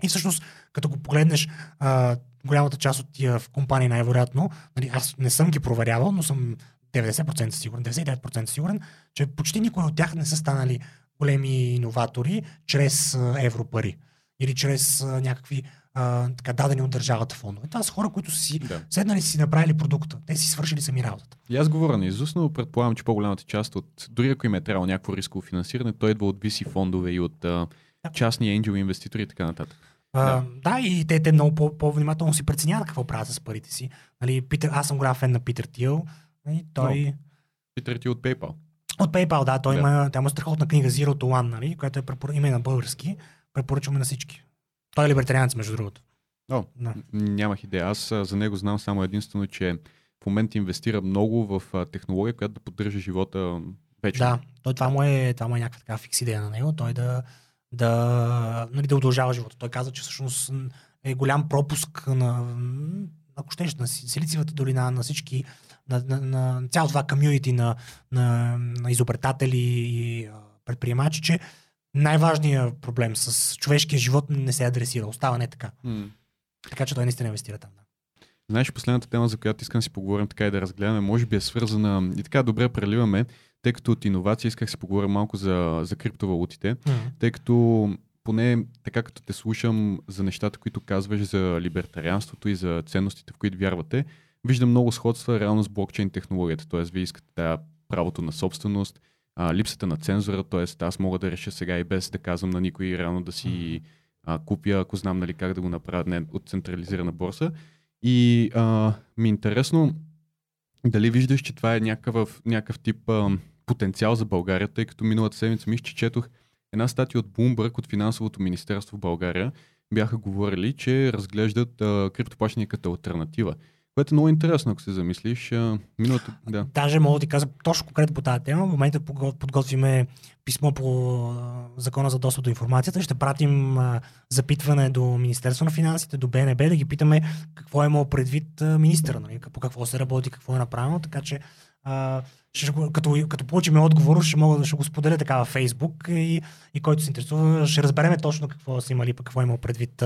S3: И всъщност, като го погледнеш, а, голямата част от тия в компании най-вероятно, нали, аз не съм ги проверявал, но съм 90% сигурен, 99% сигурен, че почти никой от тях не са станали големи иноватори чрез европари или чрез някакви а, така, дадени от държавата фондове. Това са хора, които са си да. седнали си направили продукта. Те си свършили сами работата.
S2: И аз говоря на Изус, но предполагам, че по-голямата част от, дори ако им е трябвало някакво рисково финансиране, той идва от VC фондове и от а, частни angel инвеститори и така нататък.
S3: А, да. да, и те, те много по-внимателно си преценяват какво правят с парите си. Нали, Питер, аз съм голям фен на Питер Тил. Нали, той... Но,
S2: Питер Тил от PayPal.
S3: От PayPal, да. Той да. има, тя има страхотна книга Zero to One, нали, която е препор... има на български. Препоръчваме на всички. Той е либертарианец, между другото.
S2: О, да. нямах идея. Аз за него знам само единствено, че в момента инвестира много в технология, която да поддържа живота вече.
S3: Да, той, това, му е, това му е някаква така фикс идея на него. Той да, да, нали, да удължава живота. Той каза, че всъщност е голям пропуск на, ако щеш, на Силициевата долина, на всички, на, на, на цяло това комьюнити на, на, на изобретатели и предприемачи, че най-важният проблем с човешкия живот не се адресира. Остава не така. Mm. Така че той наистина инвестира там. Да.
S2: Знаеш, последната тема, за която искам да си поговорим така и да разгледаме, може би е свързана и така добре преливаме, тъй като от иновация исках да си поговоря малко за, за криптовалутите, mm-hmm. тъй като поне така като те слушам за нещата, които казваш за либертарианството и за ценностите, в които вярвате, виждам много сходства реално с блокчейн технологията. Т.е. вие искате да правото на собственост, а, липсата на цензура, т.е. аз мога да реша сега и без да казвам на никой реално да си а, купя, ако знам нали, как да го направя не, от централизирана борса. И а, ми е интересно дали виждаш, че това е някакъв, някакъв тип а, потенциал за България, тъй като миналата седмица мисля, че четох една статия от Bloomberg от финансовото министерство в България. Бяха говорили, че разглеждат а, криптоплащания като альтернатива. Което е много интересно, ако се замислиш. Миналото, да.
S3: Даже мога да ти кажа точно конкретно по тази тема. В момента подготвиме писмо по закона за достъп до информацията. Ще пратим запитване до Министерство на финансите, до БНБ, да ги питаме какво е имал предвид министъра, нали? по какво се работи, какво е направено. Така че ще, като, като получим отговор, ще мога да ще го споделя така във Фейсбук и, и който се интересува, ще разбереме точно какво са имали, какво е имал предвид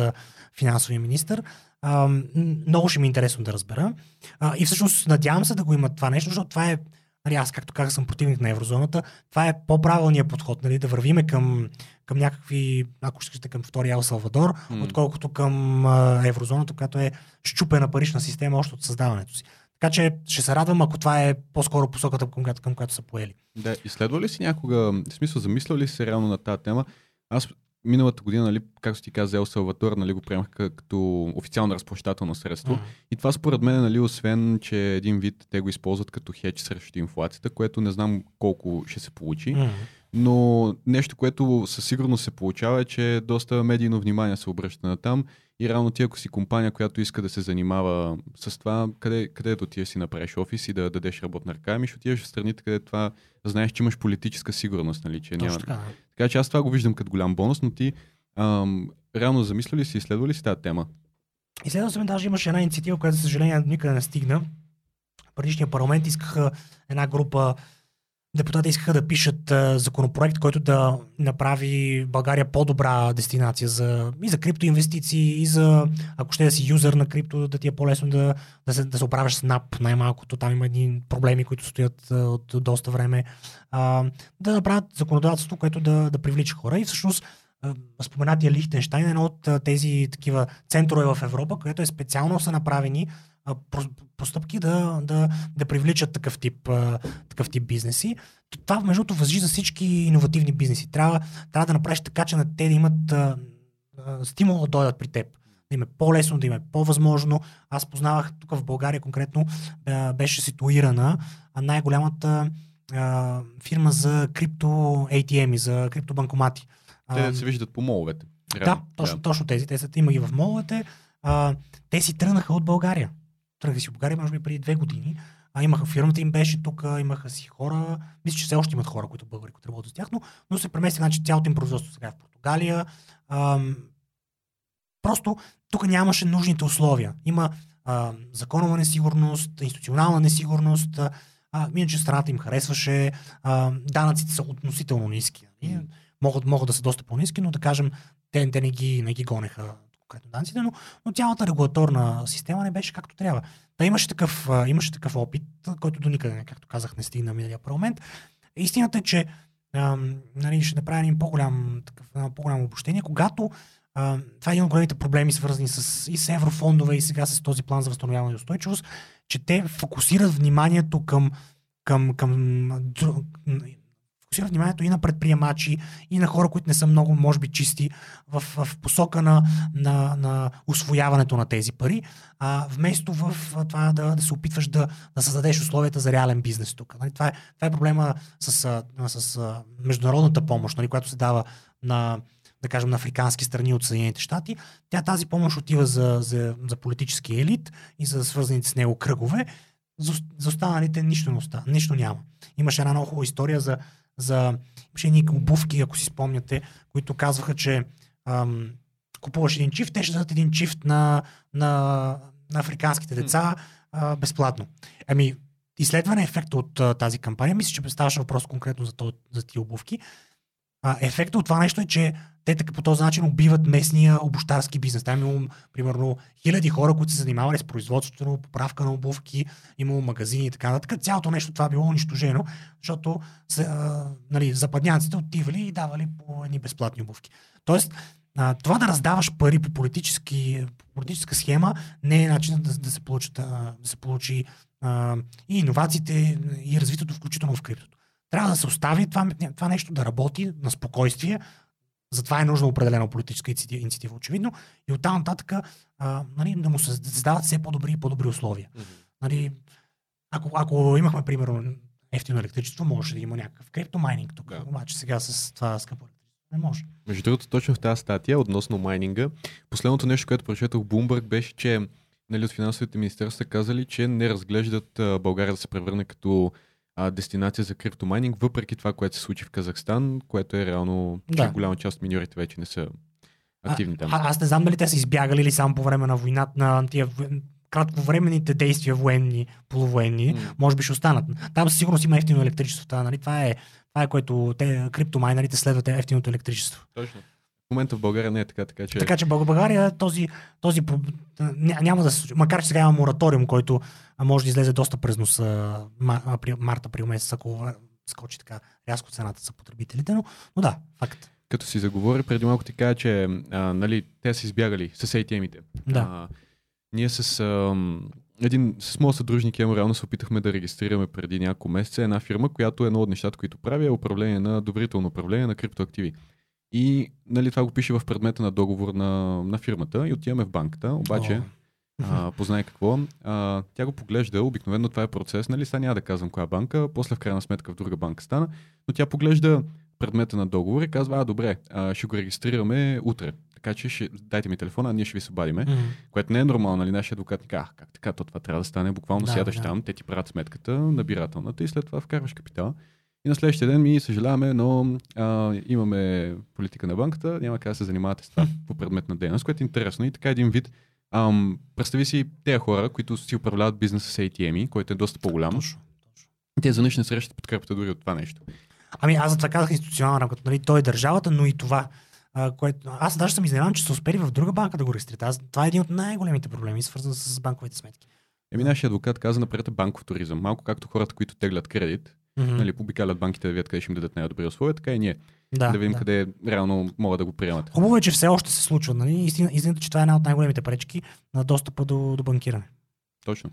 S3: финансовия министр. Uh, много ще ми е интересно да разбера. Uh, и всъщност надявам се да го има това нещо, защото това е нали, аз както казах съм противник на еврозоната, това е по-правилният подход, нали, да вървиме към, към някакви, ако ще към втория Ел Салвадор,
S2: М.
S3: отколкото към а, еврозоната, която е щупена парична система още от създаването си. Така че ще се радвам, ако това е по-скоро посоката, към която, към която са поели.
S2: Да, изследва ли си някога, в смисъл, замислял ли си се реално на тази тема? Аз миналата година, нали, както ти каза, Ел Салватор, нали, го приемах ка- като официално разплащателно средство.
S3: Мгм.
S2: И това според мен, нали, освен, че един вид те го използват като хедж срещу инфлацията, което не знам колко ще се получи,
S3: Мгм.
S2: Но нещо, което със сигурност се получава е, че доста медийно внимание се обръща на там и реално ти, ако си компания, която иска да се занимава с това, къде, къде да отидеш си направиш офис и да дадеш работна ръка, ами ще отидеш в страните, къде това знаеш, че имаш политическа сигурност, нали, че няма...
S3: Така.
S2: Така че аз това го виждам като голям бонус, но ти ам, реално замисля ли си, изследва ли си тази тема?
S3: И следва съм, даже имаше една инициатива, която, за съжаление, никъде не стигна. Предишния парламент искаха една група депутати искаха да пишат а, законопроект, който да направи България по-добра дестинация за, и за криптоинвестиции, и за, ако ще да си юзър на крипто, да ти е по-лесно да, да, се, да се оправяш с NAP, най-малкото. Там има едни проблеми, които стоят а, от доста време. А, да направят законодателство, което да, да привлича хора. И всъщност споменатия Лихтенштайн е едно от тези такива центрове в Европа, където е специално са направени постъпки да, да, да привличат такъв тип, такъв тип бизнеси. Това, между другото, възжи за всички иновативни бизнеси. Трябва, трябва да направиш така, че на те да имат а, а, стимул да дойдат при теб. Да им е по-лесно, да им е по-възможно. Аз познавах тук в България конкретно, а, беше ситуирана най-голямата а, фирма за крипто ATM, за криптобанкомати.
S2: Те да се виждат по моловете.
S3: да, точно, точно тези. Те са, има ги в моловете. А, те си тръгнаха от България. Тръгнаха си от България, може би преди две години. А имаха фирмата им беше тук, имаха си хора. Мисля, че все още имат хора, които българи, които работят с тях, но, но се премести, значи цялото им производство сега е в Португалия. Ам, просто тук нямаше нужните условия. Има а, законова несигурност, институционална несигурност. А, иначе страната им харесваше. А, данъците са относително ниски. Нали? Могат, могат да са доста по-ниски, но да кажем, те, те не, ги, не ги гонеха конкретно но, но цялата регулаторна система не беше както трябва. Та имаше такъв, имаше такъв опит, който до никъде, както казах, не стигна миналия парламент. Истината е, че ам, нали, ще направя един по-голям, такъв, по-голямо обобщение, когато а, това е един от големите проблеми, свързани с, и с еврофондове, и сега с този план за възстановяване и устойчивост, че те фокусират вниманието към, към, към дру- фокусират вниманието и на предприемачи, и на хора, които не са много, може би, чисти в, в посока на, на, на освояването на тези пари, а, вместо в това да, да се опитваш да, да създадеш условията за реален бизнес тук. Нали? Това, е, това е проблема с, с международната помощ, нали, която се дава на да кажем, на африкански страни от Съединените щати. Тя тази помощ отива за, за, за политически елит и за свързаните с него кръгове. За, за останалите нищо, не оста, нищо няма. Имаше една много хубава история за, за имаше едни обувки, ако си спомняте, които казваха, че ам, купуваш един чифт, те ще дадат един чифт на, на, на африканските деца а, безплатно. Ами, изследване ефекта от а, тази кампания, мисля, че представяше въпрос конкретно за, то, за тия обувки. А, ефектът от това нещо е, че те така по този начин убиват местния обощарски бизнес. Там имало, примерно, хиляди хора, които се занимавали с производството, поправка на обувки, имало магазини и така нататък. Цялото нещо това било унищожено, защото а, нали, западняците отивали и давали по едни безплатни обувки. Тоест, а, това да раздаваш пари по, политически, по политическа схема не е начин да, да се, получат, да се получи а, и иновациите, и развитието, включително в криптото. Трябва да се остави това, това нещо да работи на спокойствие. Затова е нужна определена политическа инициатива, очевидно. И оттам нататък а, нали, да му се създават все по-добри и по-добри условия. Нали, ако, ако имахме, примерно, ефтино електричество, можеше да има някакъв криптомайнинг тук.
S2: Да.
S3: Обаче сега с това скъпо електричество не може.
S2: Между другото, точно в тази статия относно майнинга, последното нещо, което прочетох в Bloomberg беше, че нали, от финансовите министерства казали, че не разглеждат България да се превърне като а, дестинация за криптомайнинг, въпреки това, което се случи в Казахстан, което е реално, че
S3: Да.
S2: голяма част от миньорите вече не са активни там.
S3: А, аз не знам дали те са избягали или само по време на войната, на тия кратковременните действия военни, полувоенни,
S2: М.
S3: може би ще останат. Там със сигурност има ефтино електричество. Та, нали? това, е, това е което те, криптомайнерите следват ефтиното електричество.
S2: Точно. Момента в България не е така, така че...
S3: Така че България този, този няма да се случи. Макар че сега има мораториум, който може да излезе доста през носа март, април месец, ако скочи така рязко цената за потребителите, но, но да, факт.
S2: Като си заговори, преди малко ти кажа, че а, нали, те са избягали с ATM-ите.
S3: Да.
S2: А, ние с а, един, с моят съдружник Емо реално се опитахме да регистрираме преди няколко месеца една фирма, която е едно от нещата, които прави е управление на доверително управление на криптоактиви. И нали, това го пише в предмета на договор на, на фирмата и отиваме в банката, обаче
S3: О.
S2: а, познай какво. А, тя го поглежда, обикновено това е процес, нали, сега няма да казвам коя банка, после в крайна сметка в друга банка стана, но тя поглежда предмета на договор и казва, а добре, а, ще го регистрираме утре. Така че ще, дайте ми телефона, а ние ще ви се обадиме. Което не е нормално, нали? Нашия адвокат ни казва, «А, как така, то това трябва да стане. Буквално
S3: Да,
S2: сядаш
S3: да.
S2: там, те ти правят сметката, набирателната и след това вкарваш капитала. И на следващия ден ми съжаляваме, но а, имаме политика на банката, няма как да се занимавате с това по предмет на дейност, което е интересно. И така един вид. Ам, представи си тези хора, които си управляват бизнеса с ATM, който е доста по-голям.
S3: Точно.
S2: Те за нищо не срещат подкрепата дори от това нещо.
S3: Ами аз затова казах институционална рамка. Нали, той е държавата, но и това. А, което... Аз даже съм изненадан, че са успели в друга банка да го регистрират. Аз... Това е един от най-големите проблеми, свързан с банковите сметки.
S2: Еми, нашия адвокат каза напред е банков туризъм. Малко както хората, които теглят кредит,
S3: Мгм.
S2: нали, обикалят банките да видят къде ще им дадат най-добри условия, така и ние.
S3: да,
S2: да видим
S3: да.
S2: къде реално могат да го приемат.
S3: Хубаво е, че все още се случва. Нали? Истина, истината, че това е една от най-големите пречки на достъпа до, до банкиране.
S2: Точно.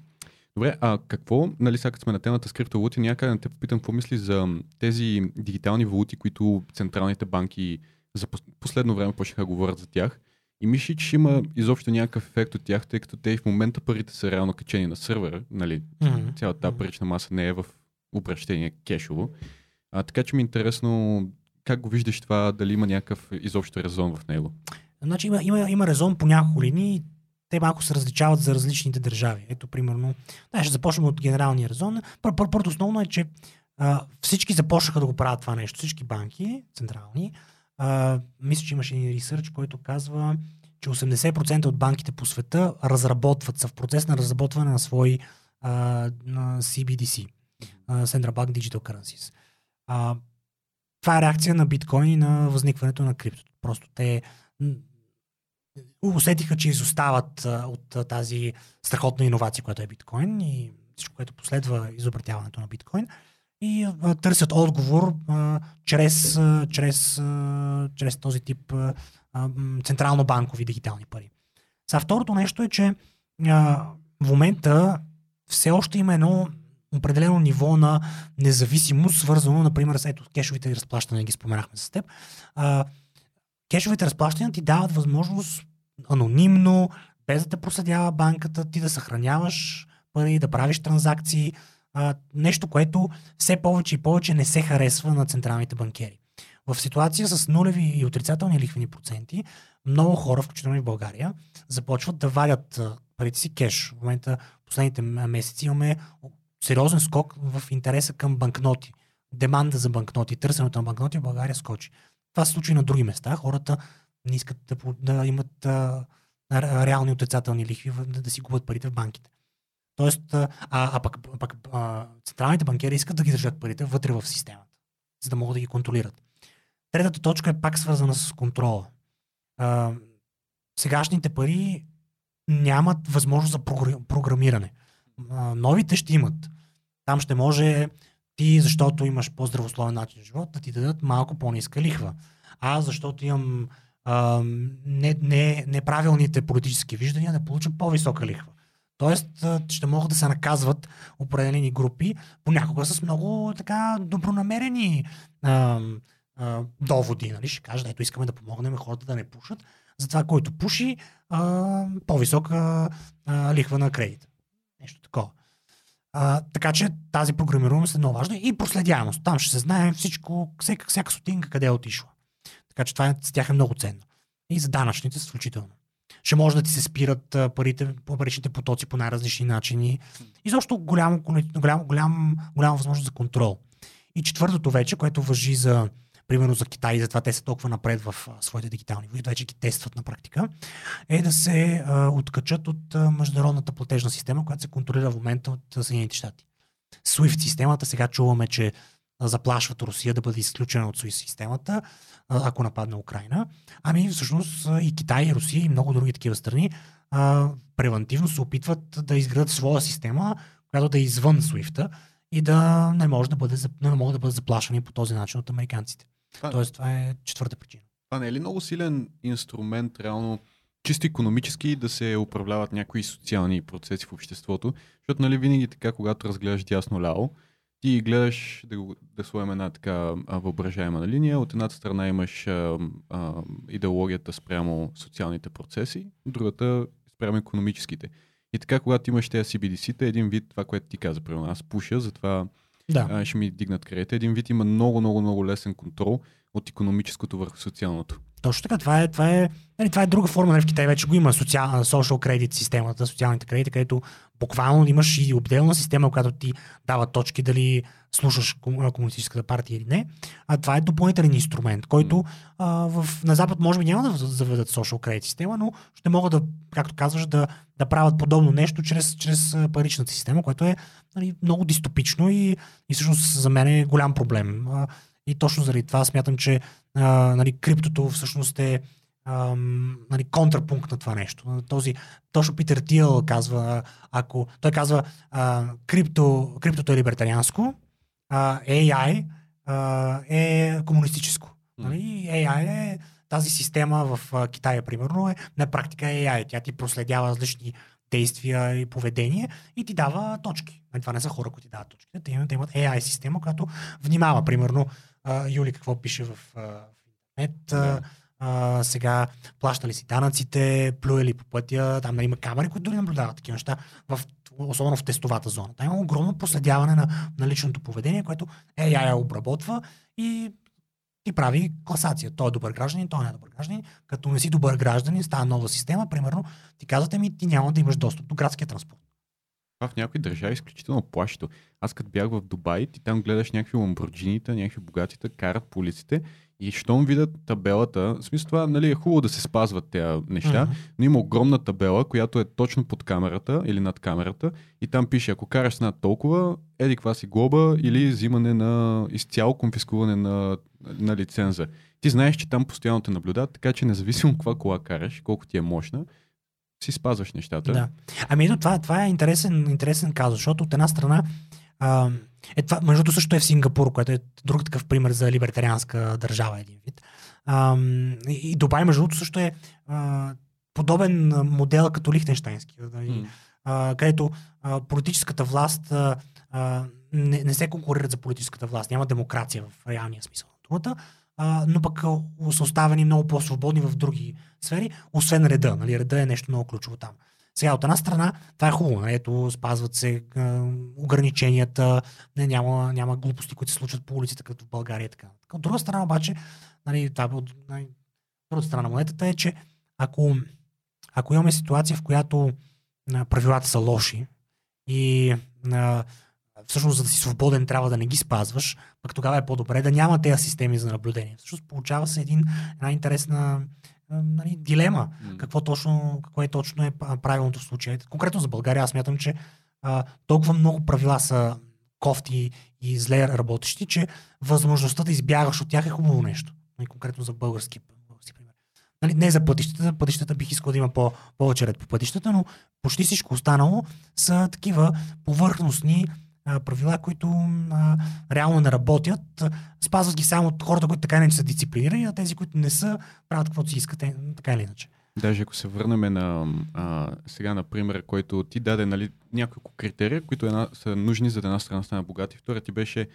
S2: Добре, а какво, нали сега сме на темата с криптовалути, някъде те попитам какво мисли за тези дигитални валути, които централните банки за пос- последно време почнаха да говорят за тях. И мисли, че има изобщо някакъв ефект от тях, тъй като те и в момента парите са реално качени на сървъра, нали,
S3: Мгм.
S2: цялата тази парична маса не е в обращение кешово. А, така че ми е интересно как го виждаш това, дали има някакъв изобщо резон в него.
S3: Значи има, има, има резон по няколко линии. Те малко се различават за различните държави. Ето, примерно, да, ще започнем от генералния резон. Пър, пър, първото основно е, че а, всички започнаха да го правят това нещо. Всички банки, централни. А, мисля, че имаше един ресърч, който казва, че 80% от банките по света разработват, са в процес на разработване на свои а, на CBDC, Central Bank Digital Currencies. А, това е реакция на биткоин и на възникването на криптото. Просто те усетиха, че изостават от тази страхотна иновация, която е биткоин и всичко, което последва изобретяването на биткоин и а, търсят отговор а, чрез, а, чрез, а, чрез този тип а, централно-банкови дигитални пари. Сега второто нещо е, че а, в момента все още има едно определено ниво на независимост, свързано, например, с ето, кешовите разплащания, ги споменахме с теб. А, кешовите разплащания ти дават възможност анонимно, без да те проследява банката, ти да съхраняваш пари, да правиш транзакции. А, нещо, което все повече и повече не се харесва на централните банкери. В ситуация с нулеви и отрицателни лихвени проценти, много хора, включително и в България, започват да вадят парите си кеш. В момента, последните месеци имаме сериозен скок в интереса към банкноти. Деманда за банкноти, търсенето на банкноти в България скочи. Това се случи на други места. Хората не искат да, да имат а, ре- реални отрицателни лихви, да, да си губят парите в банките. Тоест, а, а пък, пък а, централните банкери искат да ги държат парите вътре в системата, за да могат да ги контролират. Третата точка е пак свързана с контрола. А, сегашните пари нямат възможност за програ- програмиране. Новите ще имат. Там ще може ти, защото имаш по-здравословен начин на живот, да ти дадат малко по-ниска лихва. Аз, защото имам не, не, неправилните политически виждания, да получа по-висока лихва. Тоест, ще могат да се наказват определени групи, понякога с много така добронамерени а, а, доводи. Нали? Ще кажат, ето искаме да помогнем хората да не пушат. Затова, който пуши, а, по-висока а, лихва на кредит. А, така че тази програмируемост е много важна и проследяемост. Там ще се знае всичко, всяка, всяка сотинка къде е отишла. Така че това е, с тях е много ценно. И за данъчните включително. Ще може да ти се спират парите, паричните потоци по най-различни начини. И защо голямо, голям, голям, голяма възможност за контрол. И четвъртото вече, което въжи за примерно за Китай, и затова те са толкова напред в а, своите дигитални войни, вече ги тестват на практика, е да се а, откачат от а, международната платежна система, която се контролира в момента от Съединените щати. SWIFT системата, сега чуваме, че заплашват Русия да бъде изключена от СУИ системата, ако нападне Украина. Ами всъщност и Китай, и Русия и много други такива страни а, превентивно се опитват да изградат своя система, която да е извън SWIFT и да не, може да бъде, не могат да бъдат заплашвани по този начин от американците.
S2: Това,
S3: Тоест това е четвърта причина.
S2: това не е ли много силен инструмент, реално, чисто економически да се управляват някои социални процеси в обществото? Защото, нали, винаги така, когато разгледаш дясно-ляво, ти гледаш, да, го- да сложим една така въображаема линия. От едната страна имаш а, а, идеологията спрямо социалните процеси, другата спрямо економическите. И така, когато имаш тези CBDC-та, един вид това, което ти каза, примерно аз пуша, затова
S3: Да.
S2: а, ще ми дигнат кредита. Един вид има много, много, много лесен контрол от економическото върху социалното.
S3: Точно така, това е, това е, нали, това е друга форма, нали, в Китай вече го има социал, social credit системата, социалните кредити, където буквално имаш и отделна система, която ти дава точки дали слушаш комунистическата партия или не. А това е допълнителен инструмент, който а, в, на Запад може би няма да заведат social credit система, но ще могат да, както казваш, да, да правят подобно нещо чрез, чрез паричната система, което е нали, много дистопично и, и всъщност за мен е голям проблем. А, и точно заради това смятам, че а, нали, криптото всъщност е ам, нали, контрапункт на това нещо. Този, точно Питер Тил казва, ако той казва а, крипто, криптото е либертарианско, а, AI а, е комунистическо. Нали? AI е тази система в а, Китай, примерно, е на практика е AI. Тя ти проследява различни действия и поведение и ти дава точки. Нали, Това не са хора, които ти дават точки. Те имат, те имат AI система, която внимава. Примерно, Юли какво пише в, интернет, а, а, сега плаща ли си данъците, плюе ли по пътя, там нали, има камери, които дори наблюдават такива неща, в, особено в тестовата зона. Там има огромно проследяване на, на личното поведение, което AI обработва и ти прави класация. Той е добър гражданин, той не е добър гражданин. Като не си добър гражданин, става нова система, примерно, ти казвате ми, ти няма да имаш достъп до градския транспорт.
S2: Това в някои държави е изключително плащо. Аз като бях в Дубай, ти там гледаш някакви ламборджинита, някакви богатите, карат по улиците и щом видят табелата, в смисъл това нали, е хубаво да се спазват тези неща,
S3: Мгм.
S2: но има огромна табела, която е точно под камерата или над камерата и там пише, ако караш над толкова, еди каква си глоба или взимане на изцяло конфискуване на, на лиценза. Ти знаеш, че там постоянно те наблюдават, така че независимо каква кола караш, колко ти е мощна, си спазваш нещата.
S3: Да. Ами ето това, това е интересен, интересен казус, защото от една страна а, е това, между другото също е в Сингапур, което е друг такъв пример за либертарианска държава един вид. А, и Дубай, между другото, също е а, подобен модел като Лихтенштайнски,
S2: М.
S3: а, където а, политическата власт а, а, не, не се конкурират за политическата власт, няма демокрация в реалния смисъл на думата, но пък са оставени много по-свободни в други сфери, освен реда. Нали? Реда е нещо много ключово там. Сега, от една страна, това е хубаво. нали? Ето, спазват се а, ограниченията, не, няма, няма глупости, които се случват по улиците, като в България. Така. От друга страна, обаче, нали, това, е от, нали, другата страна на монетата е, че ако, ако имаме ситуация, в която правилата са лоши и а, всъщност за да си свободен трябва да не ги спазваш, пък тогава е по-добре да няма тези системи за наблюдение. Всъщност получава се един, една интересна нали, дилема какво точно, какво е точно е правилното в случая. Конкретно за България аз смятам, че а, толкова много правила са кофти и зле работещи, че възможността да избягаш от тях е хубаво нещо. Нали, конкретно за български, български пример. Нали, не за пътищата, пътищата бих искал да има по, повече ред по пътищата, но почти всичко останало са такива повърхностни а, правила, които а, реално не работят. Спазват ги само от хората, които така не са дисциплинирани, а тези, които не са, правят каквото си искате, така или иначе.
S2: Даже ако се върнем на а, сега на пример, който ти даде нали, няколко критерия, които една, са нужни за да една страна стане богат и втория ти беше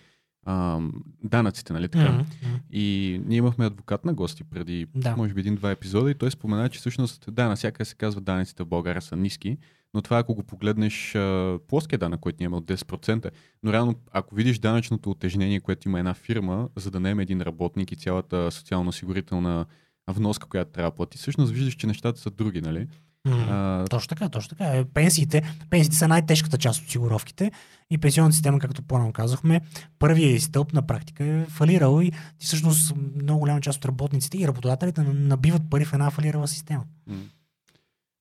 S2: а, данъците, нали така?
S3: Мгм.
S2: И ние имахме адвокат на гости преди,
S3: Да.
S2: може би, един-два епизода и той спомена, че всъщност, да, навсякъде се казва, данъците в България са ниски, но това ако го погледнеш а, плоския данък, който ние имаме от 10%, но реално, ако видиш данъчното отежнение, което има една фирма, за да наеме един работник и цялата социално-осигурителна вноска, която трябва да плати, всъщност виждаш, че нещата са други, нали?
S3: Мгм.
S2: А,
S3: Точно така, точно така. Е, Пенсиите, пенсиите са най-тежката част от осигуровките и пенсионната система, както по-рано казахме, първият стълб на практика е фалирал и всъщност много голяма част от работниците и работодателите набиват пари в една фалирала система.
S2: М.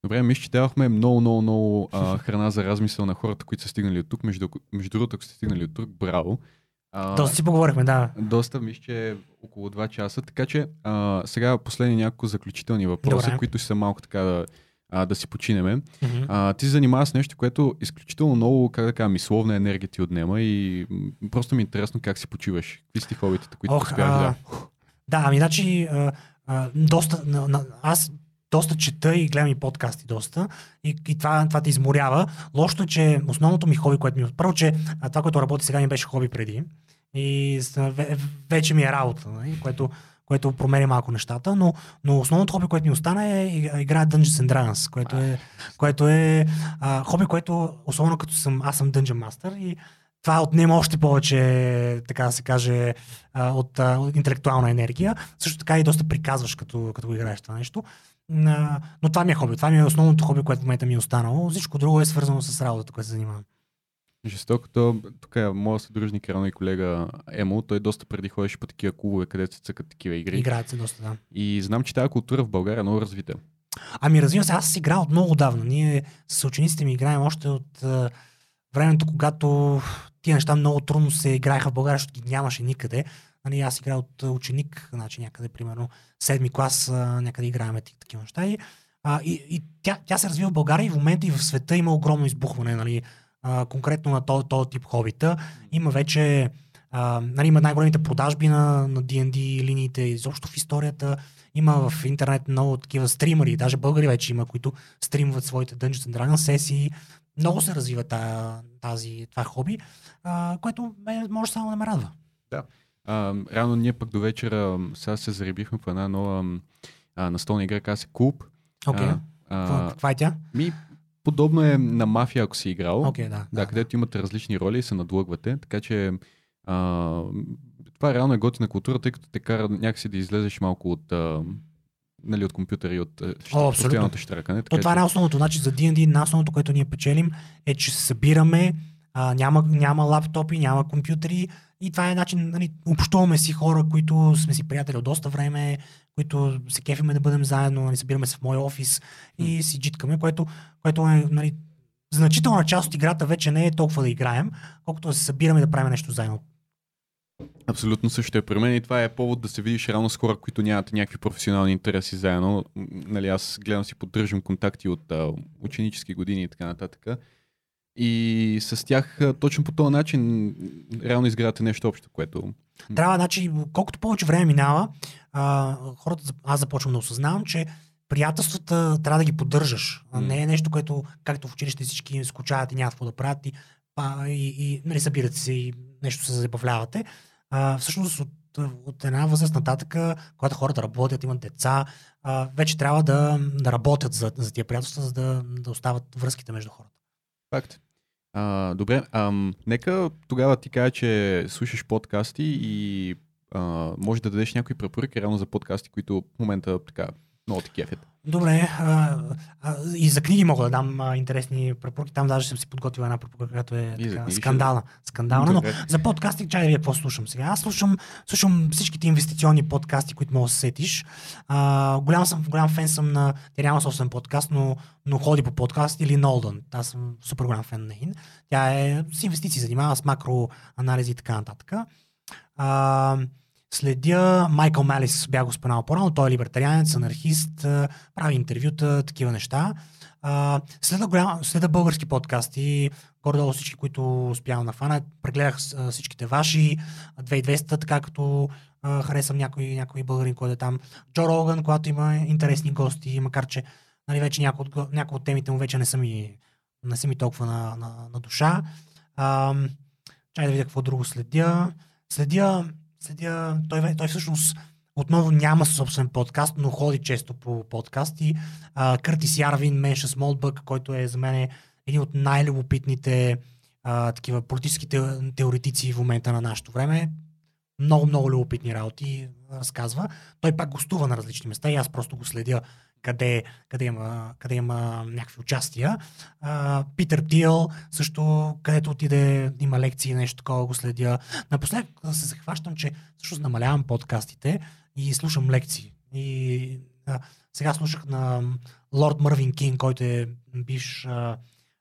S2: Добре, мисля, че давахме много, много, много а, храна за размисъл на хората, които са стигнали от тук. Между, между другото, ако сте стигнали от тук, браво. А,
S3: Доста си поговорихме, да.
S2: Доста, мисля, че е около 2 часа. Така че а, сега последни няколко заключителни въпроси,
S3: Добре.
S2: които са малко така да, а, да си починеме.
S3: Мгм.
S2: А, ти се занимаваш с нещо, което изключително много, как да кажа, мисловна енергия ти отнема и просто ми е интересно как си почиваш. Какви са ти хобитата, които
S3: Ох,
S2: успяваш
S3: а,
S2: да...
S3: Да, ами значи а, а, доста, на, на, аз доста чета и гледам и подкасти доста и, и това, това те изморява. Лошото е, че основното ми хоби, което ми... Първо, че това, което работи сега ми беше хоби преди и вече ми е работа, нали, което, което променя малко нещата, но, но основното хоби, което ми остана е и- играя Dungeons and Dragons, което е, което е а, хоби, което особено като съм, аз съм Dungeon Master и това отнема още повече, така да се каже, от, от интелектуална енергия. Също така и доста приказваш, като, като го играеш това нещо. А, но това ми е хоби. Това ми е основното хоби, което в момента ми е останало. Всичко друго е свързано с работата, която се занимавам.
S2: Жестокото, тук е моят съдружник, рано и колега Емо, той доста преди ходеше по такива клубове, където се цъкат такива игри.
S3: Играят се доста, да.
S2: И знам, че тази култура в България е много развита.
S3: Ами разбира се, аз си играл от много давна. Ние с учениците ми играем още от а, времето, когато тия неща много трудно се играеха в България, защото ги нямаше никъде. Нали, аз играя от ученик, значи някъде, примерно, седми клас, някъде играем ти- такива неща. И, а, и, и тя, тя се развива в България и в момента и в света има огромно избухване, нали, конкретно на този, този тип хобита. Има вече нали, има най-големите продажби на, на D&D линиите, изобщо в историята. Има в интернет много такива стримери, даже българи вече има, които стримват своите Dungeons and Dragons сесии. Много се развива тази, това хоби, което може само да ме радва.
S2: А, реално ние пък до вечера сега се заребихме по една нова а, настолна игра, каза се Куб.
S3: Окей.
S2: А,
S3: Каква е тя?
S2: ми, подобно е на мафия, ако си играл.
S3: Окей, да.
S2: Да, където имате различни роли и се надлъгвате, така че а, това реално е готина култура, тъй като те кара някакси да излезеш малко от, а, нали, от компютъра и от
S3: абсолютно.
S2: постоянното штракане.
S3: То това е най-основното. Значи за D&D най-основното, което ние печелим е, че се събираме, а, няма, няма лаптопи, няма компютри и това е начин, нали, общуваме си хора, които сме си приятели от доста време, които се кефиме да бъдем заедно, нали, събираме се в мой офис и си джиткаме, което, което е нали, значителна част от играта вече не е толкова да играем, колкото да се събираме да правим нещо заедно.
S2: Абсолютно също е при мен и това е повод да се видиш реално с хора, които нямат някакви професионални интереси заедно. Нали, аз гледам си поддържам контакти от а, ученически години и така нататък. И с тях точно по този начин реално изградате нещо общо, което
S3: Трябва, значи, колкото повече време минава, а, хората, аз започвам да осъзнавам, че приятелствата трябва да ги поддържаш.
S2: М.
S3: Не е нещо, което, както в училище всички скучават и нямат какво да правят и, а, и, и нали, събирате се и нещо се забавлявате. А, всъщност от, от една възраст нататък, когато хората работят, имат деца, а, вече трябва да, да работят за, за тия приятелства, за да, да остават връзките между хората.
S2: Факт. А, добре, ам, нека тогава ти кажа, че слушаш подкасти и а, може да дадеш някои препоръки реално за подкасти, които в момента така много те кефят.
S3: Добре, а, а, и за книги мога да дам а, интересни препоръки. Там даже съм си подготвил една препоръка, която е
S2: И
S3: така, скандална. Скандална, но за подкасти, чай да вие какво слушам сега. Аз слушам, слушам всичките инвестиционни подкасти, които мога да се сетиш. А, голям, съм, голям фен съм на... Тя няма собствен подкаст, но, но ходи по подкаст или Нолдън. Аз съм супер голям фен на Ин. Тя е с инвестиции, занимава с макроанализи и така нататък. А, следя Майкъл Малис, бях го споменал по-рано, той е либертарианец, анархист, прави интервюта, такива неща. Следа, голям, следа български подкасти, горе-долу всички, които успявам да фана. Прегледах всичките ваши, 2200, така като харесвам някой, някой българин, който е там. Джо Роган, когато има интересни гости, макар че нали, вече някои от, някои от темите му вече не са ми, не са ми толкова на, на, на душа. А, чай да видя какво друго следя. Следя, следя той, той всъщност отново няма собствен подкаст, но ходи често по подкасти. Къртис Ярвин, Менша Смолбък, който е за мен един от най-любопитните такива политически те- теоретици в момента на нашето време. Много, много любопитни работи разказва. Той пак гостува на различни места и аз просто го следя къде, къде, има, къде има някакви участия. А, Питър Тил също, където отиде, има лекции, нещо такова го следя. Напоследък се захващам, че всъщност намалявам подкастите и слушам лекции. И а, сега слушах на Лорд Мървин Кинг, който е бивш а,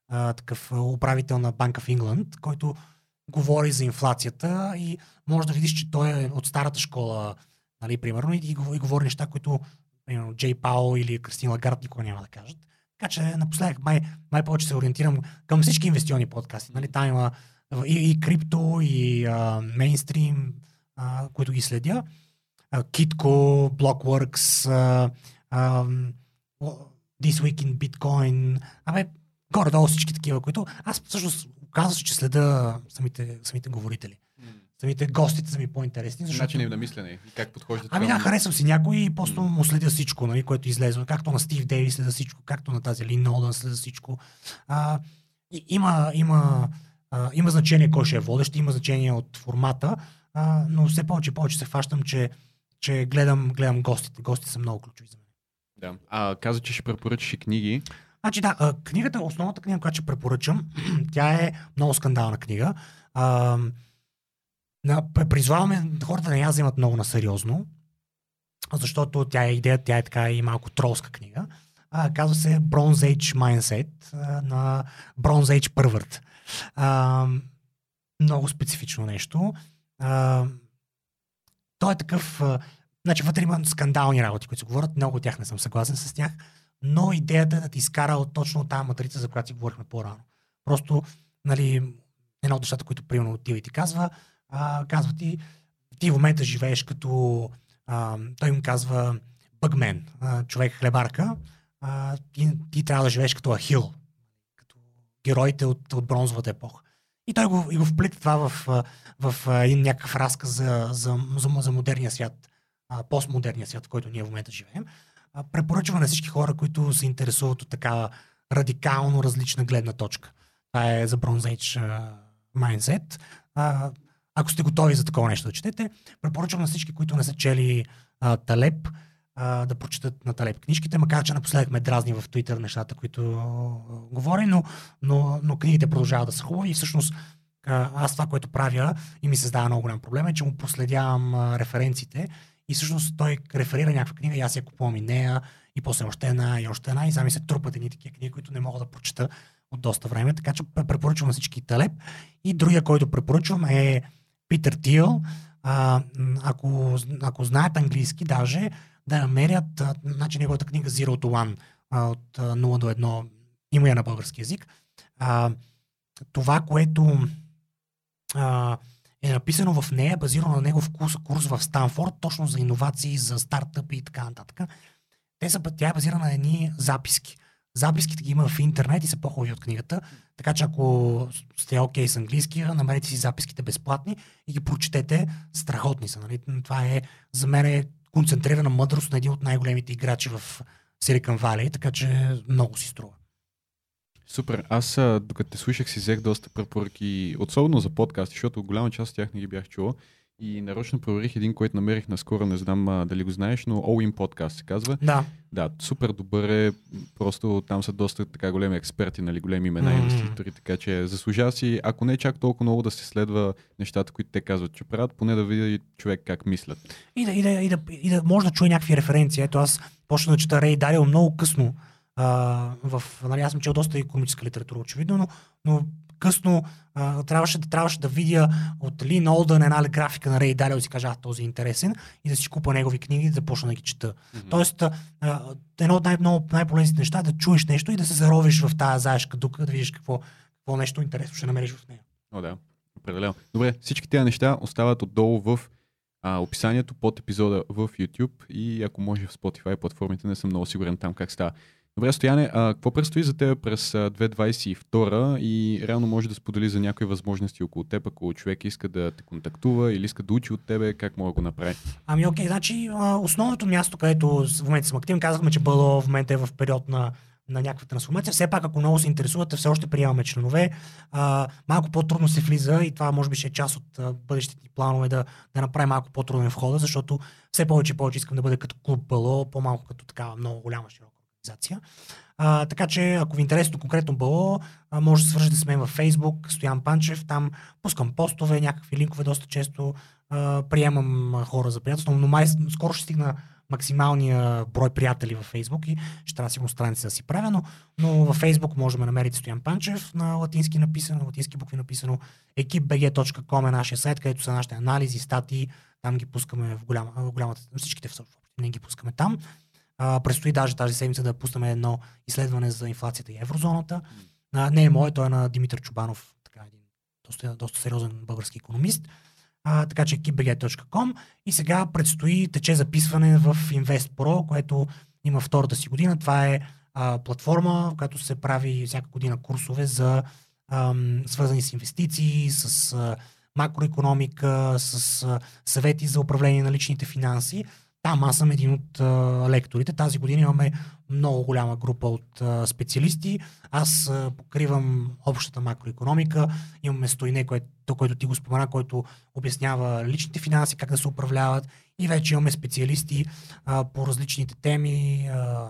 S3: а, такъв управител на Банка в Ингланд, който говори за инфлацията и може да видиш, че той е от старата школа, нали, примерно, и, и говори неща, които примерно, Джей Пао или Кристин Лагард никога няма да кажат. Така че напоследък май, май повече се ориентирам към всички инвестиционни подкасти. Нали? Там има и, и крипто, и а, мейнстрим, а, които ги следя. А, Blockworks, а, а, This Week in Bitcoin. Абе, горе-долу всички такива, които аз всъщност казвам, че следа самите, самите говорители. Самите гостите са ми по-интересни. Защото...
S2: Начин им на мислене и как подхождат.
S3: Ами да, харесвам си някой и просто му следя всичко, нали, което излезе. Както на Стив Дейвис следя всичко, както на тази Лин Нолдън следя всичко. А, и, има, има, а, има значение кой ще е водещ, има значение от формата, а, но все повече и повече се фащам, че, че гледам, гледам гостите. Гостите са много ключови за мен.
S2: Да. А, каза, че ще препоръчаш и книги.
S3: Значи да, книгата, основната книга, която ще препоръчам, тя е много скандална книга. А, призваваме хората да не я вземат много на сериозно, защото тя е идея, тя е така и малко тролска книга. А, казва се Bronze Age Mindset а, на Bronze Age Pervert. А, много специфично нещо. А, той е такъв... А, значи вътре има скандални работи, които се говорят. Много от тях не съм съгласен с тях но идеята е да ти изкара от точно от тази матрица, за която си говорихме по-рано. Просто, нали, едно от нещата, които примерно отива и ти казва, а, казва ти, ти в момента живееш като, а, той им казва бъгмен, а, човек хлебарка, а, ти, ти трябва да живееш като Ахил, като героите от, от бронзовата епоха. И той го, и го вплита това в, в а, един някакъв разказ за, за, за, за модерния свят, а, постмодерния свят, в който ние в момента живеем а, препоръчвам на всички хора, които се интересуват от такава радикално различна гледна точка. Това е за Bronze Age Mindset. А, ако сте готови за такова нещо да четете, препоръчвам на всички, които не са чели а, Талеп, а, да прочитат на Талеп книжките, макар че напоследък ме дразни в Twitter нещата, които а, говори, но, но, но книгите продължават да са хубави. И всъщност а, аз това, което правя и ми създава много голям проблем е, че му проследявам а, референциите. И всъщност той реферира някаква книга и аз я купувам и нея, и после още една, и още една, и сами се трупат едни такива книги, които не мога да прочета от доста време, така че препоръчвам всички Талеп. И другия, който препоръчвам е Питър Тил. Ако, ако знаят английски, даже да намерят, значи неговата книга Zero to One от а, 0 до 1, има я на български язик. А, това, което а, е написано в нея, базирано на негов курс, курс в Станфорд, точно за иновации, за стартъпи и така нататък. Те са, тя е базирана на едни записки. Записките ги има в интернет и са по-хубави от книгата. Така че ако сте окей okay с английски, намерете си записките безплатни и ги прочетете. Страхотни са. Нали? Това е за мен е концентрирана мъдрост на един от най-големите играчи в Silicon Valley, така че много си струва.
S2: Супер. Аз, докато те слушах, си взех доста препоръки, особено за подкасти, защото голяма част от тях не ги бях чувал. И нарочно проверих един, който намерих наскоро, не знам а, дали го знаеш, но All In Podcast се казва.
S3: Да.
S2: Да, супер добър е. Просто там са доста така големи експерти, нали, големи имена
S3: Мгм.
S2: инвеститори, така че заслужава си, ако не чак толкова много да се следва нещата, които те казват, че правят, поне да види човек как мислят.
S3: И да, и, да, и, да, и да може да чуе някакви референции. Ето аз почна да чета Рей Дарио много късно. А, в, нали, аз съм чел доста економическа литература, очевидно, но, но късно а, трябваше, да, трябваше да видя от Лин Олдън една графика на Рей Далио и си кажа, а, този е интересен и да си купа негови книги и да започна да ги чета. Тоест, а, едно от най- най-полезните неща е да чуеш нещо и да се заровиш в тази заешка дука, да видиш какво, какво нещо интересно ще намериш в нея.
S2: О, да. Определено. Добре, всички тези неща остават отдолу в а, описанието под епизода в YouTube и ако може в Spotify платформите, не съм много сигурен там как става. Добре, Стояне, а, какво предстои за теб през а, 2022 и реално може да сподели за някои възможности около теб, ако човек иска да те контактува или иска да учи от тебе, как може да го направи?
S3: Ами окей, значи основното място, където в момента съм активен, казахме, че БЛО в момента е в период на, на някаква трансформация. Все пак, ако много се интересувате, все още приемаме членове. А, малко по-трудно се влиза и това може би ще е част от а, бъдещите планове да, да направим малко по-труден входа, защото все повече и повече искам да бъда като клуб БЛО, по-малко като такава много голяма широка организация. А, така че, ако ви е интересно конкретно БЛО, а, може да свържете с мен във Facebook, Стоян Панчев, там пускам постове, някакви линкове доста често, а, приемам хора за приятелство, но май скоро ще стигна максималния брой приятели във Фейсбук и ще трябва да си го страница да си правя, но, но във Фейсбук може да намерите Стоян Панчев на латински написано, на латински букви написано. ekipbg.com е нашия сайт, където са нашите анализи, статии, там ги пускаме в, голяма, в голямата, всичките в не ги пускаме там. А, предстои даже тази седмица да пуснем едно изследване за инфлацията и еврозоната. А, не е мое, той е на Димитър Чубанов, така един доста, доста сериозен български економист. А, така че ekipbg.com и сега предстои тече записване в InvestPro, което има втората си година. Това е а, платформа, в която се прави всяка година курсове за ам, свързани с инвестиции, с а, макроекономика, с а, съвети за управление на личните финанси. Там аз съм един от а, лекторите. Тази година имаме много голяма група от а, специалисти. Аз а, покривам общата макроекономика. Имаме стойне, което, което ти го спомена, който обяснява личните финанси, как да се управляват. И вече имаме специалисти а, по различните теми. А,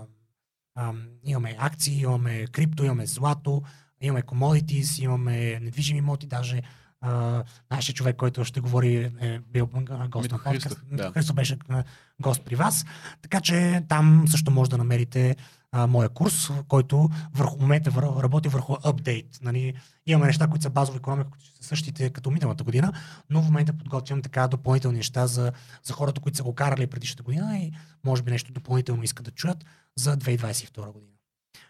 S3: а, имаме акции, имаме крипто, имаме злато, имаме commodities, имаме недвижими имоти, даже Uh, нашия човек, който ще говори, е бил гост на подкаст. Да. Христо беше гост при вас. Така че там също може да намерите а, моя курс, който върху момента работи върху апдейт. Нали, имаме неща, които са базови економика, които са същите като миналата година, но в момента подготвям така допълнителни неща за, за хората, които са го карали предишната година и може би нещо допълнително искат да чуят за 2022 година.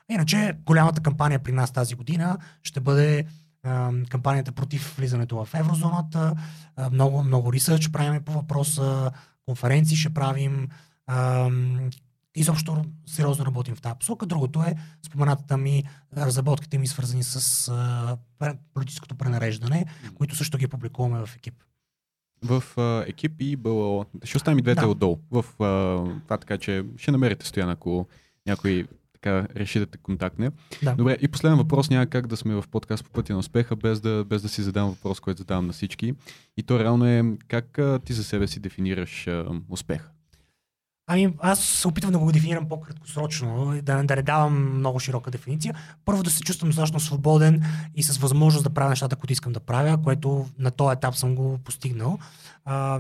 S3: Иначе голямата кампания при нас тази година ще бъде кампанията против влизането в еврозоната. Много, много ресърч правим по въпроса, конференции ще правим. Изобщо сериозно работим в тази посока. Другото е споменатата ми, разработките ми свързани с политическото пренареждане, които също ги публикуваме в екип.
S2: В uh, екип и БЛО. Ще оставим и двете да. отдолу. В uh, това така, че ще намерите стоян, ако някой така реши да те контактне. Да. Добре, и последен въпрос, няма как да сме в подкаст по пътя на успеха, без да, без да си задам въпрос, който задавам на всички. И то реално е как а, ти за себе си дефинираш а, успеха?
S3: Ами, аз се опитвам да го дефинирам по-краткосрочно, да, да не давам много широка дефиниция. Първо да се чувствам достатъчно свободен и с възможност да правя нещата, които искам да правя, което на този етап съм го постигнал. А,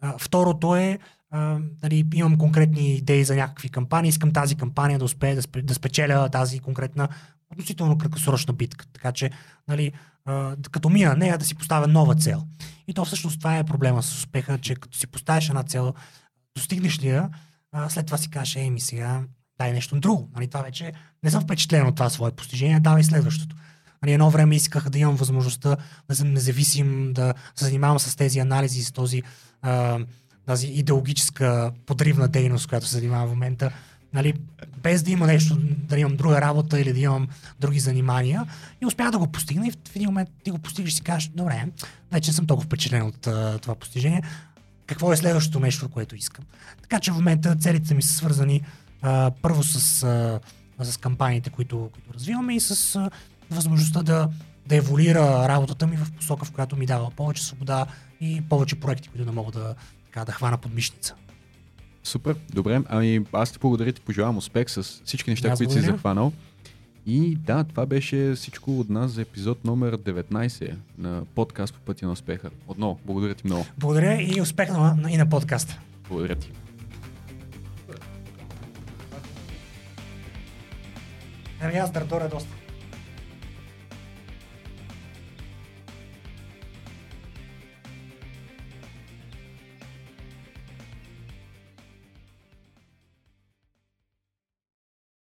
S3: а, второто е а, нали, имам конкретни идеи за някакви кампании, искам тази кампания да успее да, спечеля тази конкретна относително краткосрочна битка. Така че, нали, а, като мина нея да си поставя нова цел. И то всъщност това е проблема с успеха, че като си поставиш една цел, достигнеш ли я, а, след това си кажеш, ей ми сега, дай нещо друго. Нали, това вече не съм впечатлен от това свое постижение, давай следващото. Нали, едно време исках да имам възможността да съм независим, да се занимавам с тези анализи, с този а, тази идеологическа подривна дейност, която се занимава в момента, нали, без да има нещо, да имам друга работа или да имам други занимания. И успях да го постигна и в един момент ти го постигаш и си кажеш, добре, вече съм толкова впечатлен от а, това постижение. Какво е следващото нещо, което искам? Така че в момента целите ми са свързани а, първо с, а, с кампаниите, които, които развиваме и с а, възможността да, да еволюира работата ми в посока, в която ми дава повече свобода и повече проекти, които да мога да, така да хвана под мишница.
S2: Супер, добре. Ами аз ти благодаря, ти пожелавам успех с всички неща, аз които благодаря. си захванал. И да, това беше всичко от нас за епизод номер 19 на подкаст по пътя на успеха. Отново, благодаря ти много.
S3: Благодаря и успех на, и на подкаста.
S2: Благодаря ти.
S3: Ами аз дърдоря доста.